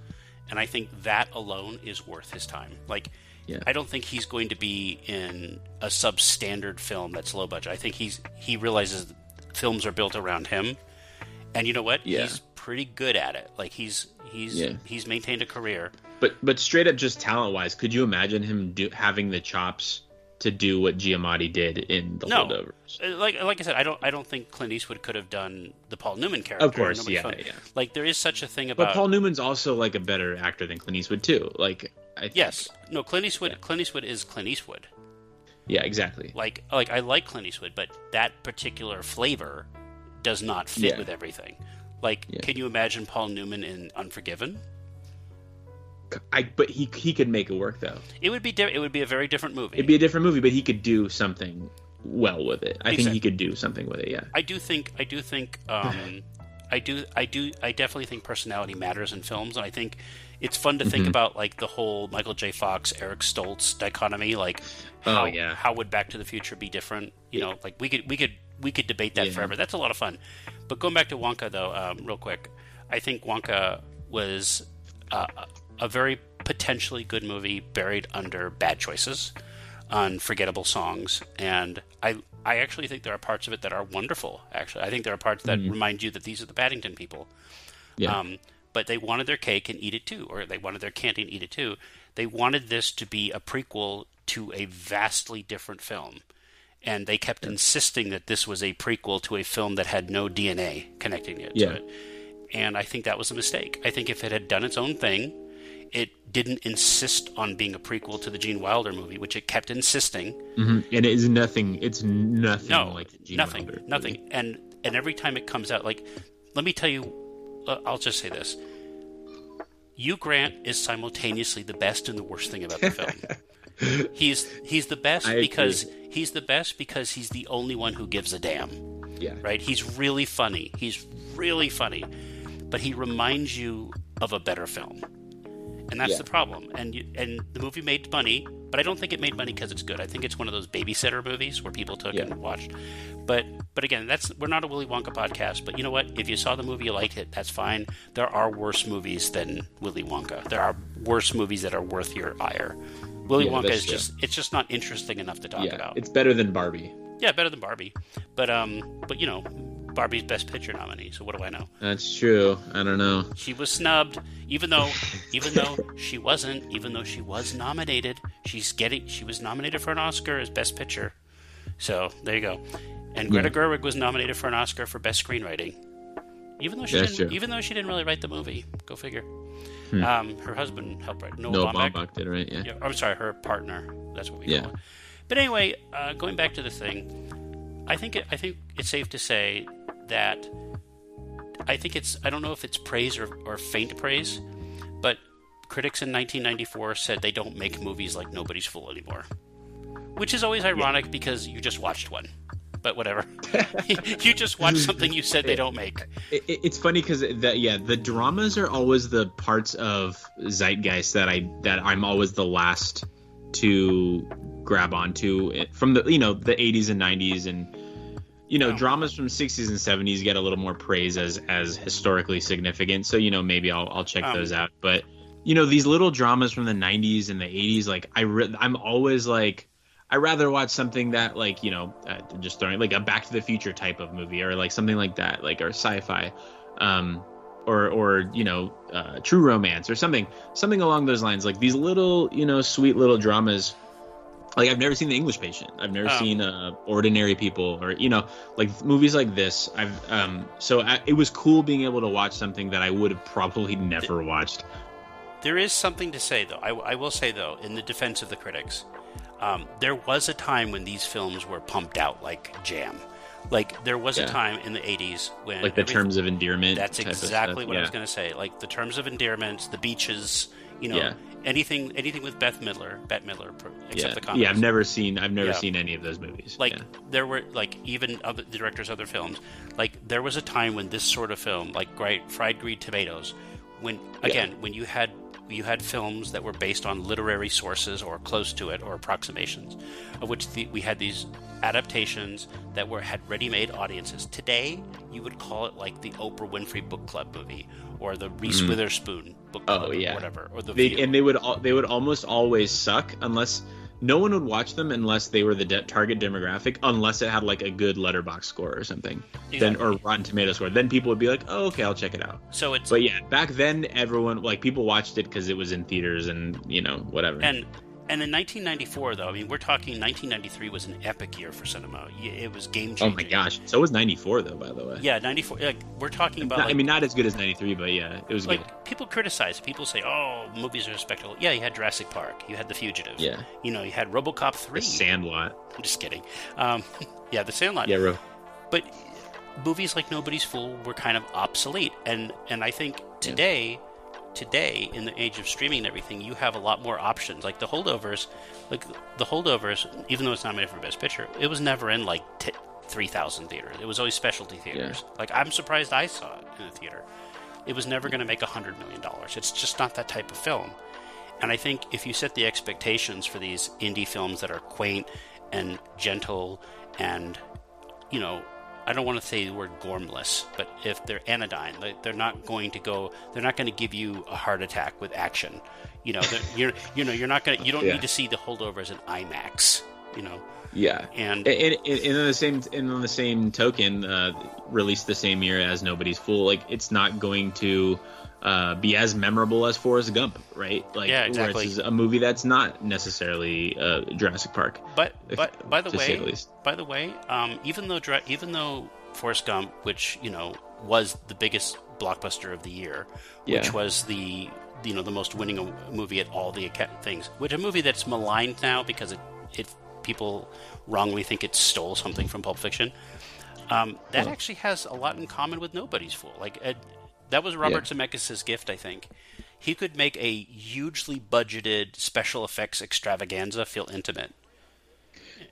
and I think that alone is worth his time. Like, Yeah. I don't think he's going to be in a substandard film that's low budget. I think he's he realizes films are built around him, and you know what? Yeah. He's pretty good at it. Like he's he's Yeah. he's maintained a career. But but straight up, just talent wise, could you imagine him do, having the chops to do what Giamatti did in The No. Holdovers? Uh, like like I said, I don't I don't think Clint Eastwood could have done the Paul Newman character. Of course, yeah, fun. yeah. Like there is such a thing about But Paul Newman's also like a better actor than Clint Eastwood too. Like I think, yes, no Clint Eastwood. Yeah. Clint Eastwood is Clint Eastwood. Yeah, exactly. Like like I like Clint Eastwood, but that particular flavor does not fit Yeah. with everything. Like, Yeah. can you imagine Paul Newman in Unforgiven? I but he he could make it work though. It would be di- it would be a very different movie. It'd be a different movie, but he could do something well with it. I think he could do something with it. Yeah. I do think I do think um, I do I do I definitely think personality matters in films, and I think it's fun to Mm-hmm. think about like the whole Michael J. Fox, Eric Stoltz dichotomy. Like, Oh, how, yeah. how would Back to the Future be different? You know, like we could we could we could debate that Yeah. forever. That's a lot of fun. But going back to Wonka though, um, real quick, I think Wonka was uh, a very potentially good movie buried under bad choices, unforgettable songs, and I I actually think there are parts of it that are wonderful. Actually, I think there are parts that remind you that these are the Paddington people. Mm-hmm. Yeah. Um, but they wanted their cake and eat it too, or they wanted their candy and eat it too. They wanted this to be a prequel to a vastly different film. And they kept insisting that this was a prequel to a film that had no DNA connecting it Yeah. to it. And I think that was a mistake. I think if it had done its own thing, it didn't insist on being a prequel to the Gene Wilder movie, which it kept insisting. hmm And it is nothing. It's nothing No, like Gene nothing, Wilder movie. nothing. And and every time it comes out, like, let me tell you, Uh, I'll just say this: Hugh Grant is simultaneously the best and the worst thing about the film. he's he's the best I because he's the best because he's the only one who gives a damn. Yeah. Right? He's really funny. He's really funny, but he reminds you of a better film, and that's Yeah. the problem. And you, and the movie made money, but I don't think it made money because it's good. I think it's one of those babysitter movies where people took Yeah. and watched. But but again, that's we're not a Willy Wonka podcast. But you know what? If you saw the movie, you liked it, that's fine. There are worse movies than Willy Wonka. There are worse movies that are worth your ire. Willy Yeah, Wonka is true. just it's just not interesting enough to talk about. It's better than Barbie. Yeah, better than Barbie. But um but you know, Barbie's best picture nominee, so what do I know? That's true. I don't know. She was snubbed, even though even though she wasn't, even though she was nominated. She's getting she was nominated for an Oscar as best picture. So there you go. And Greta Yeah. Gerwig was nominated for an Oscar for best screenwriting. Even though she That's didn't true. even though she didn't really write the movie. Go figure. Um, her husband helped write Noah No, Baumbach. Baumbach did right. Yeah. Yeah, I'm sorry, her partner. That's what we Yeah. call it. But anyway, uh, going back to the thing, I think it, I think it's safe to say that I think it's I don't know if it's praise or, or faint praise, but critics in 1994 said they don't make movies like Nobody's Fool anymore, which is always ironic because you just watched one. But whatever, you just watched something you said they don't make. It, it- it's funny because that yeah, the dramas are always the parts of zeitgeist that I that I'm always the last to grab onto eh, from the you know the 80s and 90s and you know Oh. dramas from 60s and 70s get a little more praise as as historically significant. So you know maybe I'll I'll check Um, those out. But you know these little dramas from the 90s and the 80s, like I re- I'm always like. I rather watch something that like you know uh, just throwing like a Back to the Future type of movie or like something like that like or sci-fi, um, or or you know uh, True Romance or something something along those lines like these little you know sweet little dramas. Like I've never seen The English Patient. I've never Oh. seen uh, Ordinary People or you know like movies like this. I've um so I, it was cool being able to watch something that I would have probably never watched. There is something to say, though. I, I will say, though, in the defense of the critics, um, there was a time when these films were pumped out like jam. Like there was a time in the '80s when Like the terms of endearment. That's of exactly stuff. what I was going to say. Like the terms of endearment, the beaches, you know, Yeah. anything, anything with Beth Midler, Bette Midler, except Yeah, the comics. yeah. I've never seen. I've never Yeah. seen any of those movies. like there were like even other the directors other films like there was a time when this sort of film like fried green tomatoes when again when you had you had films that were based on literary sources or close to it or approximations of which the, we had these adaptations that were had ready-made audiences. Today you would call it like the oprah winfrey book club movie or the reese witherspoon book club Mm. Oh or yeah, whatever or the they, and they would they would almost always suck unless no one would watch them unless they were the de- target demographic unless it had like a good Letterboxd score or something. Then or rotten tomato score. Then people would be like oh okay i'll check it out. So it's but yeah back then everyone like people watched it because it was in theaters and you know whatever. And and in 1994, though, I mean, we're talking 1993 was an epic year for cinema. It was game changing. oh my gosh so was 94 though by the way Yeah, 94. Like we're talking about. Not- like, i mean not as good as 93 but yeah it was good people criticize. People say, "Oh, movies are a spectacle." Yeah, you had Jurassic Park. You had The Fugitive. Yeah. You know, you had RoboCop the three. sandlot I'm just kidding. Um, yeah, The Sandlot. yeah ro- but movies like Nobody's Fool were kind of obsolete, and and I think today, today in the age of streaming and everything, you have a lot more options. Like the Holdovers, like the Holdovers, even though it's nominated for Best Picture, it was never in like t- three thousand theaters. It was always specialty theaters. Like I'm surprised I saw it in a theater. It was never going to make a hundred million dollars. It's just not that type of film. And I think if you set the expectations for these indie films that are quaint and gentle and, you know, I don't want to say the word gormless, but if they're anodyne, they- they're not going to go. They're not going to give you a heart attack with action. You know, you're you know you're not going. to You don't Yeah. need to see the holdovers in IMAX. You know, yeah and and, and, and on the same and on the same token, uh, released the same year as Nobody's Fool. Like it's not going to uh, be as memorable as Forrest Gump, right? Like Yeah, where exactly. it's a movie that's not necessarily uh, Jurassic Park. But if- but by the way, the by the way, um, even though even though Forrest Gump, which you know was the biggest blockbuster of the year, which was the you know the most winning movie at all the things, which a movie that's maligned now because it it people wrongly think it stole something from Pulp Fiction. Um, that actually has a lot in common with Nobody's Fool. Like Ed, that was Robert Zemeckis' gift, I think. he could make a hugely budgeted special effects extravaganza feel intimate.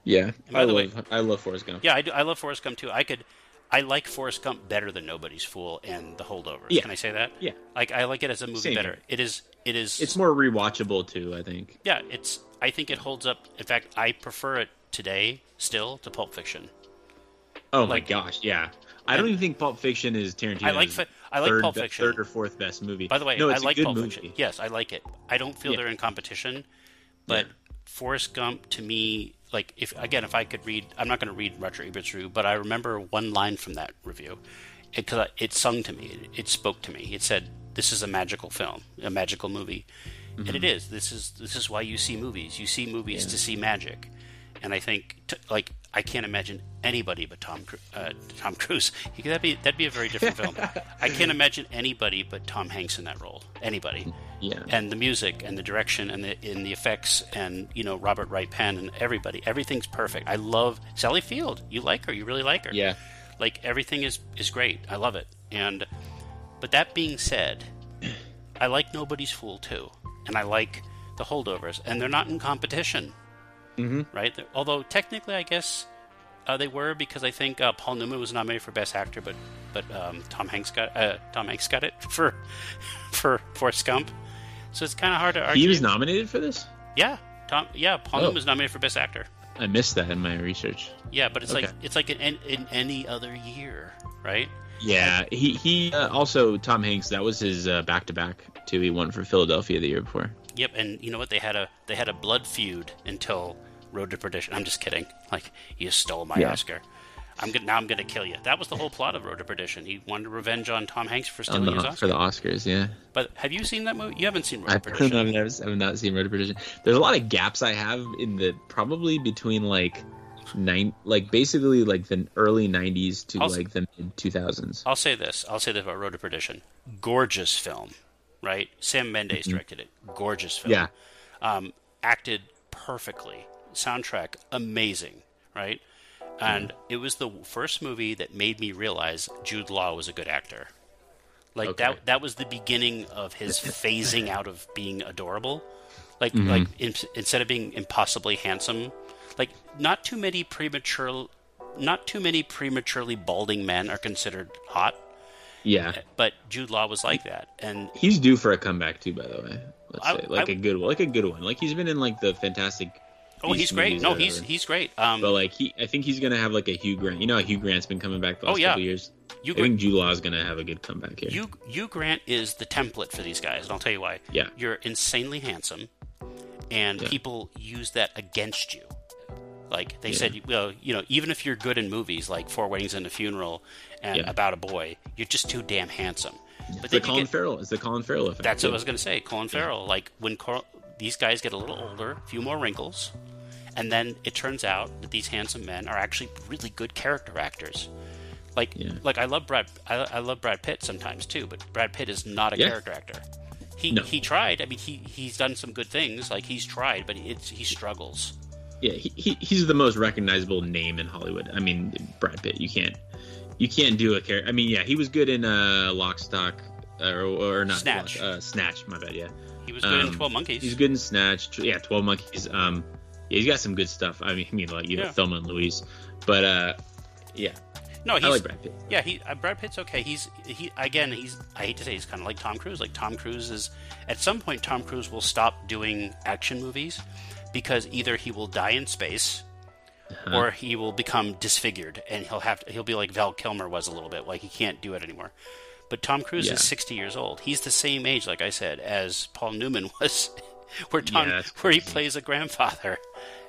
Yeah, by I the love way- I love Forrest Gump. Yeah, I, do, I love Forrest Gump too. I could, I like Forrest Gump better than Nobody's Fool and The Holdovers. Yeah. Can I say that? Yeah. Like I like it as a movie Same better. here. It is. It is. It's more rewatchable too. I think. yeah. It's. I think it holds up. In fact, I prefer it today still to Pulp Fiction. Oh Like- my gosh, yeah. I don't even think Pulp Fiction is Tarantino's I like I like third, Pulp Fiction. third or fourth best movie. By the way, no, I like a good Pulp movie. Fiction. Yes, I like it. I don't feel Yeah. they're in competition, but Yeah. Forrest Gump to me, like if again, if I could read, I'm not going to read Roger Ebert's review, but I remember one line from that review because it, it sung to me. It, it spoke to me. It said, "This is a magical film, a magical movie," and Mm-hmm. it is. This is this is why you see movies. You see movies to see magic, and I think t- like. I can't imagine anybody but Tom uh, Tom Cruise. He That'd be that'd be a very different film. I can't imagine anybody but Tom Hanks in that role. Anybody Yeah. and the music and the direction and the in the effects and you know Robin Wright Penn and everybody everything's perfect. I love Sally Field. You like her. You really like her. Yeah. Like everything is is great. I love it. And but that being said, I like Nobody's Fool too, and I like the Holdovers, and they're not in competition. Mm-hmm. Right. They're- Although technically, I guess. Uh, they were because I think uh, Paul Newman was nominated for Best Actor, but but um, Tom Hanks got uh, Tom Hanks got it for for Forrest Gump. So it's kind of hard to argue. He was nominated for this. Yeah, Tom. Yeah, Paul Oh. Newman was nominated for Best Actor. I missed that in my research. Yeah, but it's like it's like in, in, in any other year, right? Yeah, he he uh, also Tom Hanks. That was his back to back too. He won for Philadelphia the year before. Yep. And you know what? They had a they had a blood feud until Road to Perdition. I'm just kidding. Like you stole my Yeah. Oscar. I'm gonna, now I'm going to kill you. That was the whole plot of Road to Perdition. He wanted revenge on Tom Hanks for stealing the- his Oscar. for the Oscars, yeah. But have you seen that movie? You haven't seen Road to I've, Perdition. I've, never, I've not seen Road to Perdition. There's a lot of gaps I have in the probably between like nine, like basically like the early '90s to I'll- like the mid 2000s. I'll say this. I'll say this about Road to Perdition. Gorgeous film, right? Sam Mendes directed it. Gorgeous film. Yeah, um, acted perfectly. Soundtrack amazing, right? And it was the first movie that made me realize Jude Law was a good actor. Like Okay. that that was the beginning of his phasing out of being adorable. Like Mm-hmm. like in, instead of being impossibly handsome, like not too many premature not too many prematurely balding men are considered hot, yeah. but Jude Law was like that. And He's due for a comeback too, by the way. Let's I- say like I- a good one, like a good one. Like he's been in like the Fantastic. oh, he's great. No, he's he's great. Um, But like he, I think he's gonna have like a Hugh Grant. You know, how Hugh Grant's been coming back the last Oh, yeah. couple years. you I think Jude Law is gonna have a good comeback here. Hugh, Hugh Grant is the template for these guys, and I'll tell you why. Yeah. You're insanely handsome, and Yeah. people use that against you. Like they Yeah. said, well, you know, even if you're good in movies like Four Weddings and a Funeral and Yeah. About a Boy, you're just too damn handsome. But the Colin get, Farrell. is the Colin Farrell effect. that's what I was going to say. Colin Farrell, like when Cor- these guys get a little older, a few more wrinkles, and then it turns out that these handsome men are actually really good character actors. Like, like I love Brad. I, I love Brad Pitt sometimes too, but Brad Pitt is not a character actor. He No. he tried. I mean, he he's done some good things. Like he's tried, but it's he struggles. Yeah, he, he he's the most recognizable name in Hollywood. I mean, Brad Pitt. You can't you can't do a character. I mean, yeah, he was good in uh, Lock, Stock, or, or not Snatch. Uh, Snatch. My bad. Yeah, He was good in Um, Twelve Monkeys. he's good in Snatch. Yeah, Twelve Monkeys. Um, yeah, he's got some good stuff. I mean, I mean, like you know, Yeah. Thelma and Louise. But uh, yeah, no, he's I like Brad Pitt. Yeah, he uh, Brad Pitt's okay. He's he again. He's I hate to say he's kind of like Tom Cruise. Like Tom Cruise is at some point Tom Cruise will stop doing action movies because either he will die in space Uh-huh. or he will become disfigured and he'll have to, he'll be like Val Kilmer was a little bit like he can't do it anymore. But Tom Cruise Yeah. is 60 years old. He's the same age like I said as Paul Newman was where Tom Yeah, where he plays a grandfather.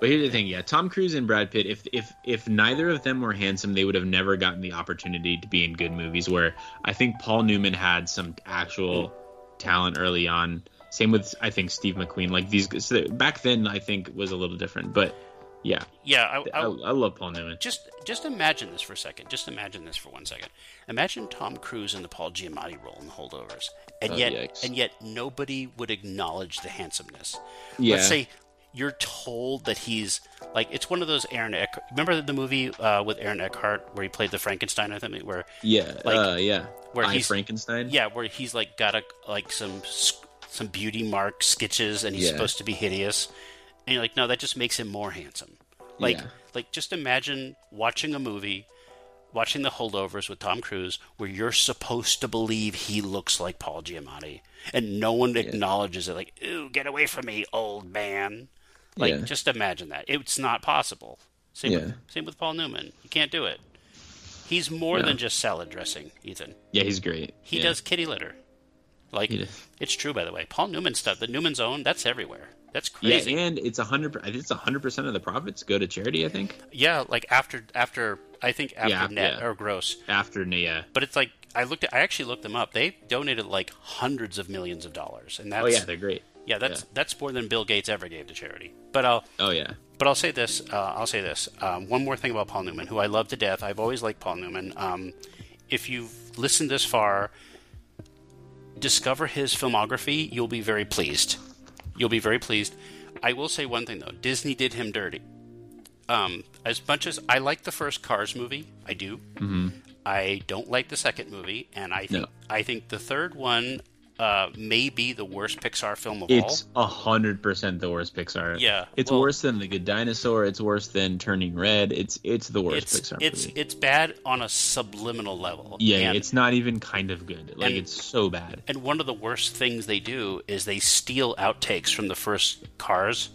But here's the thing, yeah, Tom Cruise and Brad Pitt. If if if neither of them were handsome, they would have never gotten the opportunity to be in good movies. Where I think Paul Newman had some actual talent early on. Same with I think Steve McQueen. Like these so back then, I think was a little different. But yeah, Yeah, I, I, I, I love Paul Newman. just just imagine this for a second. Just imagine this for one second. Imagine Tom Cruise in the Paul Giamatti role in The Holdovers, and Oh, yet yikes. and yet nobody would acknowledge the handsomeness. Yeah. Let's say you're told that he's like it's one of those Aaron Eckhart. Remember the movie uh, with Aaron Eckhart where he played the Frankenstein? I think where Yeah, like, uh, yeah. where I he's- Frankenstein. yeah, where he's like got a like some some beauty mark sketches, and he's Yeah. supposed to be hideous. And you're like, no, that just makes him more handsome. Like, Yeah. like just imagine watching a movie, watching The Holdovers with Tom Cruise, where you're supposed to believe he looks like Paul Giamatti, and no one acknowledges it. Like, ooh, get away from me, old man. Like, Yeah. just imagine that. It's not possible. Same, Yeah. with, same with Paul Newman. You can't do it. He's more No. than just salad dressing, Ethan. Yeah, he's great. He Yeah. does kitty litter. Like, it's true, by the way. Paul Newman stuff, the Newman's Own, that's everywhere. That's Yeah, crazy. and it's a hundred. It's a hundred percent of the profits go to charity. I think Yeah, like after after I think after Yeah, net yeah. or gross. after yeah. But it's like I looked at I actually looked them up. They donated like hundreds of millions of dollars. And that's Oh yeah, they're great. Yeah, that's yeah. that's more than Bill Gates ever gave to charity. But I'll Oh yeah. but I'll say this. Uh, I'll say this. Um, one more thing about Paul Newman, who I love to death. I've always liked Paul Newman. Um, if you've listened this far, discover his filmography. You'll be very pleased. You'll be very pleased. I will say one thing though. Disney did him dirty. Um, as much as I like the first Cars movie, I do. Mm-hmm. I don't like the second movie, and I think No. I think the third one uh, may be the worst Pixar film of It's all. a hundred percent the worst Pixar. Yeah, it's well- worse than The Good Dinosaur. It's worse than Turning Red. It's it's the worst It's Pixar it's movie. it's bad on a subliminal level. yeah, and, it's not even kind of good. Like and- it's so bad. and one of the worst things they do is they steal outtakes from the first Cars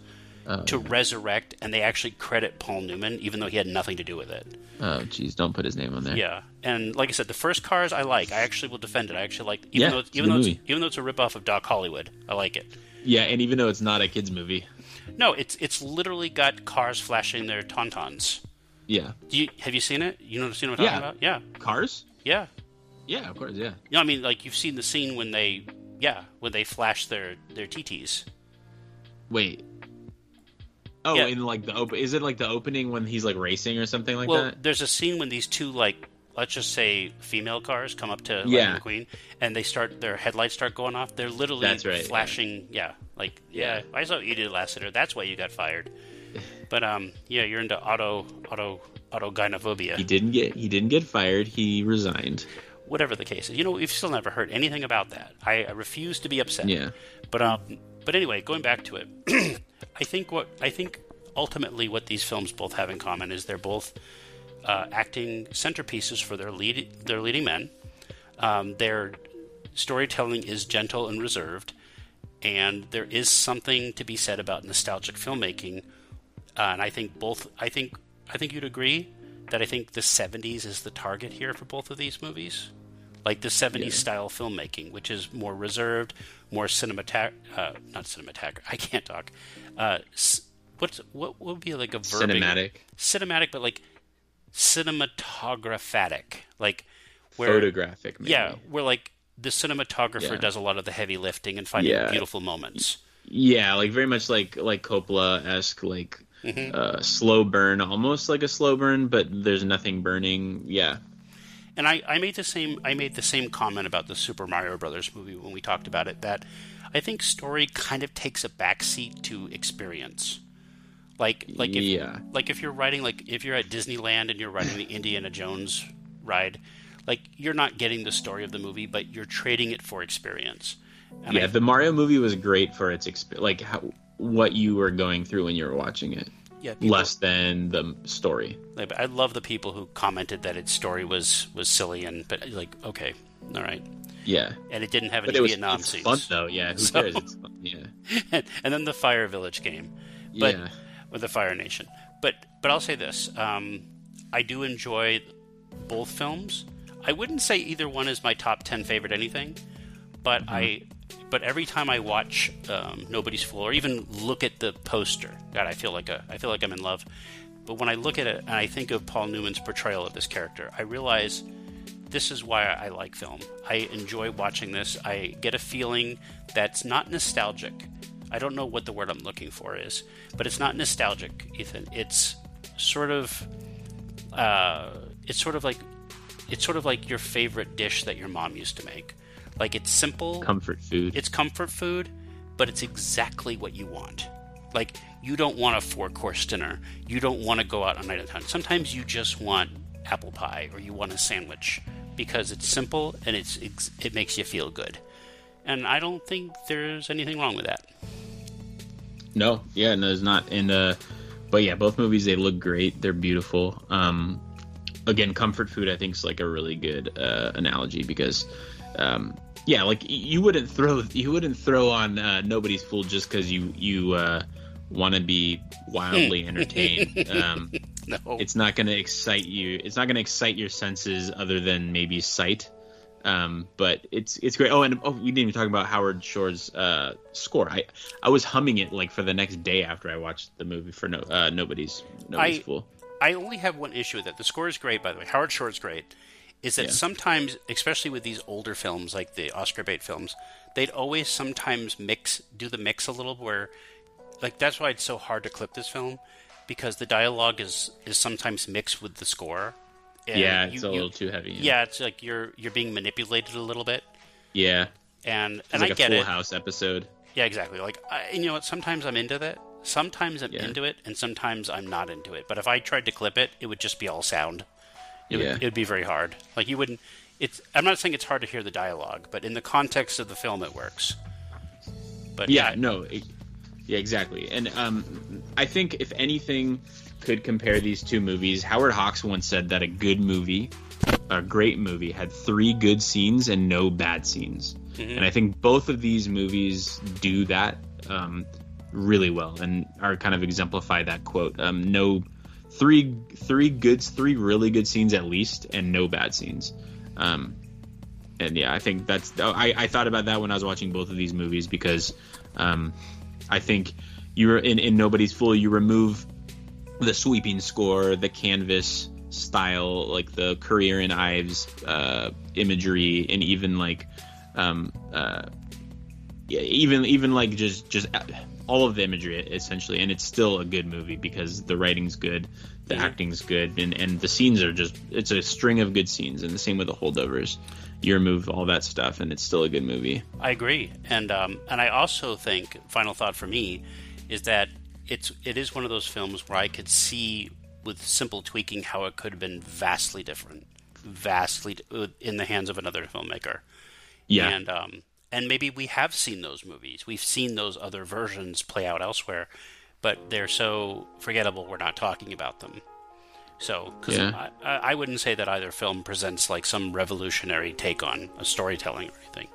Oh, to resurrect, and they actually credit Paul Newman, even though he had nothing to do with it. Oh jeez, don't put his name on there. Yeah, and like I said, the first Cars I like. I actually will defend it. I actually like, even Yeah, though it's, even though it's, even though it's a ripoff of Doc Hollywood, I like it. Yeah, and even though it's not a kids movie. No, it's it's literally got cars flashing their tauntauns. Yeah, Do you have you seen it? You know seen what I'm talking Yeah. about? Yeah, Cars. yeah. Yeah, of course. Yeah. No, I mean like you've seen the scene when they, yeah, when they flash their their TTs. Wait. Oh, Yeah. in like the op- is it like the opening when he's like racing or something like well, that? there's a scene when these two like let's just say female cars come up to Yeah. McQueen and they start their headlights start going off. They're literally That's right, flashing. Yeah, like yeah. Yeah. I saw what you did last sitter. That's why you got fired. But um, yeah, you're into auto auto auto gynophobia. He didn't get he didn't get fired. He resigned. whatever the case is. You know, we've still never heard anything about that. I, I refuse to be upset. Yeah. But um, but anyway, going back to it, I think what I think ultimately what these films both have in common is they're both uh, acting centerpieces for their lead their leading men. Um, their storytelling is gentle and reserved, and there is something to be said about nostalgic filmmaking. Uh, and I think both. I think I think you'd agree that I think the '70s is the target here for both of these movies, like the '70s Yeah. style filmmaking, which is more reserved, more cinematag. Uh, not. I can't talk. Uh, what's what would be like a verb? Cinematic. Cinematic, but like cinematographatic, like where Photographic maybe. yeah, where like the cinematographer Yeah. does a lot of the heavy lifting and finding Yeah. beautiful moments. Yeah, like very much like like Coppola esque, like Mm-hmm. uh, slow burn, almost like a slow burn, but there's nothing burning. Yeah, And I, I made the same I made the same comment about the Super Mario Brothers movie when we talked about it that I think story kind of takes a backseat to experience. Like like if Yeah. like if you're writing like if you're at Disneyland and you're writing the Indiana Jones ride, like you're not getting the story of the movie, but you're trading it for experience. And yeah. I, the Mario movie was great for its exp- like how what you were going through when you were watching it, yeah, people- less than the story. Like, I love the people who commented that its story was was silly and but like okay, all right, Yeah, and it didn't have any but it was Vietnam it's scenes. fun though. Yeah, who So- cares? Yeah, and, then the Fire Village game, but yeah. with the Fire Nation. But but I'll say this: um, I do enjoy both films. I wouldn't say either one is my top ten favorite anything, but I but every time I watch um, Nobody's Fool or even look at the poster, God, I feel like a I feel like I'm in love. But when I look at it and I think of Paul Newman's portrayal of this character, I realize this is why I like film. I enjoy watching this. I get a feeling that's not nostalgic. I don't know what the word I'm looking for is, but it's not nostalgic, Ethan. It's sort of, uh, it's sort of like, it's sort of like your favorite dish that your mom used to make. Like it's simple, Comfort food. it's comfort food, but it's exactly what you want. Like you don't want a four course dinner. You don't want to go out on night at time. Sometimes you just want apple pie or you want a sandwich because it's simple and it's, it makes you feel good. and I don't think there's anything wrong with that. No, yeah, no, there's not. And uh, but yeah, both movies they look great. They're beautiful. Um, again, comfort food I think is like a really good uh, analogy because, um, yeah, like you wouldn't throw you wouldn't throw on uh, Nobody's Fool just because you you uh, want to be wildly entertained. um, No, it's not going to excite you. It's not going to excite your senses other than maybe sight. Um, but it's it's great. Oh, and oh, we didn't even talk about Howard Shore's uh, score. I I was humming it like for the next day after I watched the movie for no uh, nobody's nobody's I- fool. I only have one issue with it. The score is great, by the way. Howard Shore's great. Is that Yeah. sometimes, especially with these older films like the Oscar bait films, they'd always sometimes mix, do the mix a little where, like that's why it's so hard to clip this film because the dialogue is is sometimes mixed with the score. And yeah, it's you- a you- little too heavy. Yeah, it's like you're you're being manipulated a little bit, yeah. and It's and like I a get Full it. House episode. Yeah, exactly. Like, I, you know what? Sometimes I'm into that. Sometimes I'm Yeah. into it, and sometimes I'm not into it. But if I tried to clip it, it would just be all sound. It Yeah. would, it would be very hard. Like you wouldn't. It's. I'm not saying it's hard to hear the dialogue, but in the context of the film, it works. But yeah, yeah, no, it- yeah, exactly. And um, I think if anything could compare these two movies, Howard Hawks once said that a good movie, a great movie, had three good scenes and no bad scenes. And I think both of these movies do that um, really well and are kind of exemplify that quote. Um, no, three three good, three really good scenes at least, and no bad scenes. Um, and yeah, I think that's. I, I thought about that when I was watching both of these movies because um, I think you're in, in Nobody's Fool. You remove the sweeping score, the canvas style, like the Currier and Ives uh, imagery, and even like, um, uh, yeah, even even like just just all of the imagery essentially, and it's still a good movie because the writing's good, the acting's good, and and the scenes are just it's a string of good scenes, and the same with the holdovers. You remove all that stuff, and it's still a good movie. I agree, and um, and I also think final thought for me is that it's it is one of those films where I could see with simple tweaking how it could have been vastly different, vastly in the hands of another filmmaker. Yeah, and um, and maybe we have seen those movies. We've seen those other versions play out elsewhere, but they're so forgettable. We're not talking about them. So, because Yeah. I, I wouldn't say that either film presents like some revolutionary take on a storytelling or anything,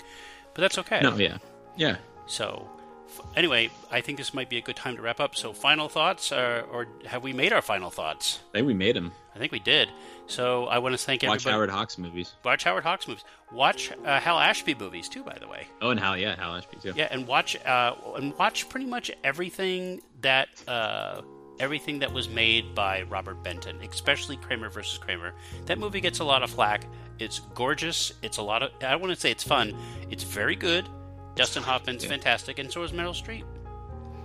but that's okay. no, yeah, yeah. So, f- anyway, I think this might be a good time to wrap up. So, final thoughts, uh, or have we made our final thoughts? I think we made them. I think we did. So, I want to thank Watch everybody. Watch Howard Hawks movies. Watch Howard Hawks movies. Watch uh, Hal Ashby movies too, by the way. Oh, and Hal, yeah, Hal Ashby too. Yeah, and watch uh, and watch pretty much everything that uh, everything that was made by Robert Benton, especially Kramer versus Kramer. That movie gets a lot of flack. It's gorgeous. It's a lot of. I don't want to say it's fun. It's very good. Dustin Hoffman's Yeah. fantastic, and so is Meryl Streep.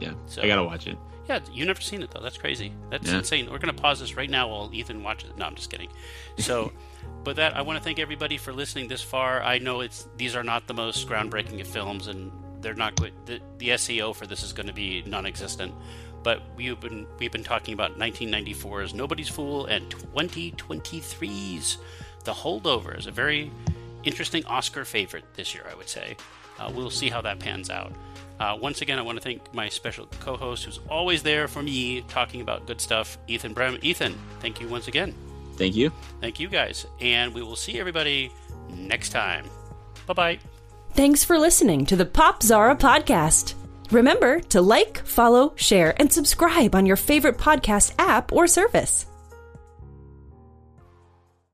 yeah. So- I gotta watch it. Yeah, you never seen it though. That's crazy. That's Yeah. insane. We're gonna pause this right now while Ethan watches it. No, I'm just kidding. So, but that I want to thank everybody for listening this far. I know it's these are not the most groundbreaking of films, and they're not good. The, the SEO for this is going to be non-existent. But we've been we've been talking about 1994's Nobody's Fool and 2023's The Holdover Holdovers, a very interesting Oscar favorite this year, I would say. Uh, we'll see how that pans out. Uh, once again, I want to thank my special co host who's always there for me talking about good stuff, Ethan Brehm. Ethan, thank you once again. Thank you. Thank you guys. And we will see everybody next time. Bye bye. Thanks for listening to the Popzara podcast. Remember to like, follow, share, and subscribe on your favorite podcast app or service.